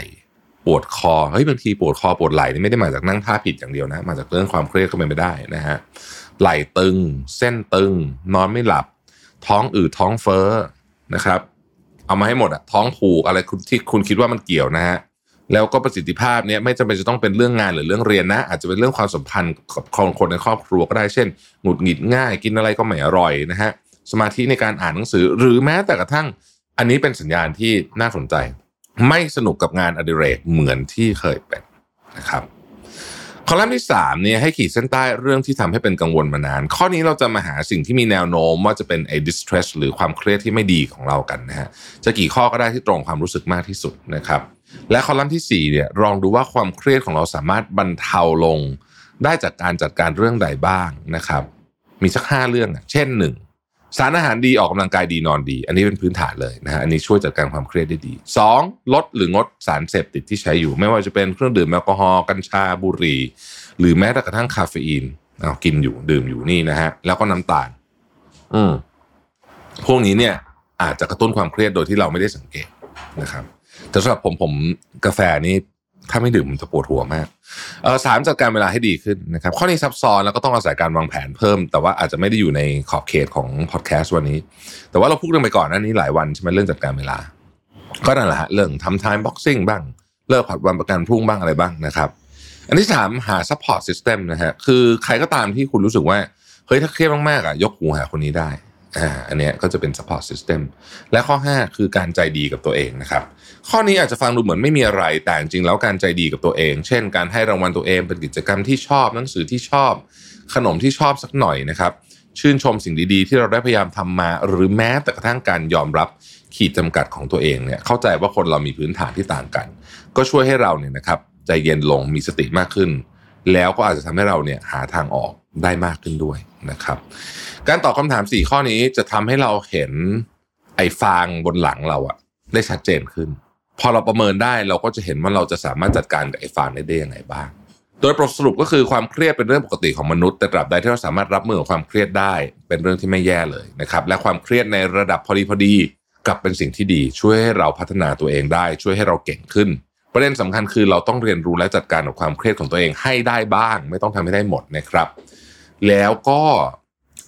ปวดคอเฮ้ยบางทีปวดคอปวดไหล่นี่ไม่ได้มาจากนั่งท่าผิดอย่างเดียวนะ มาจากเรื่องความเครียดก็เป็นไปได้นะฮะไหล่ตึง เส้นตึง นอนไม่หลับ ท้องอืดท้องเฟ้อนะครับ เอามาให้หมดอะท้องผูกอะไรที่คุณคิดว่ามันเกี่ยวนะฮะแล้วก็ประสิทธิภาพเนี่ยไม่จำเป็นจะต้องเป็นเรื่องงานหรือเรื่องเรียนนะ อาจจะเป็นเรื่องความสัมพันธ์กับคนคนในครอบครัวก็ได้เช่นหงุดหงิดง่ายกินอะไรก็ไม่อร่อยนะฮะสมาธิในการอ่านหนังสือหรือแม้แต่กระทั่งอันนี้เป็นสัญญาณที่น่าสนใจ ไม่สนุกกับงานอดิเรกเหมือนที่เคยเป็นนะครับคอลัมน์ที่3เนี่ยให้ขีดเส้นใต้เรื่องที่ทำให้เป็นกังวลมานาน ข้อนี้เราจะมาหาสิ่งที่มีแนวโน้มว่าจะเป็นไอ้ distress หรือความเครียดที่ไม่ดีของเรากันนะฮะจะกี่ข้อก็ได้ที่ตรงความรู้สึกมากที่สุดนะครับและคอลัมน์ที่4เนี่ยลองดูว่าความเครียดของเราสามารถบรรเทาลง ได้จากการจัดการเรื่องใดบ้างนะครับ มีสักห้าเรื่อง เช่นหนึ่ง สารอาหารดีออกกำลังกายดีนอนดี อันนี้เป็นพื้นฐานเลยนะฮะอันนี้ช่วยจัดการความเครียดได้ดี 2. ลดหรืองดสารเสพติดที่ใช้อยู่ ไม่ว่าจะเป็นเครื่องดื่มแอลกอฮอล์กัญชาบุหรี่ หรือแม้แต่กระทั่งคาเฟอีนเอากินอยู่ดื่มอยู่นี่นะฮะแล้วก็น้ำตาล อืมพวกนี้เนี่ยอาจจะกระตุ้นความเครียดโดยที่เราไม่ได้สังเกตนะครับแต่สำหรับผมผมกาแฟนี่ ถ้าไม่ดื่มมันจะปวดหัวมากเออสามจัดการเวลาให้ดีขึ้นนะครับข้อนี้ซับซ้อนแล้วก็ต้องอาศัยการวางแผนเพิ่ม แต่ว่าอาจจะไม่ได้อยู่ในขอบเขตของพอดแคสต์วันนี้ แต่ว่าเราพูดกันไปก่อนน้านี้หลายวันใช่ไหมเรื่องจัดการเวลา ก็นั่นแหละฮะเรื่องทำ time boxing บ้างเลิกผัดวันประกันพรุ่งบ้างอะไรบ้างนะครับ อันที่สามหา support system นะฮะคือใครก็ตามที่คุณรู้สึกว่าเฮ้ยถ้าเครียดมากๆอะยกหูหาคนนี้ได้ อ่าอันเนี้ยก็จะเป็น support system และข้อ 5 คือการใจดีกับตัวเองนะครับ ข้อนี้อาจจะฟังดูเหมือนไม่มีอะไรแต่จริงแล้วการใจดีกับตัวเอง เช่น การให้รางวัลตัวเองเป็นกิจกรรมที่ชอบหนังสือที่ชอบ ขนมที่ชอบสักหน่อยนะครับ ชื่นชมสิ่งดีๆ ที่เราได้พยายามทำมา หรือแม้แต่กระทั่งการยอมรับขีดจำกัดของตัวเองเนี่ยเข้าใจว่าคนเรามีพื้นฐานที่ต่างกัน ก็ช่วยให้เราเนี่ยนะครับใจเย็นลงมีสติมากขึ้น แล้วก็อาจจะทำให้เราเนี่ยหาทางออกได้มากขึ้นด้วยนะครับ การตอบคำถาม 4 ข้อนี้จะทำให้เราเห็นไอ้ฟางบนหลังเราอะได้ชัดเจนขึ้น พอเราประเมินได้เราก็จะเห็นว่าเราจะสามารถจัดการกับไอ้ฟางได้ได้ยังไงบ้าง โดยสรุปก็คือความเครียดเป็นเรื่องปกติของมนุษย์แต่ตราบใดที่เราสามารถรับมือกับความเครียดได้ เป็นเรื่องที่ไม่แย่เลยนะครับและความเครียดในระดับพอดีพอดีกลับเป็นสิ่งที่ดี ช่วยให้เราพัฒนาตัวเองได้ ช่วยให้เราเก่งขึ้น ประเด็นสำคัญคือเราต้องเรียนรู้และจัดการกับความเครียดของตัวเองให้ได้บ้าง ไม่ต้องทำให้ได้หมดนะครับ แล้วก็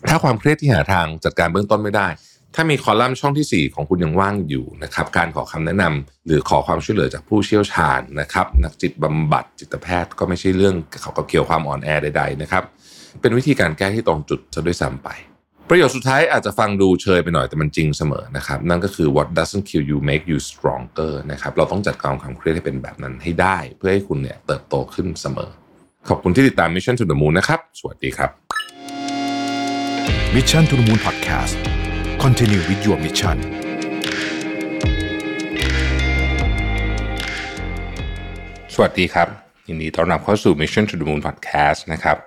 ถ้าความเครียดที่หาทางจัดการเบื้องต้นไม่ได้ ถ้ามีคอลัมน์ช่องที่ 4 ของคุณยังว่างอยู่นะครับ การขอคำแนะนำหรือขอความช่วยเหลือจากผู้เชี่ยวชาญนะครับ นักจิตบำบัดจิตแพทย์ก็ไม่ใช่เรื่องเขากับเกี่ยวความอ่อนแอใดๆนะครับ เป็นวิธีการแก้ที่ตรงจุดจะด้วยซ้ำไป ประโยชน์สุดท้ายอาจจะฟังดูเชยไปหน่อยแต่มันจริงเสมอนะครับ นั่นก็คือ what doesn't kill you make you stronger นะครับเราต้องจัดการความเครียดให้เป็นแบบนั้นให้ได้ เพื่อให้คุณเนี่ยเติบโตขึ้นเสมอ ขอบคุณที่ติดตาม Mission to the Moon นะครับ สวัสดีครับ Mission to the Moon Podcast Continue with your mission สวัสดีครับยินดีต้อนรับเข้าสู่ Mission to the Moon Podcast นะครับ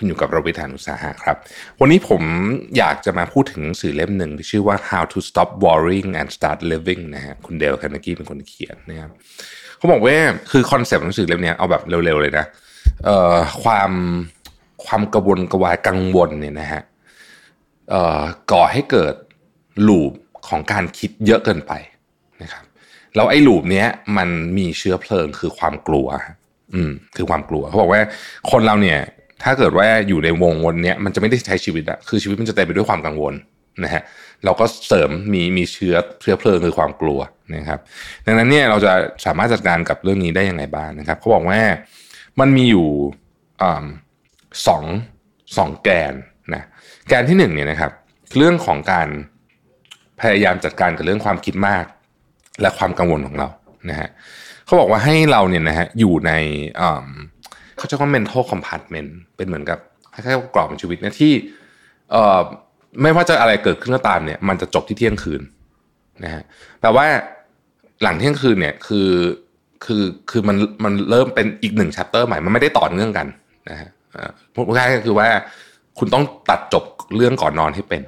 คุณอยู่กับราวิธานอุตสาหะครับ วันนี้ผมอยากจะมาพูดถึงสื่อเล่มหนึ่งที่ชื่อว่า How to Stop Worrying and Start Living นะฮะคุณเดลคานากี้เป็นคนเขียนนะครับเขาบอกว่าคือคอนเซปต์หนังสือเล่มนี้เอาแบบเร็วๆเลยนะเอ่อความความกระวนกระวายกังวลเนี่ยนะฮะเอ่อก่อให้เกิดลูปของการคิดเยอะเกินไปนะครับแล้วไอ้ลูปเนี้ยมันมีเชื้อเพลิงคือความกลัว อืมคือความกลัวเขาบอกว่าคนเราเนี่ย ถ้าเกิดว่าอยู่ในวงวนเนี้ยมันจะไม่ได้ใช้ชีวิตอะคือชีวิตมันจะเต็มไปด้วยความกังวลนะฮะเราก็เสริมมีมีเชื้อเชื้อเพลิงคือความกลัวนะครับ ดังนั้นเนี่ยเราจะสามารถจัดการกับเรื่องนี้ได้ยังไงบ้างนะครับเขาบอกว่ามันมีอยู่สองสองแกนนะแกนที่หนึ่งเนี่ยนะครับ เรื่องของการพยายามจัดการกับเรื่องความคิดมาก และความกังวลของเรานะฮะเขาบอกว่าให้เราเนี่ยนะฮะอยู่ใน เขาจะว่า mental compartment เป็นเหมือนกับคล้ายๆกรอบชีวิตเนี่ยที่เอ่อไม่ว่าจะอะไรเกิดขึ้นก็ตามเนี่ย มันจะจบที่เที่ยงคืนนะฮะแปลว่าหลังเที่ยงคืนเนี่ยคือคือคือมันมันเริ่มเป็นอีกหนึ่งชัปเตอร์ใหม่ มันไม่ได้ต่อเนื่องกันนะฮะพูดง่ายๆก็คือว่าคุณต้องตัดจบเรื่องก่อนนอนให้เป็น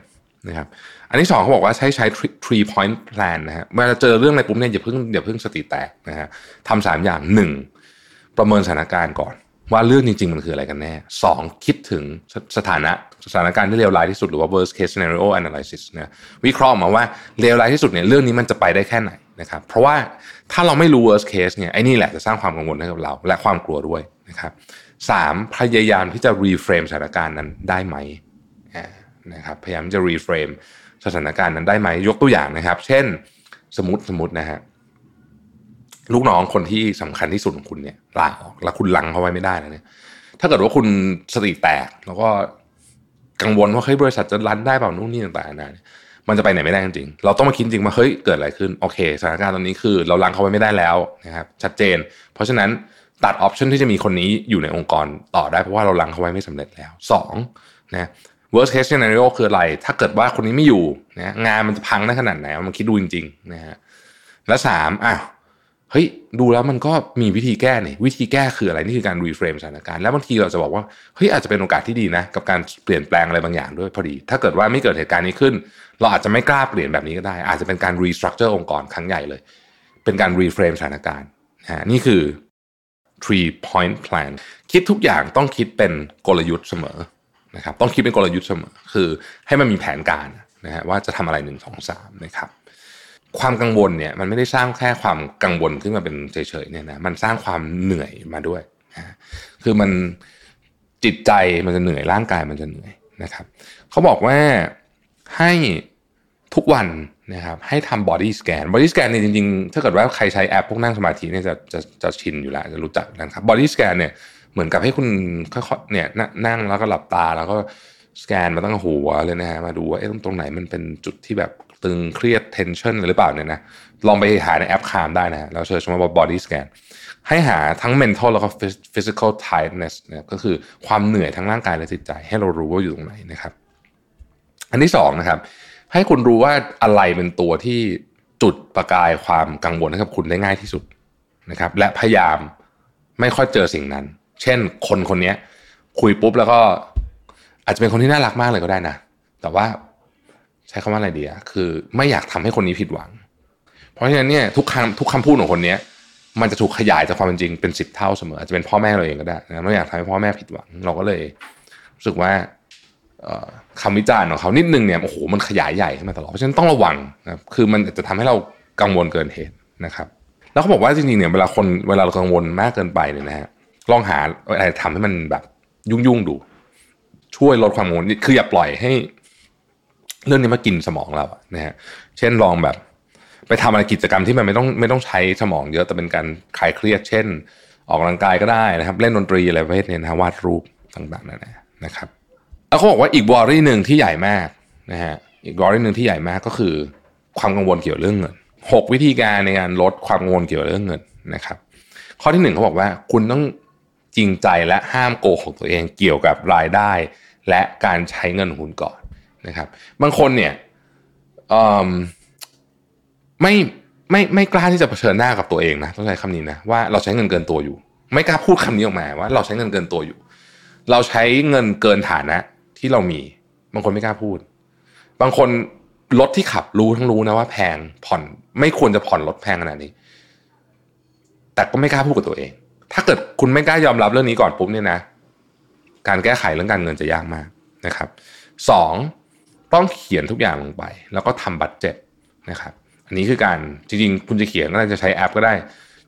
นะครับ อันที่สองเขาบอกว่าใช้ใช้ three point plan นะฮะเวลาเจอเรื่องอะไรปุ๊บเนี่ยอย่าเพิ่งอย่าเพิ่งสติแตกนะฮะทำสามอย่างหนึ่งประเมินสถานการณ์ก่อน ว่าเรื่องจริง ๆ มันคืออะไรกันแน่สองคิดถึงสถานะสถานการณ์ที่เลวร้ายที่สุดหรือว่า worst case scenario analysis นะวิเคราะห์มาว่าเลวร้ายที่สุดเนี่ยเรื่องนี้มันจะไปได้แค่ไหนนะครับเพราะว่าถ้าเราไม่รู้ worst case เนี่ยไอ้นี่แหละจะสร้างความกังวลให้กับเรา และความกลัวด้วยนะครับสามพยายามที่จะ reframe สถานการณ์นั้นได้ไหมนะครับพยายามจะ reframe สถานการณ์นั้นได้ไหมยกตัวอย่างนะครับ เช่น สมมติสมมตินะฮะ ลูกน้องคนที่สำคัญที่สุดของคุณเนี่ยลาออกแล้วคุณลังเขาไว้ไม่ได้แล้วเนี่ยถ้าเกิดว่าคุณสติแตก แล้วก็กังวลว่าเฮ้ยบริษัทจะรันได้เปล่านู่นนี่ต่างๆนานามันจะไปไหนไม่ได้จริงเราต้องมาคิดจริงว่าเฮ้ยเกิดอะไรขึ้นโอเคสถานการณ์ตอนนี้คือ เราลังเขาไว้ไม่ได้แล้วนะครับชัดเจน เพราะฉะนั้นตัดออปชันที่จะมีคนนี้อยู่ในองค์กรต่อได้เพราะว่าเราลังเขาไว้ไม่สำเร็จแล้ว2นะ worst case scenario คืออะไร ถ้าเกิดว่าคนนี้ไม่อยู่นะงานมันจะพังได้ขนาดไหน มันคิดดูจริงๆนะฮะและสามอะ เฮ้ยดูแล้วมันก็มีวิธีแก้นี่วิธีแก้คืออะไรนี่คือการ reframe สถานการณ์แล้วบางทีเราจะบอกว่าเฮ้ยอาจจะเป็นโอกาสที่ดีนะ กับการเปลี่ยนแปลงอะไรบางอย่างด้วยพอดี ถ้าเกิดว่าไม่เกิดเหตุการณ์นี้ขึ้น เราอาจจะไม่กล้าเปลี่ยนแบบนี้ก็ได้ อาจจะเป็นการ restructure องค์กรครั้งใหญ่เลย เป็นการ reframe สถานการณ์นะนี่คือ three point plan คิดทุกอย่างต้องคิดเป็นกลยุทธ์เสมอนะครับต้องคิดเป็นกลยุทธ์เสมอคือให้มันมีแผนการนะฮะว่าจะทำอะไรหนึ่งสองสามนะครับ ความกังวลเนี่ยมันไม่ได้สร้างแค่ความกังวลขึ้นมาเป็นเฉยๆเนี่ยนะมันสร้างความเหนื่อยมาด้วยนะคือมันจิตใจมันจะเหนื่อยร่างกายมันจะเหนื่อยนะครับเขาบอกว่าให้ทุกวันนะครับให้ทำ body scan body scan เนี่ยจริงๆ ถ้าเกิดว่าใครใช้แอปพวกนั่งสมาธิเนี่ยจะจะจะชินอยู่แล้วจะรู้จักนะครับ body scan เนี่ยเหมือนกับให้คุณค่อยๆเนี่ยนั่งแล้วก็หลับตาแล้วก็สแกนมาตั้งหัวเลยนะฮะมาดูว่าเอ๊ะตรงไหนมันเป็นจุดที่แบบ ตึงเครียด tension หรือเปล่าเนี่ยนะลองไปหาในแอปคามได้นะแล้วเชิญว่า body scan ให้หาทั้ง mental แล้วก็ physical tiredness นี่ยก็คือความเหนื่อยทั้งร่างกายและจิตใจ ให้เรารู้ว่าอยู่ตรงไหนนะครับ อันที่สองนะครับ ให้คุณรู้ว่าอะไรเป็นตัวที่จุดประกายความกังวลให้กับคุณได้ง่ายที่สุดนะครับ และพยายามไม่ค่อยเจอสิ่งนั้น เช่น คนคนนี้คุยปุ๊บแล้วก็ อาจจะเป็นคนที่น่ารักมากเลยก็ได้นะ แต่ว่า ใช้คำว่าอะไรดีอะคือ ไม่อยากทำให้คนนี้ผิดหวัง เพราะฉะนั้นเนี่ยทุกคำทุกคำพูดของคนนี้มันจะถูกขยายจากความเป็นจริงเป็นสิบเท่าเสมออาจจะเป็นพ่อแม่เราเองก็ได้นะไม่อยากทำให้พ่อแม่ผิดหวัง เราก็เลยรู้สึกว่าคำวิจารณ์ของเขานิดนึงเนี่ยโอ้โหมันขยายใหญ่ขึ้นมาตลอดเพราะฉะนั้นต้องระวังนะคือมันจะทำให้เรากังวลเกินเหตุนะครับ แล้วเขาบอกว่าจริงๆเนี่ยเวลาคนเวลาเรากังวลมากเกินไปเนี่ยนะฮะลองหาอะไรทำให้มันแบบยุ่งๆดู ช่วยลดความกังวลคืออย่าปล่อยให้ เรื่องนี้มากินสมองเรานะฮะเช่นลองแบบ ไปทำอะไรกิจกรรมที่มันไม่ต้องไม่ต้องใช้สมองเยอะแต่เป็นการคลายเครียด เช่น ออกกำลังกายก็ได้นะครับ เล่นดนตรีอะไรประเภทนี้นะวาดรูปต่างๆนั่นแหละนะครับ แล้วเขาบอกว่าอีกวอรี่หนึ่งที่ใหญ่มากนะฮะอีกวอรี่หนึ่งที่ใหญ่มากก็คือ ความกังวลเกี่ยวเรื่องเงินหกวิธีการในการลดความกังวลเกี่ยวกับเรื่องเงินนะครับ ข้อที่หนึ่งเขาบอกว่าคุณต้องจริงใจและห้ามโกหกตัวเองเกี่ยวกับรายได้ และการใช้เงินของคุณก่อน นะครับ บางคนเนี่ยไม่ไม่ไม่กล้าที่จะเผชิญหน้ากับตัวเองนะต้องใช้คำนี้นะว่าเราใช้เงินเกินตัวอยู่ ไม่กล้าพูดคำนี้ออกมาว่า เราใช้เงินเกินตัวอยู่ เราใช้เงินเกินฐานะที่เรามี บางคนไม่กล้าพูด บางคนรถที่ขับรู้ทั้งรู้นะว่าแพงผ่อน ไม่ควรจะผ่อนรถแพงขนาดนี้ แต่ก็ไม่กล้าพูดกับตัวเอง ถ้าเกิดคุณไม่กล้ายอมรับเรื่องนี้ก่อนปุ๊บเนี่ยนะ การแก้ไขเรื่องการเงินจะยากมากนะครับสอง ต้องเขียนทุกอย่างลงไป แล้วก็ทำบัตรเจ็ตนะครับอันนี้คือการจริงๆ คุณจะเขียนก็ได้จะใช้แอปก็ได้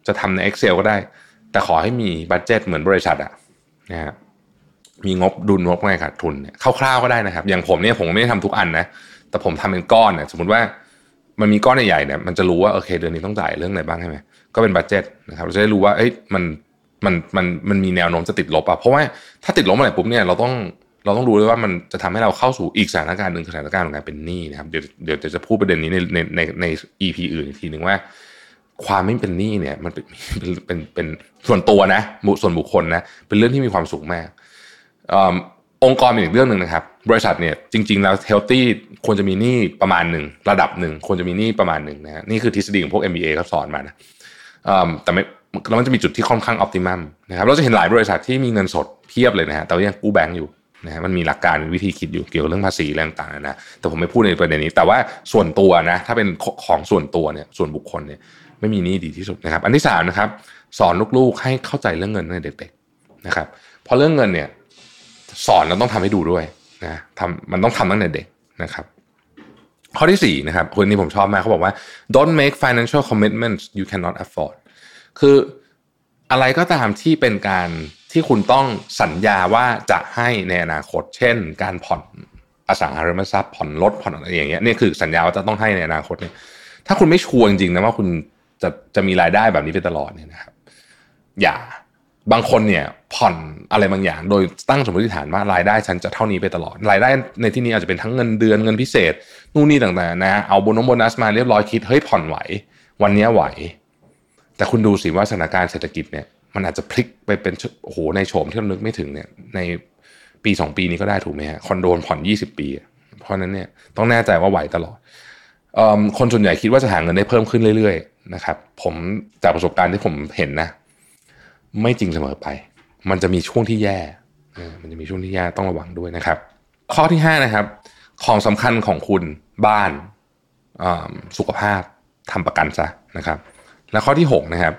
จะทำใน Excel ก็ได้ แต่ขอให้มีบัตรเจ็ตเหมือนบริษัทอะนะฮะมีงบดุลงบไงขาดทุนเนี่ยคร่าวๆก็ได้นะครับ อย่างผมเนี่ยผมไม่ได้ทำทุกอันนะแต่ผมทำเป็นก้อนเนี่ยสมมติว่ามันมีก้อนใหญ่ๆเนี่ยมันจะรู้ว่าโอเคเดือนนี้ต้องจ่ายเรื่องอะไหนบ้างใช่ไหมก็เป็นบัตเจ็ตนะครับเราจะได้รู้ว่าเอ้ยมันมันมันมันมีแนวโน้มจะติดลบอะเพราะว่าถ้าติดลบเมื่อไรปุ๊บเนี่ยเราต้อง เราต้องรู้ด้วยว่ามันจะทำให้เราเข้าสู่อีกสถานการณ์หนึ่งสถานการณ์ของการเป็นหนี้นะครับเดี๋ยวเดี๋ยวจะพูดประเด็นนี้ในในในใน EP อื่นอีกทีหนึ่งว่า ความไม่เป็นหนี้เนี่ย มันเป็นเป็นเป็นส่วนตัวนะส่วนบุคคลนะ เป็นเรื่องที่มีความสุขมากองค์กรเป็นอีกเรื่องหนึ่งนะครับ บริษัทเนี่ยจริง ๆ แล้วเฮลตี้ควรจะมีหนี้ประมาณหนึ่งระดับหนึ่งควรจะมีหนี้ประมาณหนึ่งนะฮะนี่คือทฤษฎีของพวก MBA เขาสอนมานะแต่ไม่แล้วมันจะมีจุดที่ค่อนข้างออพติมัมนะครับเราจะเห็นหลายบริษัทที่มีเงินสดเพียบเลยนะฮะแต่ยังกู้แบงก์อยู่ นะฮะมันมีหลักการวิธีคิดอยู่เกี่ยวกับเรื่องภาษีแรงต่างๆนะแต่ผมไม่พูดในประเด็นนี้ แต่ว่าส่วนตัวนะถ้าเป็นของส่วนตัวเนี่ยส่วนบุคคลเนี่ยไม่มีนี่ดีที่สุดนะครับ อันที่สามนะครับ สอนลูกๆให้เข้าใจเรื่องเงินในเด็กๆนะครับเพราะเรื่องเงินเนี่ยสอนเราต้องทำให้ดูด้วยนะทำมันต้องทำตั้งแต่เด็กนะครับข้อที่สี่นะครับคนนี้ผมชอบมากเขาบอกว่า don't make financial commitments you cannot afford คืออะไรก็ตามที่เป็นการ ที่คุณต้องสัญญาว่าจะให้ในอนาคต เช่น การผ่อนอสังหาริมทรัพย์ผ่อนรถผ่อนอะไรอย่างเงี้ยนี่คือสัญญาว่าจะต้องให้ในอนาคตเนี่ยถ้าคุณไม่ชัวร์จริงๆนะว่าคุณจะจะมีรายได้แบบนี้ไปตลอดเนี่ยนะครับ อย่าบางคนเนี่ยผ่อนอะไรบางอย่าง โดยตั้งสมมติฐานว่ารายได้ฉันจะเท่านี้ไปตลอด รายได้ในที่นี้อาจจะเป็นทั้งเงินเดือนเงินพิเศษนู่นนี่ต่างๆนะเอาโบนัสโบนัสมาเรียบร้อยคิดเฮ้ยผ่อนไหว วันนี้ไหว แต่คุณดูสิว่าสถานการณ์เศรษฐกิจเนี่ย มันอาจจะพลิกไปเป็นโอ้โหในโฉมที่เรานึกไม่ถึงเนี่ยในปีสองปีนี้ก็ได้ถูกไหมฮะคอนโดผ่อนยี่สิบปี เพราะนั้นเนี่ยต้องแน่ใจว่าไหวตลอดคนส่วนใหญ่คิดว่าจะหาเงินได้เพิ่มขึ้นเรื่อยๆนะครับผมจากประสบการณ์ที่ผมเห็นนะ ไม่จริงเสมอไป มันจะมีช่วงที่แย่มันจะมีช่วงที่แย่ต้องระวังด้วยนะครับ ข้อที่5นะครับ ของสำคัญของคุณบ้านสุขภาพทำประกันซะนะครับ และข้อที่ 6 นะครับ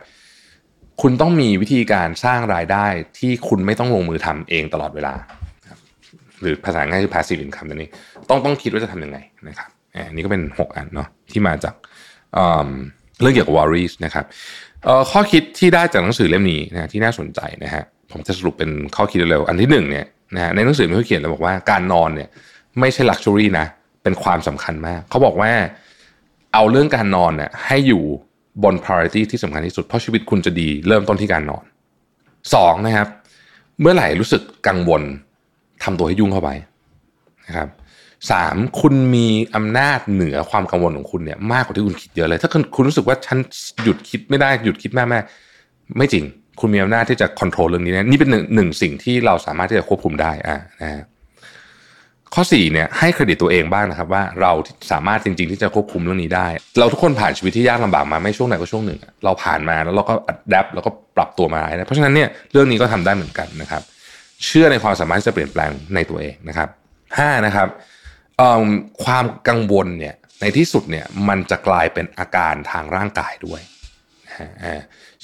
คุณต้องมีวิธีการสร้างรายได้ที่คุณไม่ต้องลงมือทำเองตลอดเวลา หรือภาษาง่ายคือ passive income นั่นเองต้องต้องคิดว่าจะทำยังไงนะครับอันนี้ก็เป็น 6 อันเนาะที่มาจากเรื่องเกี่ยวกับ worries นะครับข้อคิดที่ได้จากหนังสือเล่มนี้นะที่น่าสนใจนะฮะผมจะสรุปเป็นข้อคิดเร็วๆอันที่หนึ่งเนี่ยนะฮะในหนังสือเขาเขียนเลยบอกว่าการนอนเนี่ยไม่ใช่ลักชัวรี่นะเป็นความสำคัญมาก เขาบอกว่าเอาเรื่องการนอนเนี่ยให้อยู่ บน priority ที่สำคัญที่สุด เพราะชีวิตคุณจะดีเริ่มต้นที่การนอนสองนะครับ เมื่อไหร่รู้สึกกังวลทำตัวให้ยุ่งเข้าไปนะครับสามคุณมีอำนาจเหนือความกังวลของคุณเนี่ยมากกว่าที่คุณคิดเยอะเลย ถ้าคุณรู้สึกว่าฉันหยุดคิดไม่ได้หยุดคิดแม่แม่ไม่จริง คุณมีอำนาจที่จะควบคุมเรื่องนี้นะนี่เป็นหนึ่งหนึ่งสิ่งที่เราสามารถที่จะควบคุมได้อ่านะ ข้อ4เนี่ยให้เครดิตตัวเองบ้างนะครับ ว่าเราสามารถจริง ๆ ที่จะควบคุมเรื่องนี้ได้ เราทุกคนผ่านชีวิตที่ยากลำบากมาไม่ช่วงไหนก็ช่วงหนึ่ง เราผ่านมาแล้วเราก็อัดแอปแล้วก็ปรับตัวมาได้เพราะฉะนั้นเนี่ยเรื่องนี้ก็ทำได้เหมือนกันนะครับ เชื่อในความสามารถที่จะเปลี่ยนแปลงในตัวเองนะครับ5นะครับความกังวลเนี่ยในที่สุดเนี่ยมันจะกลายเป็นอาการทางร่างกายด้วย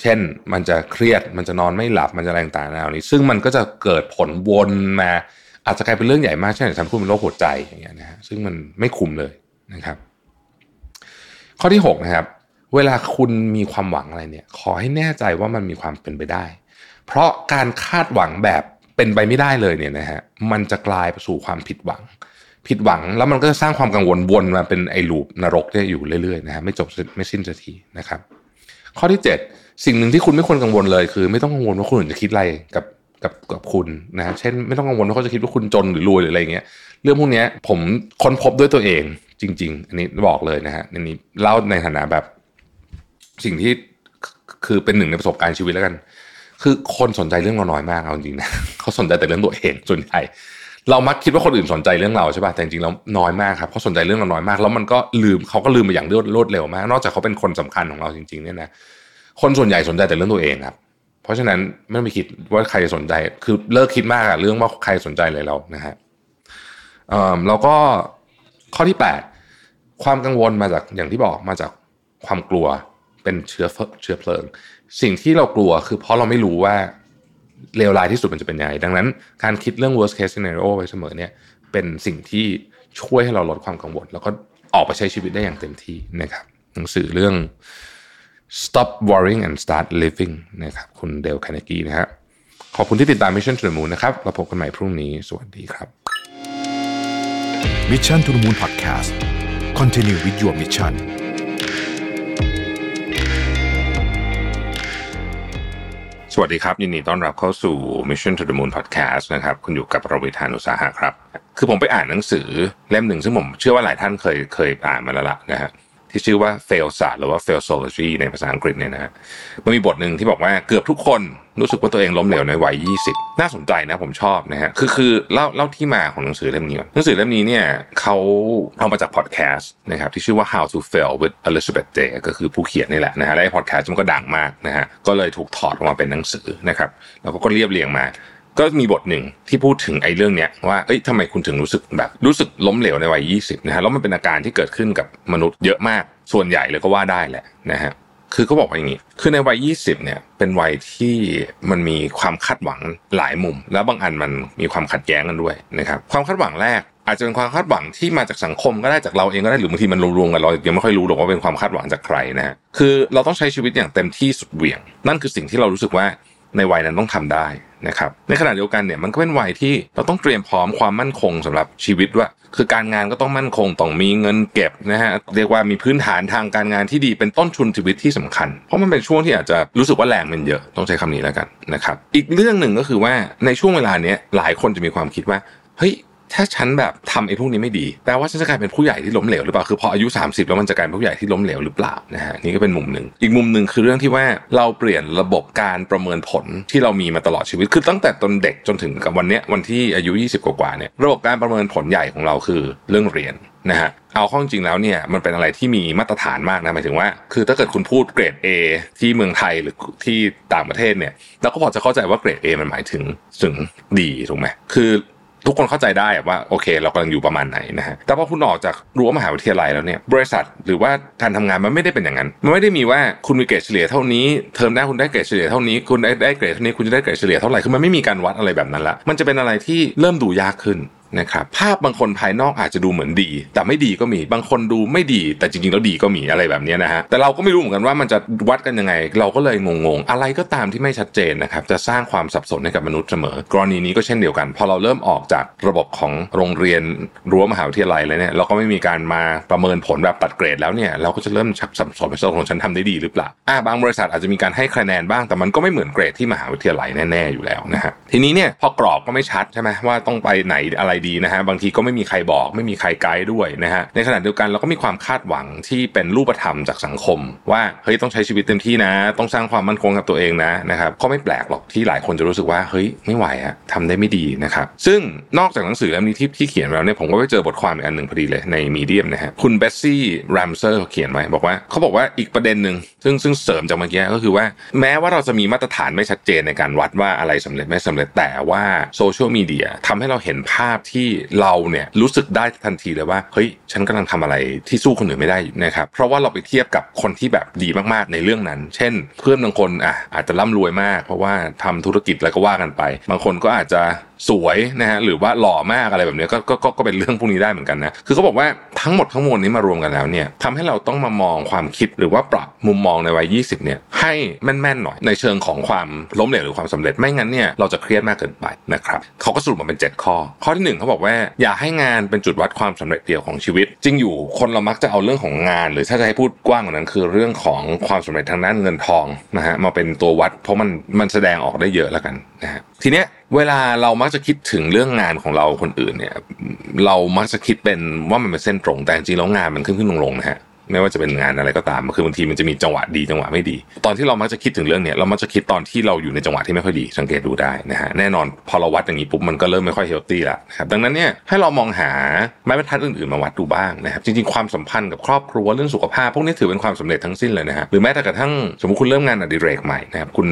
เช่นมันจะเครียดมันจะนอนไม่หลับมันจะแรงต่างๆแนวนี้ ซึ่งมันก็จะเกิดผลวนมา อาจจะกลายเป็นเรื่องใหญ่มากเช่นฉันพูดเป็นโรคหัวใจอย่างเงี้ยนะฮะซึ่งมันไม่คุมเลยนะครับ ข้อที่6นะครับ เวลาคุณมีความหวังอะไรเนี่ย ขอให้แน่ใจว่ามันมีความเป็นไปได้ เพราะการคาดหวังแบบเป็นไปไม่ได้เลยเนี่ยนะฮะมันจะกลายไปสู่ความผิดหวัง ผิดหวังแล้วมันก็จะสร้างความกังวลวนมาเป็นไอ้ลูปนรกเนี่ยอยู่เรื่อยๆนะฮะไม่จบไม่สิ้นสักทีนะครับ ข้อที่ 7 สิ่งหนึ่งที่คุณไม่ควรกังวลเลยคือ ไม่ต้องกังวลว่าคนอื่นจะคิดอะไรกับ กับกับคุณนะฮะเช่นไม่ต้องกังวลว่าเขาจะคิดว่าคุณจนหรือรวยหรืออะไรเงี้ย เรื่องพวกนี้ผมค้นพบด้วยตัวเองจริง ๆ อันนี้บอกเลยนะฮะอันนี้เล่าในฐานะแบบ สิ่งที่คือเป็นหนึ่งในประสบการณ์ชีวิตแล้วกัน คือคนสนใจเรื่องเราน้อยมากเอาจริงนะเขาสนใจแต่เรื่องตัวเองส่วนใหญ่เรามักคิดว่าคนอื่นสนใจเรื่องเราใช่ป่ะแต่จริงๆแล้วน้อยมากครับเขาสนใจเรื่องเราน้อยมาก แล้วมันก็ลืมเขาก็ลืมไปอย่างรวดเร็วมาก นอกจากเขาเป็นคนสำคัญของเราจริงๆเนี่ยนะคนส่วนใหญ่สนใจแต่เรื่องตัวเองครับ เพราะฉะนั้นไม่ต้องไปคิดว่าใครสนใจ คือเลิกคิดมากอะเรื่องว่าใครสนใจเลยเรานะฮะเอ่อแล้วก็ข้อที่แปดความกังวลมาจากอย่างที่บอกมาจากความกลัวเป็นเชื้อเชื้อเพลิง สิ่งที่เรากลัวคือเพราะเราไม่รู้ว่าเลวร้ายที่สุดมันจะเป็นยังไงดังนั้นการคิดเรื่อง worst case scenario ไว้เสมอเนี่ยเป็นสิ่งที่ช่วยให้เราลดความกังวล แล้วก็ออกไปใช้ชีวิตได้อย่างเต็มที่นะครับหนังสือเรื่อง stop worrying and start living นะครับคุณเดลคานากีนะฮะขอบคุณที่ติดตาม Mission to the Moon นะครับเราพบกันใหม่พรุ่งนี้ สวัสดีครับ Mission to the Moon Podcast Continue with your mission สวัสดีครับ ยินดีต้อนรับเข้าสู่ Mission to the Moon Podcast นะครับ คุณอยู่กับโรบิทานุสาหะครับ คือผมไปอ่านหนังสือเล่มหนึ่งซึ่งผมเชื่อว่าหลายท่านเคยเคยอ่านมาแล้วล่ะนะฮะ ที่ชื่อว่า fail ศาสตร์หรือว่า failsology ในภาษาอังกฤษเนี่ยนะฮะมันมีบทหนึ่งที่บอกว่าเกือบทุกคนรู้สึกว่าตัวเองล้มเหลวในวัย 20 น่าสนใจนะผมชอบนะฮะคือคือเล่าเล่าที่มาของหนังสือเล่มนี้หนังสือเล่มนี้เนี่ยเขาเอามาจากพอดแคสต์นะครับที่ชื่อว่า How to Fail with Elizabeth Day ก็คือผู้เขียนนี่แหละนะฮะและพอดแคสต์มันก็ดังมากนะฮะก็เลยถูกถอดออกมาเป็นหนังสือนะครับแล้วก็เรียบเรียงมา ก็มีบทหนึ่งที่พูดถึงไอ้เรื่องเนี้ยว่าเอ้ยทำไมคุณถึงรู้สึกแบบ รู้สึกล้มเหลวในวัย 20 นะฮะแล้วมันเป็นอาการที่เกิดขึ้นกับมนุษย์เยอะมากส่วนใหญ่เลยก็ว่าได้แหละนะฮะคือเขาบอกว่าอย่างนี้ คือในวัย 20 เนี่ย เป็นวัยที่มันมีความคาดหวังหลายมุม แล้วบางอันมันมีความขัดแย้งกันด้วยนะครับ ความคาดหวังแรก อาจจะเป็นความคาดหวังที่มาจากสังคมก็ได้จากเราเองก็ได้หรือบางทีมันรวมๆกันเรายังไม่ค่อยรู้หรอกว่าเป็นความคาดหวังจากใครนะฮะ คือเราต้องใช้ชีวิตอย่างเต็มที่สุดเหวี่ยง นั่นคือสิ่งที่เรารู้สึกว่าในวัยนั้นต้องทำได้ นะครับ ในขณะเดียวกันเนี่ยมันก็เป็นวัยที่เราต้องเตรียมพร้อมความมั่นคงสำหรับชีวิตว่า คือการงานก็ต้องมั่นคงต้องมีเงินเก็บนะฮะเรียกว่ามีพื้นฐานทางการงานที่ดีเป็นต้นทุนชีวิตที่สำคัญ เพราะมันเป็นช่วงที่อาจจะรู้สึกว่าแรงมันเยอะต้องใช้คำนี้แล้วกันนะครับ อีกเรื่องหนึ่งก็คือว่าในช่วงเวลาเนี้ยหลายคนจะมีความคิดว่าเฮ้ย ถ้าฉันแบบทำไอ้พวกนี้ไม่ดีแปลว่าฉันจะกลายเป็นผู้ใหญ่ที่ล้มเหลวหรือเปล่าคือพออายุ 30 แล้วมันจะกลายเป็นผู้ใหญ่ที่ล้มเหลวหรือเปล่านะฮะนี่ก็เป็นมุมหนึ่งอีกมุมหนึ่งคือเรื่องที่ว่าเราเปลี่ยนระบบการประเมินผลที่เรามีมาตลอดชีวิตคือตั้งแต่ตอนเด็กจนถึงกับวันเนี้ยวันที่อายุ 20 กว่าเนี่ยระบบการประเมินผลใหญ่ของเราคือเรื่องเรียนนะฮะเอาข้อจริงแล้วเนี่ยมันเป็นอะไรที่มีมาตรฐานมากนะหมายถึงว่า คือถ้าเกิดคุณพูดเกรด A ที่เมืองไทยหรือที่ต่างประเทศเนี่ยเราก็พอจะเข้าใจว่าเกรด A มันหมายถึงถึงดีถูกไหมคือ ทุกคนเข้าใจได้ว่าโอเค เรากำลังอยู่ประมาณไหนนะฮะแต่พอคุณออกจากรั้วมหาวิทยาลัยแล้วเนี่ยบริษัทหรือว่าการทำงานมันไม่ได้เป็นอย่างนั้นมันไม่ได้มีว่าคุณมีเกรดเฉลี่ยเท่านี้เทอมหน้าคุณได้เกรดเฉลี่ยเท่านี้คุณได้ได้เกรดเท่านี้คุณจะได้เกรดเฉลี่ยเท่าไหร่คือมันไม่มีการวัดอะไรแบบนั้นละมันจะเป็นอะไรที่เริ่มดูยากขึ้น นะครับภาพบางคนภายนอกอาจจะดูเหมือนดี แต่ไม่ดีก็มีบางคนดูไม่ดี แต่จริงๆแล้วดีก็มีอะไรแบบนี้นะฮะแต่เราก็ไม่รู้เหมือนกันว่ามันจะวัดกันยังไง เราก็เลยงงๆ อะไรก็ตามที่ไม่ชัดเจนนะครับจะสร้างความสับสนให้กับมนุษย์เสมอ กรณีนี้ก็เช่นเดียวกัน พอเราเริ่มออกจากระบบของโรงเรียนรั้วมหาวิทยาลัยแล้วเนี่ยเราก็ไม่มีการมาประเมินผลแบบตัดเกรดแล้วเนี่ยเราก็จะเริ่มชักสับสนไปสของฉันทำได้ดีหรือเปล่าอ่าบางบริษัทอาจจะมีการให้คะแนนบ้างแต่มันก็ไม่เหมือนเกรดที่มหาวิทยาลัยแน่ๆอยู่แล้วนะฮะทีนี้เนี่ยพอกรอบก็ไม่ชัดใช่ไหมว่าต้องไปไหนอะไรดีนะฮะบางทีก็ไม่มีใครบอก ไม่มีใครไกด์ด้วยนะฮะในขณะเดียวกันเราก็มีความคาดหวังที่เป็นรูปธรรมจากสังคม ว่าเฮ้ยต้องใช้ชีวิตเต็มที่นะ ต้องสร้างความมั่นคงกับตัวเองนะนะครับก็ไม่แปลกหรอกที่หลายคนจะรู้สึกว่าเฮ้ยไม่ไหวอะทำได้ไม่ดีนะครับซึ่งนอกจากหนังสือเล่มนี้ที่ที่เขียนแล้วเนี่ยผมก็ไปเจอบทความอีกอันหนึ่งพอดีเลยใน Medium นะฮะคุณเบสซี่แรมเซอร์เขียนไว้บอกว่าเขาบอกว่าอีกประเด็นหนึ่งซึ่งซึ่งเสริมจากเมื่อกี้ก็คือว่า แม้ว่าเราจะมีมาตรฐานไม่ชัดเจนในการวัดว่าอะไรสำเร็จไม่สำเร็จแต่ว่าโซเชียลมีเดียทำให้เราเห็นภาพที่เราเนี่ยรู้สึกได้ทันทีเลยว่าเฮ้ยฉันกำลังทำอะไรที่สู้คนอื่นไม่ได้นะครับเพราะว่าเราไปเทียบกับคนที่แบบดีมากๆในเรื่องนั้น เช่น เพื่อนบางคนอะอาจจะร่ำรวยมาก เพราะว่าทำธุรกิจแล้วก็ว่ากันไป บางคนก็อาจจะ สวยนะฮะหรือว่าหล่อมากอะไรแบบนี้ก็ก็ก็เป็นเรื่องพวกนี้ได้เหมือนกันนะคือเขาบอกว่าทั้งหมดทั้งมวลนี้มารวมกันแล้วเนี่ยทำให้เราต้องมามองความคิดหรือว่าปรับมุมมองในวัย 20 เนี่ยให้แม่นๆหน่อยในเชิงของความล้มเหลวหรือความสำเร็จไม่งั้นเนี่ยเราจะเครียดมากเกินไปนะครับเขาก็สรุปมาเป็น 7 ข้อ ข้อที่ 1เขาบอกว่าอย่าให้งานเป็นจุดวัดความสำเร็จเดียวของชีวิต จริงอยู่คนเรามักจะเอาเรื่องของงาน หรือถ้าจะให้พูดกว้างกว่านั้น คือเรื่องของความสำเร็จทางด้านเงินทองนะฮะมาเป็นตัววัด เพราะมันมันแสดงออกได้เยอะแล้วกันนะฮะทีเนี้ย เวลาเรามักจะคิดถึงเรื่องงานของเราคนอื่นเนี่ย เรามักจะคิดเป็นว่ามันเป็นเส้นตรงแต่จริงๆแล้วงานมันขึ้นขึ้นลงลงนะฮะไม่ว่าจะเป็นงานอะไรก็ตามคือบางทีมันจะมีจังหวะดีจังหวะไม่ดี ตอนที่เรามักจะคิดถึงเรื่องเนี้ยเรามักจะคิดตอนที่เราอยู่ในจังหวะที่ไม่ค่อยดีสังเกตดูได้นะฮะแน่นอนพอเราวัดอย่างนี้ปุ๊บมันก็เริ่มไม่ค่อยเฮลตี้ละนะครับดังนั้นเนี่ยให้เรามองหาไม้บรรทัดอื่นๆมาวัดดูบ้างนะครับจริงๆความสัมพันธ์กับครอบครัวเรื่องสุขภาพพวกนี้ถือเป็นความสำเร็จทั้งสิ้นเลยนะฮะหรือแม้แต่กระทั่งสมมติคุณเริ่มงานอดิเรกใหม่นะครับคุณ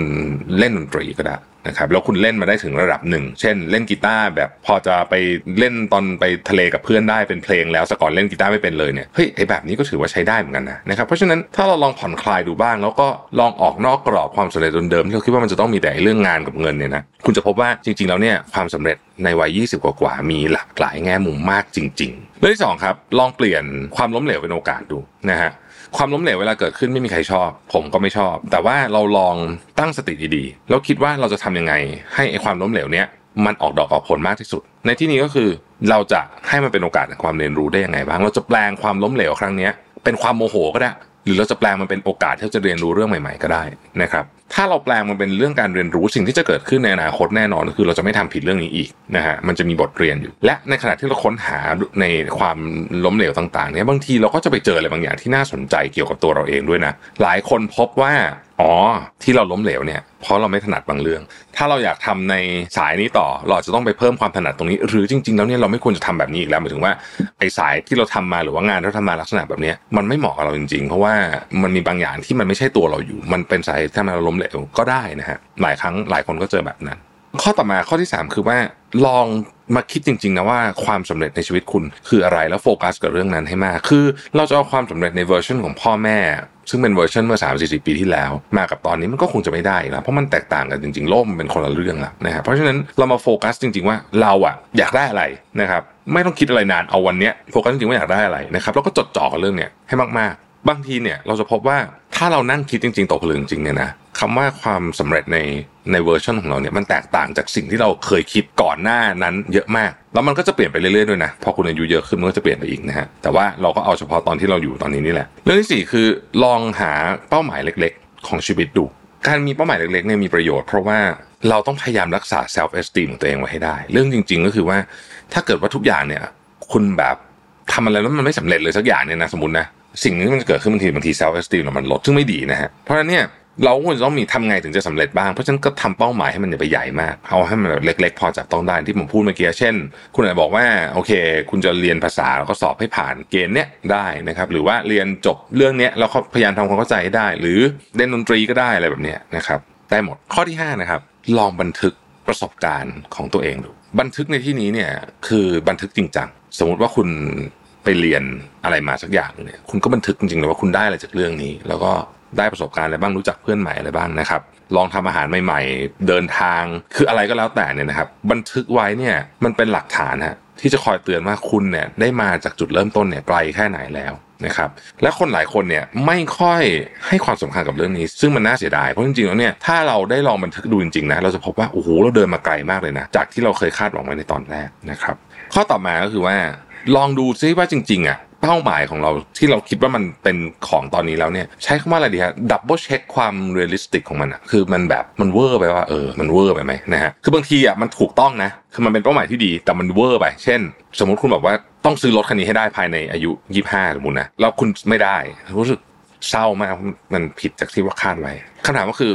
เล่นดนตรีก็ได้นะครับแล้วคุณเล่นมาได้ถึงระดับหนึ่ง เช่น เล่นกีตาร์แบบพอจะไปเล่นตอนไปทะเลกับเพื่อนได้เป็นเพลงแล้วสก่อนเล่นกีตาร์ไม่เป็นเลยเนี่ยเฮ้ยไอแบบนี้ก็ถือว่าใช้ได้เหมือนกันนะนะครับเพราะฉะนั้นถ้าเราลองผ่อนคลายดูบ้าง แล้วก็ลองออกนอกกรอบความสำเร็จเดิมๆที่เราคิดว่ามันจะต้องมีแต่เรื่องงานกับเงินเนี่ยนะคุณจะพบว่าจริง ๆ แล้วเนี่ยความสำเร็จในวัย 20 กว่าๆมีหลากหลายแง่มุมมากจริงๆเรื่องที่สองครับลองเปลี่ยนความล้มเหลวเป็นโอกาสดูนะฮะ ความล้มเหลวเวลาเกิดขึ้นไม่มีใครชอบ ผมก็ไม่ชอบ แต่ว่าเราลองตั้งสติดีๆ แล้วคิดว่าเราจะทำยังไง ให้ไอ้ความล้มเหลวเนี้ยมันออกดอกออกผลมากที่สุด ในที่นี้ก็คือเราจะให้มันเป็นโอกาสในความเรียนรู้ได้ยังไงบ้าง เราจะแปลงความล้มเหลวครั้งนี้เป็นความโมโหก็ได้ รือเราจะแปลงมันเป็นโอกาสที่จะเรียนรู้เรื่องใหม่ ๆ ก็ได้นะครับ ถ้าเราแปลงมันเป็นเรื่องการเรียนรู้สิ่งที่จะเกิดขึ้นในอนาคตแน่นอนคือเราจะไม่ทำผิดเรื่องนี้อีกนะฮะมันจะมีบทเรียนอยู่ และในขณะที่เราค้นหาในความล้มเหลวต่างๆเนี่ยบางทีเราก็จะไปเจออะไรบางอย่างที่น่าสนใจเกี่ยวกับตัวเราเองด้วยนะหลายคนพบว่าอ๋อที่เราล้มเหลวเนี่ย เพราะเราไม่ถนัดบางเรื่อง ถ้าเราอยากทำในสายนี้ต่อ เราจะต้องไปเพิ่มความถนัดตรงนี้ หรือจริง ๆ แล้วเนี่ยเราไม่ควรจะทำแบบนี้อีกแล้วหมายถึงว่าไอ้สายที่เราทำมาหรือว่างานที่เราทำมาลักษณะแบบนี้มันไม่เหมาะกับเราจริง ๆ เพราะว่ามันมีบางอย่างที่มันไม่ใช่ตัวเราอยู่ มันเป็นสายที่ทำให้เราล้มเหลวก็ได้นะฮะหลายครั้งหลายคนก็เจอแบบนั้น ข้อต่อมาข้อที่ 3 คือว่าลอง มาคิดจริงๆนะว่าความสำเร็จในชีวิตคุณคืออะไรแล้วโฟกัสกับเรื่องนั้นให้มาก คือเราจะเอาความสำเร็จในเวอร์ชันของพ่อแม่ ซึ่งเป็นเวอร์ชันเมื่อ 3 4 0 ปีที่แล้ว มากับตอนนี้มันก็คงจะไม่ได้แล้วเพราะมันแตกต่างกันจริงๆโลกมันเป็นคนละเรื่องละนะครับเพราะฉะนั้นเรามาโฟกัสจริง ๆ ว่าเราอะอยากได้อะไรนะครับไม่ต้องคิดอะไรนานเอาวันเนี้ยโฟกัสจริงๆว่าอยากได้อะไรนะครับแล้วก็จดจ่อกับเรื่องเนี้ยให้มากๆ บางทีเนี่ยเราจะพบว่าถ้าเรานั่งคิดจริง ๆตกผลึกจริงเนี่ยนะคำว่าความสำเร็จใน ในเวอร์ชันของเราเนี่ยมันแตกต่างจากสิ่งที่เราเคยคิดก่อนหน้านั้นเยอะมาก แล้วมันก็จะเปลี่ยนไปเรื่อยๆด้วยนะพอคุณอายุเยอะขึ้นมันก็จะเปลี่ยนไปอีกนะฮะแต่ว่าเราก็เอาเฉพาะตอนที่เราอยู่ตอนนี้นี่แหละ เรื่องที่สี่คือลองหาเป้าหมายเล็กๆ ของชีวิตดู การมีเป้าหมายเล็กๆเนี่ยมีประโยชน์เพราะว่าเราต้องพยายามรักษา self esteem ของตัวเองไว้ให้ได้ เรื่องจริง ๆ ก็คือว่าถ้าเกิดว่าทุกอย่างเนี่ยคุณแบบทำอะไรแล้วมันไม่สำเร็จเลยสักอย่างเนี่ยนะสมมตินะสิ่งนี้มันจะเกิดขึ้นบางทีบางที self esteem เรามันลดซึ่งไม่ดีนะฮะเพราะฉะนั้นเนี่ย เราควรจะต้องมีทำไงถึงจะสำเร็จบ้าง เพราะฉะนั้นก็ทำเป้าหมายให้มันอย่าไปใหญ่มาก เอาให้มันเล็ก ๆ พอจับต้องได้ที่ผมพูดเมื่อกี้ เช่น คุณอาจบอกว่าโอเค คุณจะเรียนภาษาแล้วก็สอบให้ผ่านเกณฑ์เนี้ยได้นะครับ หรือว่าเรียนจบเรื่องเนี้ยแล้วก็พยายามทำความเข้าใจให้ได้ หรือเล่นดนตรีก็ได้อะไรแบบเนี้ยนะครับได้หมดข้อที่5นะครับลองบันทึกประสบการณ์ของตัวเองดูบันทึกในที่นี้เนี่ยคือบันทึกจริงจังสมมติว่าคุณไปเรียนอะไรมาสักอย่างเนี่ยคุณก็บันทึกจริงๆเลยว่าคุณได้อะไรจากเรื่องนี้ แล้วก็ ได้ประสบการณ์อะไรบ้างรู้จักเพื่อนใหม่อะไรบ้างนะครับ ลองทำอาหารใหม่ๆ เดินทางคืออะไรก็แล้วแต่เนี่ยนะครับ บันทึกไว้เนี่ยมันเป็นหลักฐานฮะที่จะคอยเตือนว่าคุณเนี่ยได้มาจากจุดเริ่มต้นเนี่ยไกลแค่ไหนแล้วนะครับและคนหลายคนเนี่ยไม่ค่อยให้ความสำคัญกับเรื่องนี้ ซึ่งมันน่าเสียดายเพราะจริงๆแล้วเนี่ยถ้าเราได้ลองบันทึกดูจริงๆนะเราจะพบว่าโอ้โหเราเดินมาไกลมากเลยนะจากที่เราเคยคาดหวังไว้ในตอนแรกนะครับ ข้อต่อมาก็คือว่า ลองดูซิว่าจริงๆอะ เป้าหมายของเราที่เราคิดว่ามันเป็นของตอนนี้แล้วเนี่ย ใช้คำว่าอะไรดีฮะ double check ความ realistic ของมันอะคือมันแบบมันเวอร์ไปว่าเออมันเวอร์ไปไหมนะฮะคือบางทีอะมันถูกต้องนะคือมันเป็นเป้าหมายที่ดีแต่มันเวอร์ไป เช่น สมมติคุณบอกว่าต้องซื้อรถคันนี้ให้ได้ภายในอายุยี่ห้าสมมตินะแล้วคุณไม่ได้รู้สึกเศร้ามากมันผิดจากที่ว่าคาดไว้คำถามก็คือ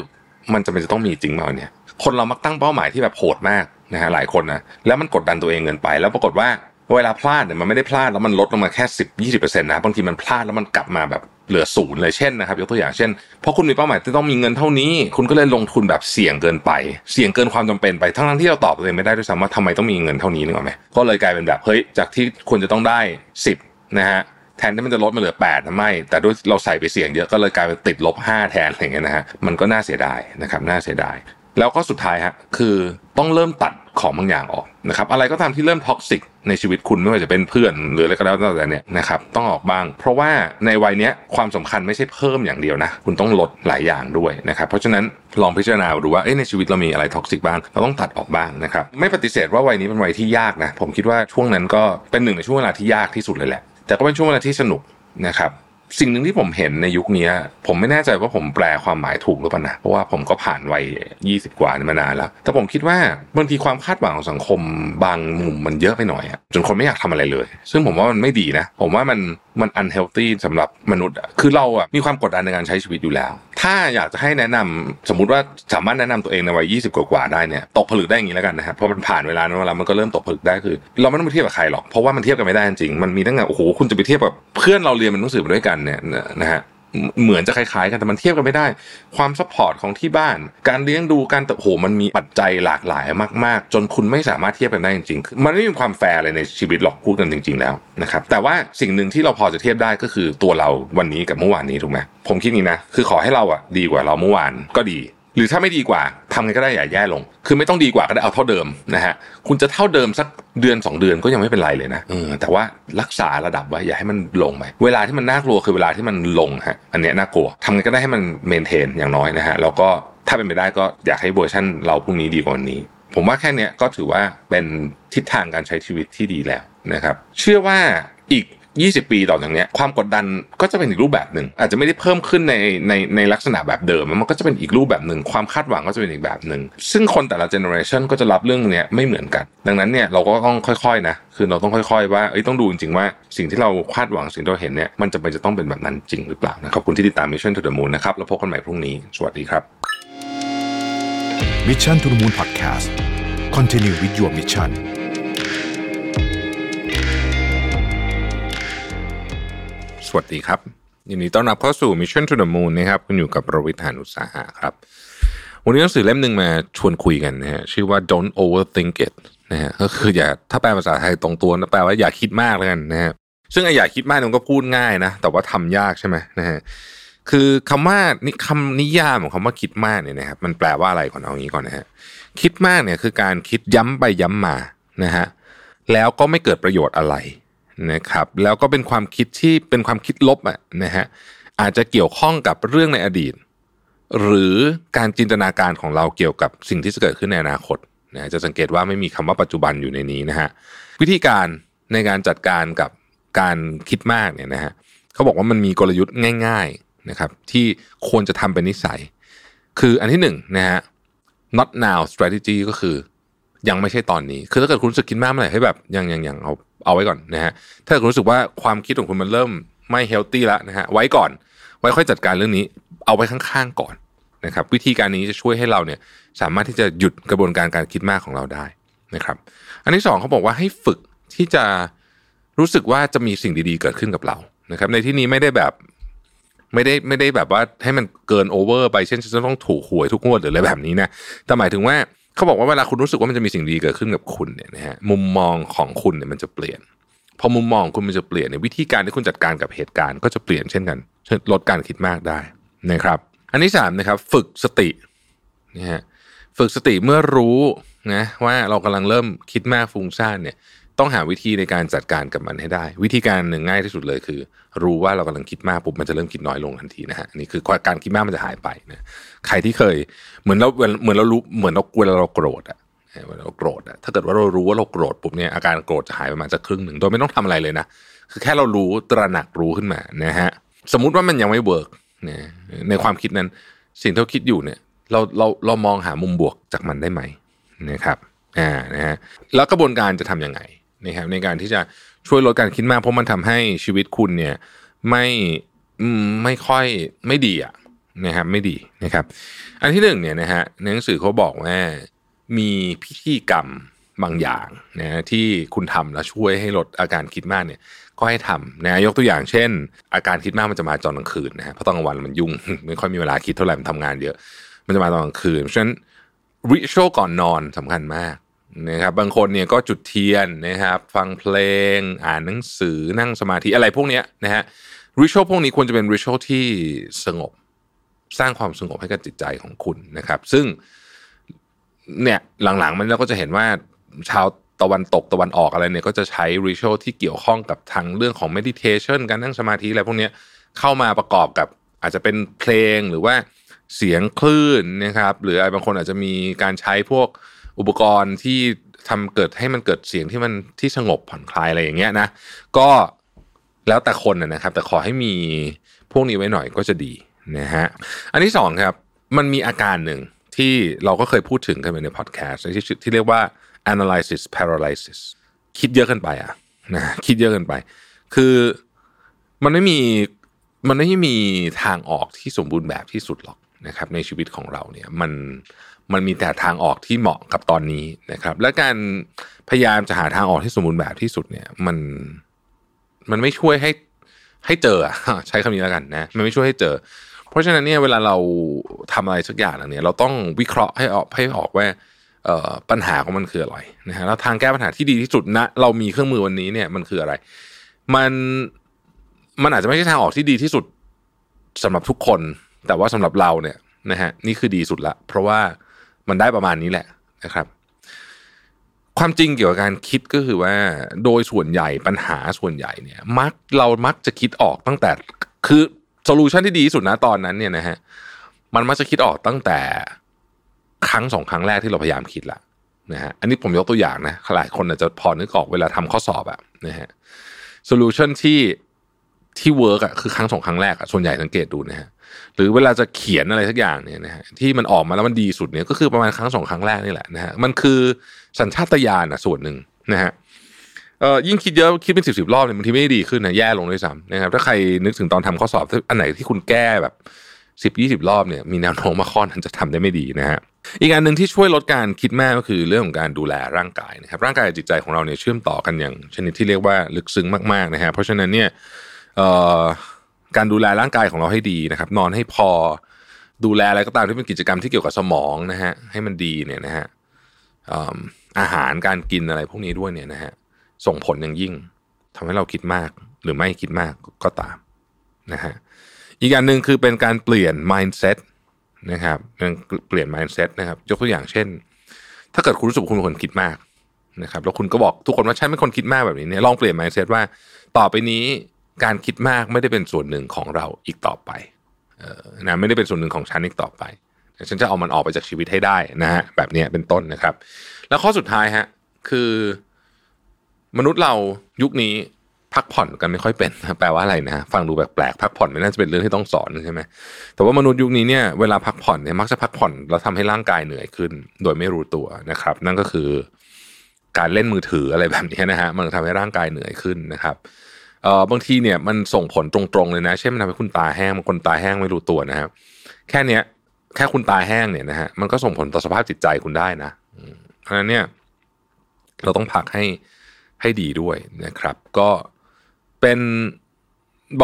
มันจะเป็นจะต้องมีจริงไหมเนี่ย คนเรามักตั้งเป้าหมายที่แบบโหดมากนะฮะหลายคนนะแล้วมันกดดันตัวเองเกินไป แล้วปรากฏว่า เวลาพลาดเนี่ยมันไม่ได้พลาดแล้วมันลดลงมาแค่สิบยี่สิบเปอร์เซ็นต์นะบางทีมันพลาดแล้วมันกลับมาแบบเหลือศูนย์เลยเช่นนะครับยกตัวอย่างเช่นเพราะคุณมีเป้าหมายที่ต้องมีเงินเท่านี้ คุณก็เลยลงทุนแบบเสี่ยงเกินไป เสี่ยงเกินความจำเป็นไปทั้งที่เราตอบตัวเองไม่ได้ด้วยซ้ำว่าทำไมต้องมีเงินเท่านี้นึกออกไหมก็เลยกลายเป็นแบบเฮ้ยจากที่ควรจะต้องได้สิบนะฮะแทนที่มันจะลดมาเหลือ8ปดทำไม แต่ด้วยเราใส่ไปเสี่ยงเยอะก็เลยกลายเป็นติดลบ 5 แทนอะไรเงี้ยนะฮะมันก็น่าเสียดายนะครับน่าเสียดาย แล้วก็สุดท้ายฮะคือต้องเริ่มตัด ของบางอย่างออกนะครับอะไรก็ตามที่เริ่ม toxic ในชีวิตคุณไม่ว่าจะเป็นเพื่อนหรืออะไรก็แล้วแต่เนี่ยนะครับต้องออกบ้าง เพราะว่าในวัยเนี้ยความสำคัญไม่ใช่เพิ่มอย่างเดียวนะ คุณต้องลดหลายอย่างด้วยนะครับเพราะฉะนั้นลองพิจารณาดูว่าในชีวิตเรามีอะไร toxic บ้างเราต้องตัดออกบ้างนะครับไม่ปฏิเสธว่าวัยนี้เป็นวัยที่ยากนะผมคิดว่าช่วงนั้นก็เป็นหนึ่งในช่วงเวลาที่ยากที่สุดเลยแหละแต่ก็เป็นช่วงเวลาที่สนุกนะครับ สิ่งหนึ่งที่ผมเห็นในยุคนี้ผมไม่แน่ใจว่าผมแปลความหมายถูกหรือเปล่านะเพราะว่าผมก็ผ่านวัย20กว่านี่มานานแล้ว แต่ผมคิดว่าบางทีความคาดหวังของสังคมบางมุมมันเยอะไปหน่อยจนคนไม่อยากทำอะไรเลย ซึ่งผมว่ามันไม่ดีนะ ผมว่ามันมันอันเฮลตี้สำหรับมนุษย์คือเราอะมีความกดดันในการใช้ชีวิตอยู่แล้ว ถ้าอยากจะให้แนะนำสมมุติว่าสามารถแนะนำตัวเองในวัย 20 กว่าๆได้เนี่ยตกผลึกได้อย่างนี้แล้วกันนะครับเพราะมันผ่านเวลานั้นเวลามันก็เริ่มตกผลึกได้คือ เราไม่ต้องไปเทียบกับใครหรอกเพราะว่ามันเทียบกันไม่ได้จริงมันมีตั้งแต่โอ้โหคุณจะไปเทียบกับเพื่อนเราเรียนมันหนังสือมาด้วยกันเนี่ยนะฮะเหมือนจะคล้ายๆกันแต่มันเทียบกันไม่ได้ ความ support ของที่บ้าน การเลี้ยงดูการโอ้โหมันมีปัจจัยหลากหลายมาก ๆ จนคุณไม่สามารถเทียบกันได้จริงๆมันไม่มีความแฟร์เลยในชีวิตหรอกพูดกันจริง ๆ แล้วนะครับแต่ว่าสิ่งหนึ่งที่เราพอจะเทียบได้ก็คือตัวเราวันนี้กับเมื่อวานนี้ถูกไหมผมคิดนี้นะคือขอให้เราอะดีกว่าเราเมื่อวานก็ดี หรือถ้าไม่ดีกว่าทำไงก็ได้อย่าแย่ลง คือไม่ต้องดีกว่าก็ได้เอาเท่าเดิมนะฮะคุณจะเท่าเดิมสักเดือน 2 เดือนก็ยังไม่เป็นไรเลยนะเออแต่ว่ารักษาระดับไว้อย่าให้มันลงไปเวลาที่มันน่ากลัวคือเวลาที่มันลงฮะอันเนี้ยน่ากลัวทำไงก็ได้ให้มัน maintain อย่างน้อยนะฮะแล้วก็ถ้าเป็นไปได้ก็อยากให้เวอร์ชันเราพรุ่งนี้ดีกว่าวันนี้ ผมว่าแค่เนี้ยก็ถือว่าเป็นทิศทางการใช้ชีวิตที่ดีแล้วนะครับ เชื่อว่าอีก 20 ปีต่อจากนี้ความกดดันก็จะเป็นอีกรูปแบบหนึ่งอาจจะไม่ได้เพิ่มขึ้นในในในลักษณะแบบเดิม มันก็จะเป็นอีกรูปแบบหนึ่งความคาดหวังก็จะเป็นอีกแบบหนึ่งซึ่งคนแต่ละเจเนอเรชันก็จะรับเรื่องเนี้ยไม่เหมือนกัน ดังนั้นเนี่ยเราก็ต้องค่อยๆนะคือเราต้องค่อย ๆ ว่าเอ้ยต้องดูจริงๆว่าสิ่งที่เราคาดหวังสิ่งที่เราเห็นเนี่ยมันจะเป็นจะต้องเป็นแบบนั้นจริงหรือเปล่านะขอบคุณที่ติดตาม Mission to the Moon นะครับแล้วพบกันใหม่พรุ่งนี้สวัสดีครับ Mission to the Moon Podcast Continue with your mission วัสดีครับยินดีต้อนรับเข้าสู่ Mission to the Moon นะครับคุณอยู่กับประวิทยานุสาหะครับ วันนี้หนังสือเล่มหนึ่งมาชวนคุยกันนะฮะชื่อว่า don't overthink it นะฮะก็คืออย่าถ้าแปลภาษาไทยตรงตัวนะแปลว่าอย่าคิดมากเลยกันนะฮะซึ่งไอ้อย่าคิดมากมันก็พูดง่ายนะ แต่ว่าทำยากใช่ไหมนะฮะคือคำว่านี่คำนิยามของคำว่าคิดมากเนี่ยนะครับมันแปลว่าอะไรก่อนเอางี้ก่อนนะฮะคิดมากเนี่ยคือการคิดย้ำไปย้ำมานะฮะแล้วก็ไม่เกิดประโยชน์อะไร นะครับแล้วก็เป็นความคิดที่เป็นความคิดลบอะนะฮะอาจจะเกี่ยวข้องกับเรื่องในอดีต หรือการจินตนาการของเราเกี่ยวกับสิ่งที่จะเกิดขึ้นในอนาคตนะจะสังเกตว่าไม่มีคำว่าปัจจุบันอยู่ในนี้นะฮะวิธีการในการจัดการกับการคิดมากเนี่ยนะฮะเขาบอกว่ามันมีกลยุทธ์ง่าย ๆนะครับ ที่ควรจะทำเป็นนิสัย คืออันที่หนึ่งนะฮะ not now strategy ก็คือยังไม่ใช่ตอนนี้ คือถ้าเกิดคุณสึกคิดมากเมื่อไหร่ให้แบบยังยังยังเอา เอาไว้ก่อนนะฮะถ้าคุณรู้สึกว่าความคิดของคุณมันเริ่มไม่เฮลตี้แล้วนะฮะไว้ก่อน ไว้ค่อยจัดการเรื่องนี้ เอาไว้ข้างๆก่อนนะครับวิธีการนี้จะช่วยให้เราเนี่ยสามารถที่จะหยุดกระบวนการการคิดมากของเราได้นะครับ อันที่สองเขาบอกว่าให้ฝึกที่จะรู้สึกว่าจะมีสิ่งดีๆเกิดขึ้นกับเรานะครับ ในที่นี้ไม่ได้แบบไม่ได้ไม่ได้แบบว่าให้มันเกินโอเวอร์ไปเช่นจะต้องถูกหวยทุกงวดหรืออะไรแบบนี้นะแต่หมายถึงว่า เขาบอกว่าเวลาคุณรู้สึกว่ามันจะมีสิ่งดีเกิดขึ้นกับคุณเนี่ยนะฮะมุมมองของคุณเนี่ยมันจะเปลี่ยน พอมุมมองคุณมันจะเปลี่ยนในวิธีการที่คุณจัดการกับเหตุการณ์ก็จะเปลี่ยนเช่นกันลดการคิดมากได้นะครับ อันที่สามนะครับฝึกสตินะฮะฝึกสติเมื่อรู้นะว่าเรากำลังเริ่มคิดมากฟุ้งซ่านเนี่ย ต้องหาวิธีในการจัดการกับมันให้ได้ วิธีการหนึ่งง่ายที่สุดเลยคือ รู้ว่าเรากำลังคิดมากปุ๊บมันจะเริ่มคิดน้อยลงทันทีนะฮะนี่คือการคิดมากมันจะหายไปนะใครที่เคยเหมือนเราเหมือนเรารู้เหมือนเราเวลาเราโกรธอะเวลาเราโกรธอะถ้าเกิดว่าเรารู้ว่าเราโกรธปุ๊บเนี่ยอาการโกรธจะหายประมาณสักครึ่งหนึ่งโดยไม่ต้องทำอะไรเลยนะคือแค่เรารู้ตระหนักรู้ขึ้นมานะฮะสมมุติว่ามันยังไม่เวิร์กนะในความคิดนั้น สิ่งที่เราคิดอยู่เนี่ย เราเราเรามองหามุมบวกจากมันได้ไหมนะครับอ่านะฮะแล้วกระบวนการจะทํำยังไง นะครับในการที่จะช่วยลดการคิดมากเพราะมันทำให้ชีวิตคุณเนี่ยไม่ไม่ค่อยไม่ดีอะนะครับไม่ดีนะครับ อันที่หนึ่งเนี่ยนะฮะในหนังสือเขาบอกว่ามีพิธีกรรมบางอย่างนะที่คุณทำแล้วช่วยให้ลดอาการคิดมากเนี่ยก็ให้ทำนะยกตัวอย่างเช่น อาการคิดมากมันจะมาตอนกลางคืนนะฮะเพราะตอนกลางวันมันยุ่ง ไม่ค่อยมีเวลาคิดเท่าไหร่มันทำงานเยอะ มันจะมาตอนกลางคืนเพราะฉะนั้นริชวลก่อนนอนสำคัญมาก นะครับบางคนเนี่ยก็จุดเทียนนะครับ ฟังเพลง อ่านหนังสือนั่งสมาธิอะไรพวกนี้นะฮะริชวลพวกนี้ควรจะเป็นริชวลที่สงบ สร้างความสงบให้กับจิตใจของคุณนะครับ ซึ่งเนี่ยหลังๆ มันเราก็จะเห็นว่าชาวตะวันตกตะวันออกอะไรเนี่ยก็จะใช้ริชวลที่เกี่ยวข้องกับทางเรื่องของ meditation การนั่งสมาธิอะไรพวกนี้เข้ามาประกอบกับอาจจะเป็นเพลงหรือว่าเสียงคลื่นนะครับ หรือไอ้บางคนอาจจะมีการใช้พวก อุปกรณ์ที่ทำเกิดให้มันเกิดเสียงที่มันที่สงบผ่อนคลายอะไรอย่างเงี้ยนะ ก็แล้วแต่คนนะครับ แต่ขอให้มีพวกนี้ไว้หน่อยก็จะดีนะฮะอันที่สองครับ มันมีอาการหนึ่งที่เราก็เคยพูดถึงกันไปในพอดแคสต์ที่ที่เรียกว่า analysis paralysis คิดเยอะเกินไปอะนะคิดเยอะเกินไป คือมันไม่มีมันไม่มีทางออกที่สมบูรณ์แบบที่สุดหรอกนะครับ ในชีวิตของเราเนี่ยมัน มันมีแต่ทางออกที่เหมาะกับตอนนี้นะครับ และการพยายามจะหาทางออกที่สมบูรณ์แบบที่สุดเนี่ย มันมันไม่ช่วยให้ให้เจอใช้คำนี้แล้วกันนะมันไม่ช่วยให้เจอ เพราะฉะนั้นเนี่ยเวลาเราทำอะไรสักอย่างเนี่ย เราต้องวิเคราะห์ให้ออกให้ออกว่าปัญหาของมันคืออะไรนะฮะแล้วทางแก้ปัญหาที่ดีที่สุดนะเรามีเครื่องมือวันนี้เนี่ยมันคืออะไร มันมันอาจจะไม่ใช่ทางออกที่ดีที่สุดสำหรับทุกคน แต่ว่าสำหรับเราเนี่ยนะฮะนี่คือดีสุดละ เพราะว่า มันได้ประมาณนี้แหละนะครับ ความจริงเกี่ยวกับการคิดก็คือว่า โดยส่วนใหญ่ปัญหาส่วนใหญ่เนี่ย มักเรามักจะคิดออกตั้งแต่คือ solution ที่ดีที่สุดนะตอนนั้นเนี่ยนะฮะมันมักจะคิดออกตั้งแต่ครั้งสองครั้งแรกที่เราพยายามคิดละนะฮะอันนี้ผมยกตัวอย่างนะหลายคนอาจจะพอนึกออกเวลาทำข้อสอบแบบนะฮะ solution ที่ที่ work อะคือครั้งสองครั้งแรกอะส่วนใหญ่สังเกตดูนะฮะ หรือเวลาจะเขียนอะไรสักอย่างเนี่ยนะฮะที่มันออกมาแล้วมันดีสุดเนี่ยก็คือประมาณครั้งสองครั้งแรกนี่แหละนะฮะมันคือสัญชาตญาณอะส่วนหนึ่งนะฮะเอ่อยิ่งคิดเยอะคิดเป็นสิบสิบรอบเนี่ยบางทีไม่ดีขึ้นนะแย่ลงด้วยซ้ำนะครับถ้าใครนึกถึงตอนทำข้อสอบอันไหนที่คุณแก้แบบสิบยี่สิบรอบเนี่ยมีแนวโน้มว่าข้อนั้นจะทำได้ไม่ดีนะฮะอีกอันหนึ่งที่ช่วยลดการคิดมากก็คือเรื่องของการดูแลร่างกายนะครับร่างกายกับจิตใจของเราเนี่ยเชื่อมต่อกันอย่างชนิดที่เรียกว่าลึกซึ้งมากๆนะฮะเพราะฉะนั้นเนี่ยเอ่อ การดูแลร่างกายของเราให้ดีนะครับ นอนให้พอดูแลอะไรก็ตามที่เป็นกิจกรรมที่เกี่ยวกับสมองนะฮะให้มันดีเนี่ยนะฮะอาหารการกินอะไรพวกนี้ด้วยเนี่ยนะฮะส่งผลอย่างยิ่งทำให้เราคิดมากหรือไม่คิดมากก็ตามนะฮะอีกอันหนึ่งคือเป็นการเปลี่ยน mindset นะครับเป็นเปลี่ยน mindset นะครับ ยกตัวอย่างเช่น ถ้าเกิดคุณรู้สึกคุณเป็นคนคิดมากนะครับ แล้วคุณก็บอกทุกคนว่าฉันเป็นคนคิดมากแบบนี้เนี่ยลองเปลี่ยน mindset ว่าต่อไปนี้ การคิดมากไม่ได้เป็นส่วนหนึ่งของเราอีกต่อไปนะไม่ได้เป็นส่วนหนึ่งของฉันอีกต่อไปฉันจะเอามันออกไปจากชีวิตให้ได้นะฮะแบบนี้เป็นต้นนะครับ แล้วข้อสุดท้ายฮะคือ มนุษย์เรายุคนี้พักผ่อนกันไม่ค่อยเป็นแปลว่าอะไรนะฟังดูแปลกๆพักผ่อนไม่น่าจะเป็นเรื่องที่ต้องสอนใช่ไหมแต่ว่ามนุษย์ยุคนี้เนี่ยเวลาพักผ่อนเนี่ยมักจะพักผ่อนแล้วทำให้ร่างกายเหนื่อยขึ้น โดยไม่รู้ตัวนะครับ นั่นก็คือการเล่นมือถืออะไรแบบนี้นะฮะมันทำให้ร่างกายเหนื่อยขึ้นนะครับ เอ่อบางทีเนี่ยมันส่งผลตรงๆเลยนะเช่นมันทำให้คุณตาแห้งบางคนตาแห้งไม่รู้ตัวนะครับแค่เนี้ยแค่คุณตาแห้งเนี่ยนะฮะมันก็ส่งผลต่อสภาพจิตใจคุณได้นะเพราะฉะนั้นเนี่ยเราต้องพักให้ให้ดีด้วยนะครับ ก็เป็น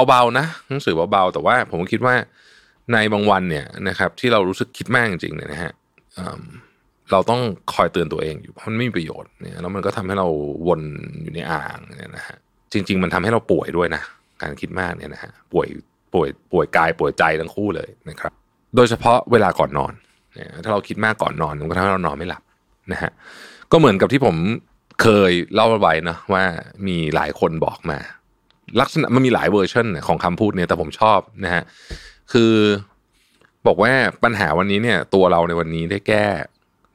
เบาๆนะหนังสือเบาๆ แต่ว่าผมคิดว่าในบางวันเนี่ยนะครับ ที่เรารู้สึกคิดมากจริงๆเนี่ยนะฮะเราต้องคอยเตือนตัวเองอยู่เพราะมันไม่มีประโยชน์เนี่ยแล้วมันก็ทำให้เราวนอยู่ในอ่างเนี่ยนะฮะ จริง ๆ มันทำให้เราป่วยด้วยนะการคิดมากเนี่ยนะฮะป่วยป่วยป่วยกายป่วยใจทั้งคู่เลยนะครับ โดยเฉพาะเวลาก่อนนอนเนี่ยถ้าเราคิดมากก่อนนอนมันก็ทำให้เรานอนไม่หลับนะฮะก็เหมือนกับที่ผมเคยเล่าไว้นะว่ามีหลายคนบอกมา ลักษณะมันมีหลายเวอร์ชันของคำพูดเนี่ยแต่ผมชอบนะฮะคือบอกว่าปัญหาวันนี้เนี่ย ตัวเราในวันนี้ได้แก้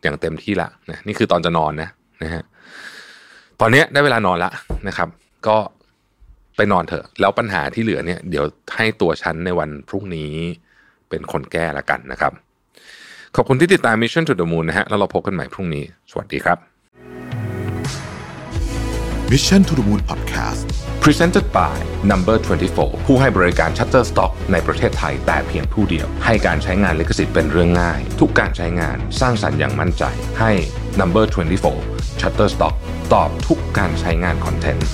อย่างเต็มที่ละนะนี่คือตอนจะนอนนะนะฮะตอนนี้ได้เวลานอนละนะครับ ก็ไปนอนเถอะ แล้วปัญหาที่เหลือเนี่ย เดี๋ยวให้ตัวฉันในวันพรุ่งนี้เป็นคนแก้ละกันนะครับ ขอบคุณที่ติดตาม Mission to the Moon นะฮะแล้วเราพบกันใหม่พรุ่งนี้ สวัสดีครับ Mission to the Moon Podcast Presented by Number 24 ผู้ให้บริการ Shutterstock ในประเทศไทยแต่เพียงผู้เดียว ให้การใช้งานลิขสิทธิ์เป็นเรื่องง่าย ทุกการใช้งานสร้างสรรค์อย่างมั่นใจ ให้ Number 24 Shutterstock ตอบทุกการใช้งานคอนเทนต์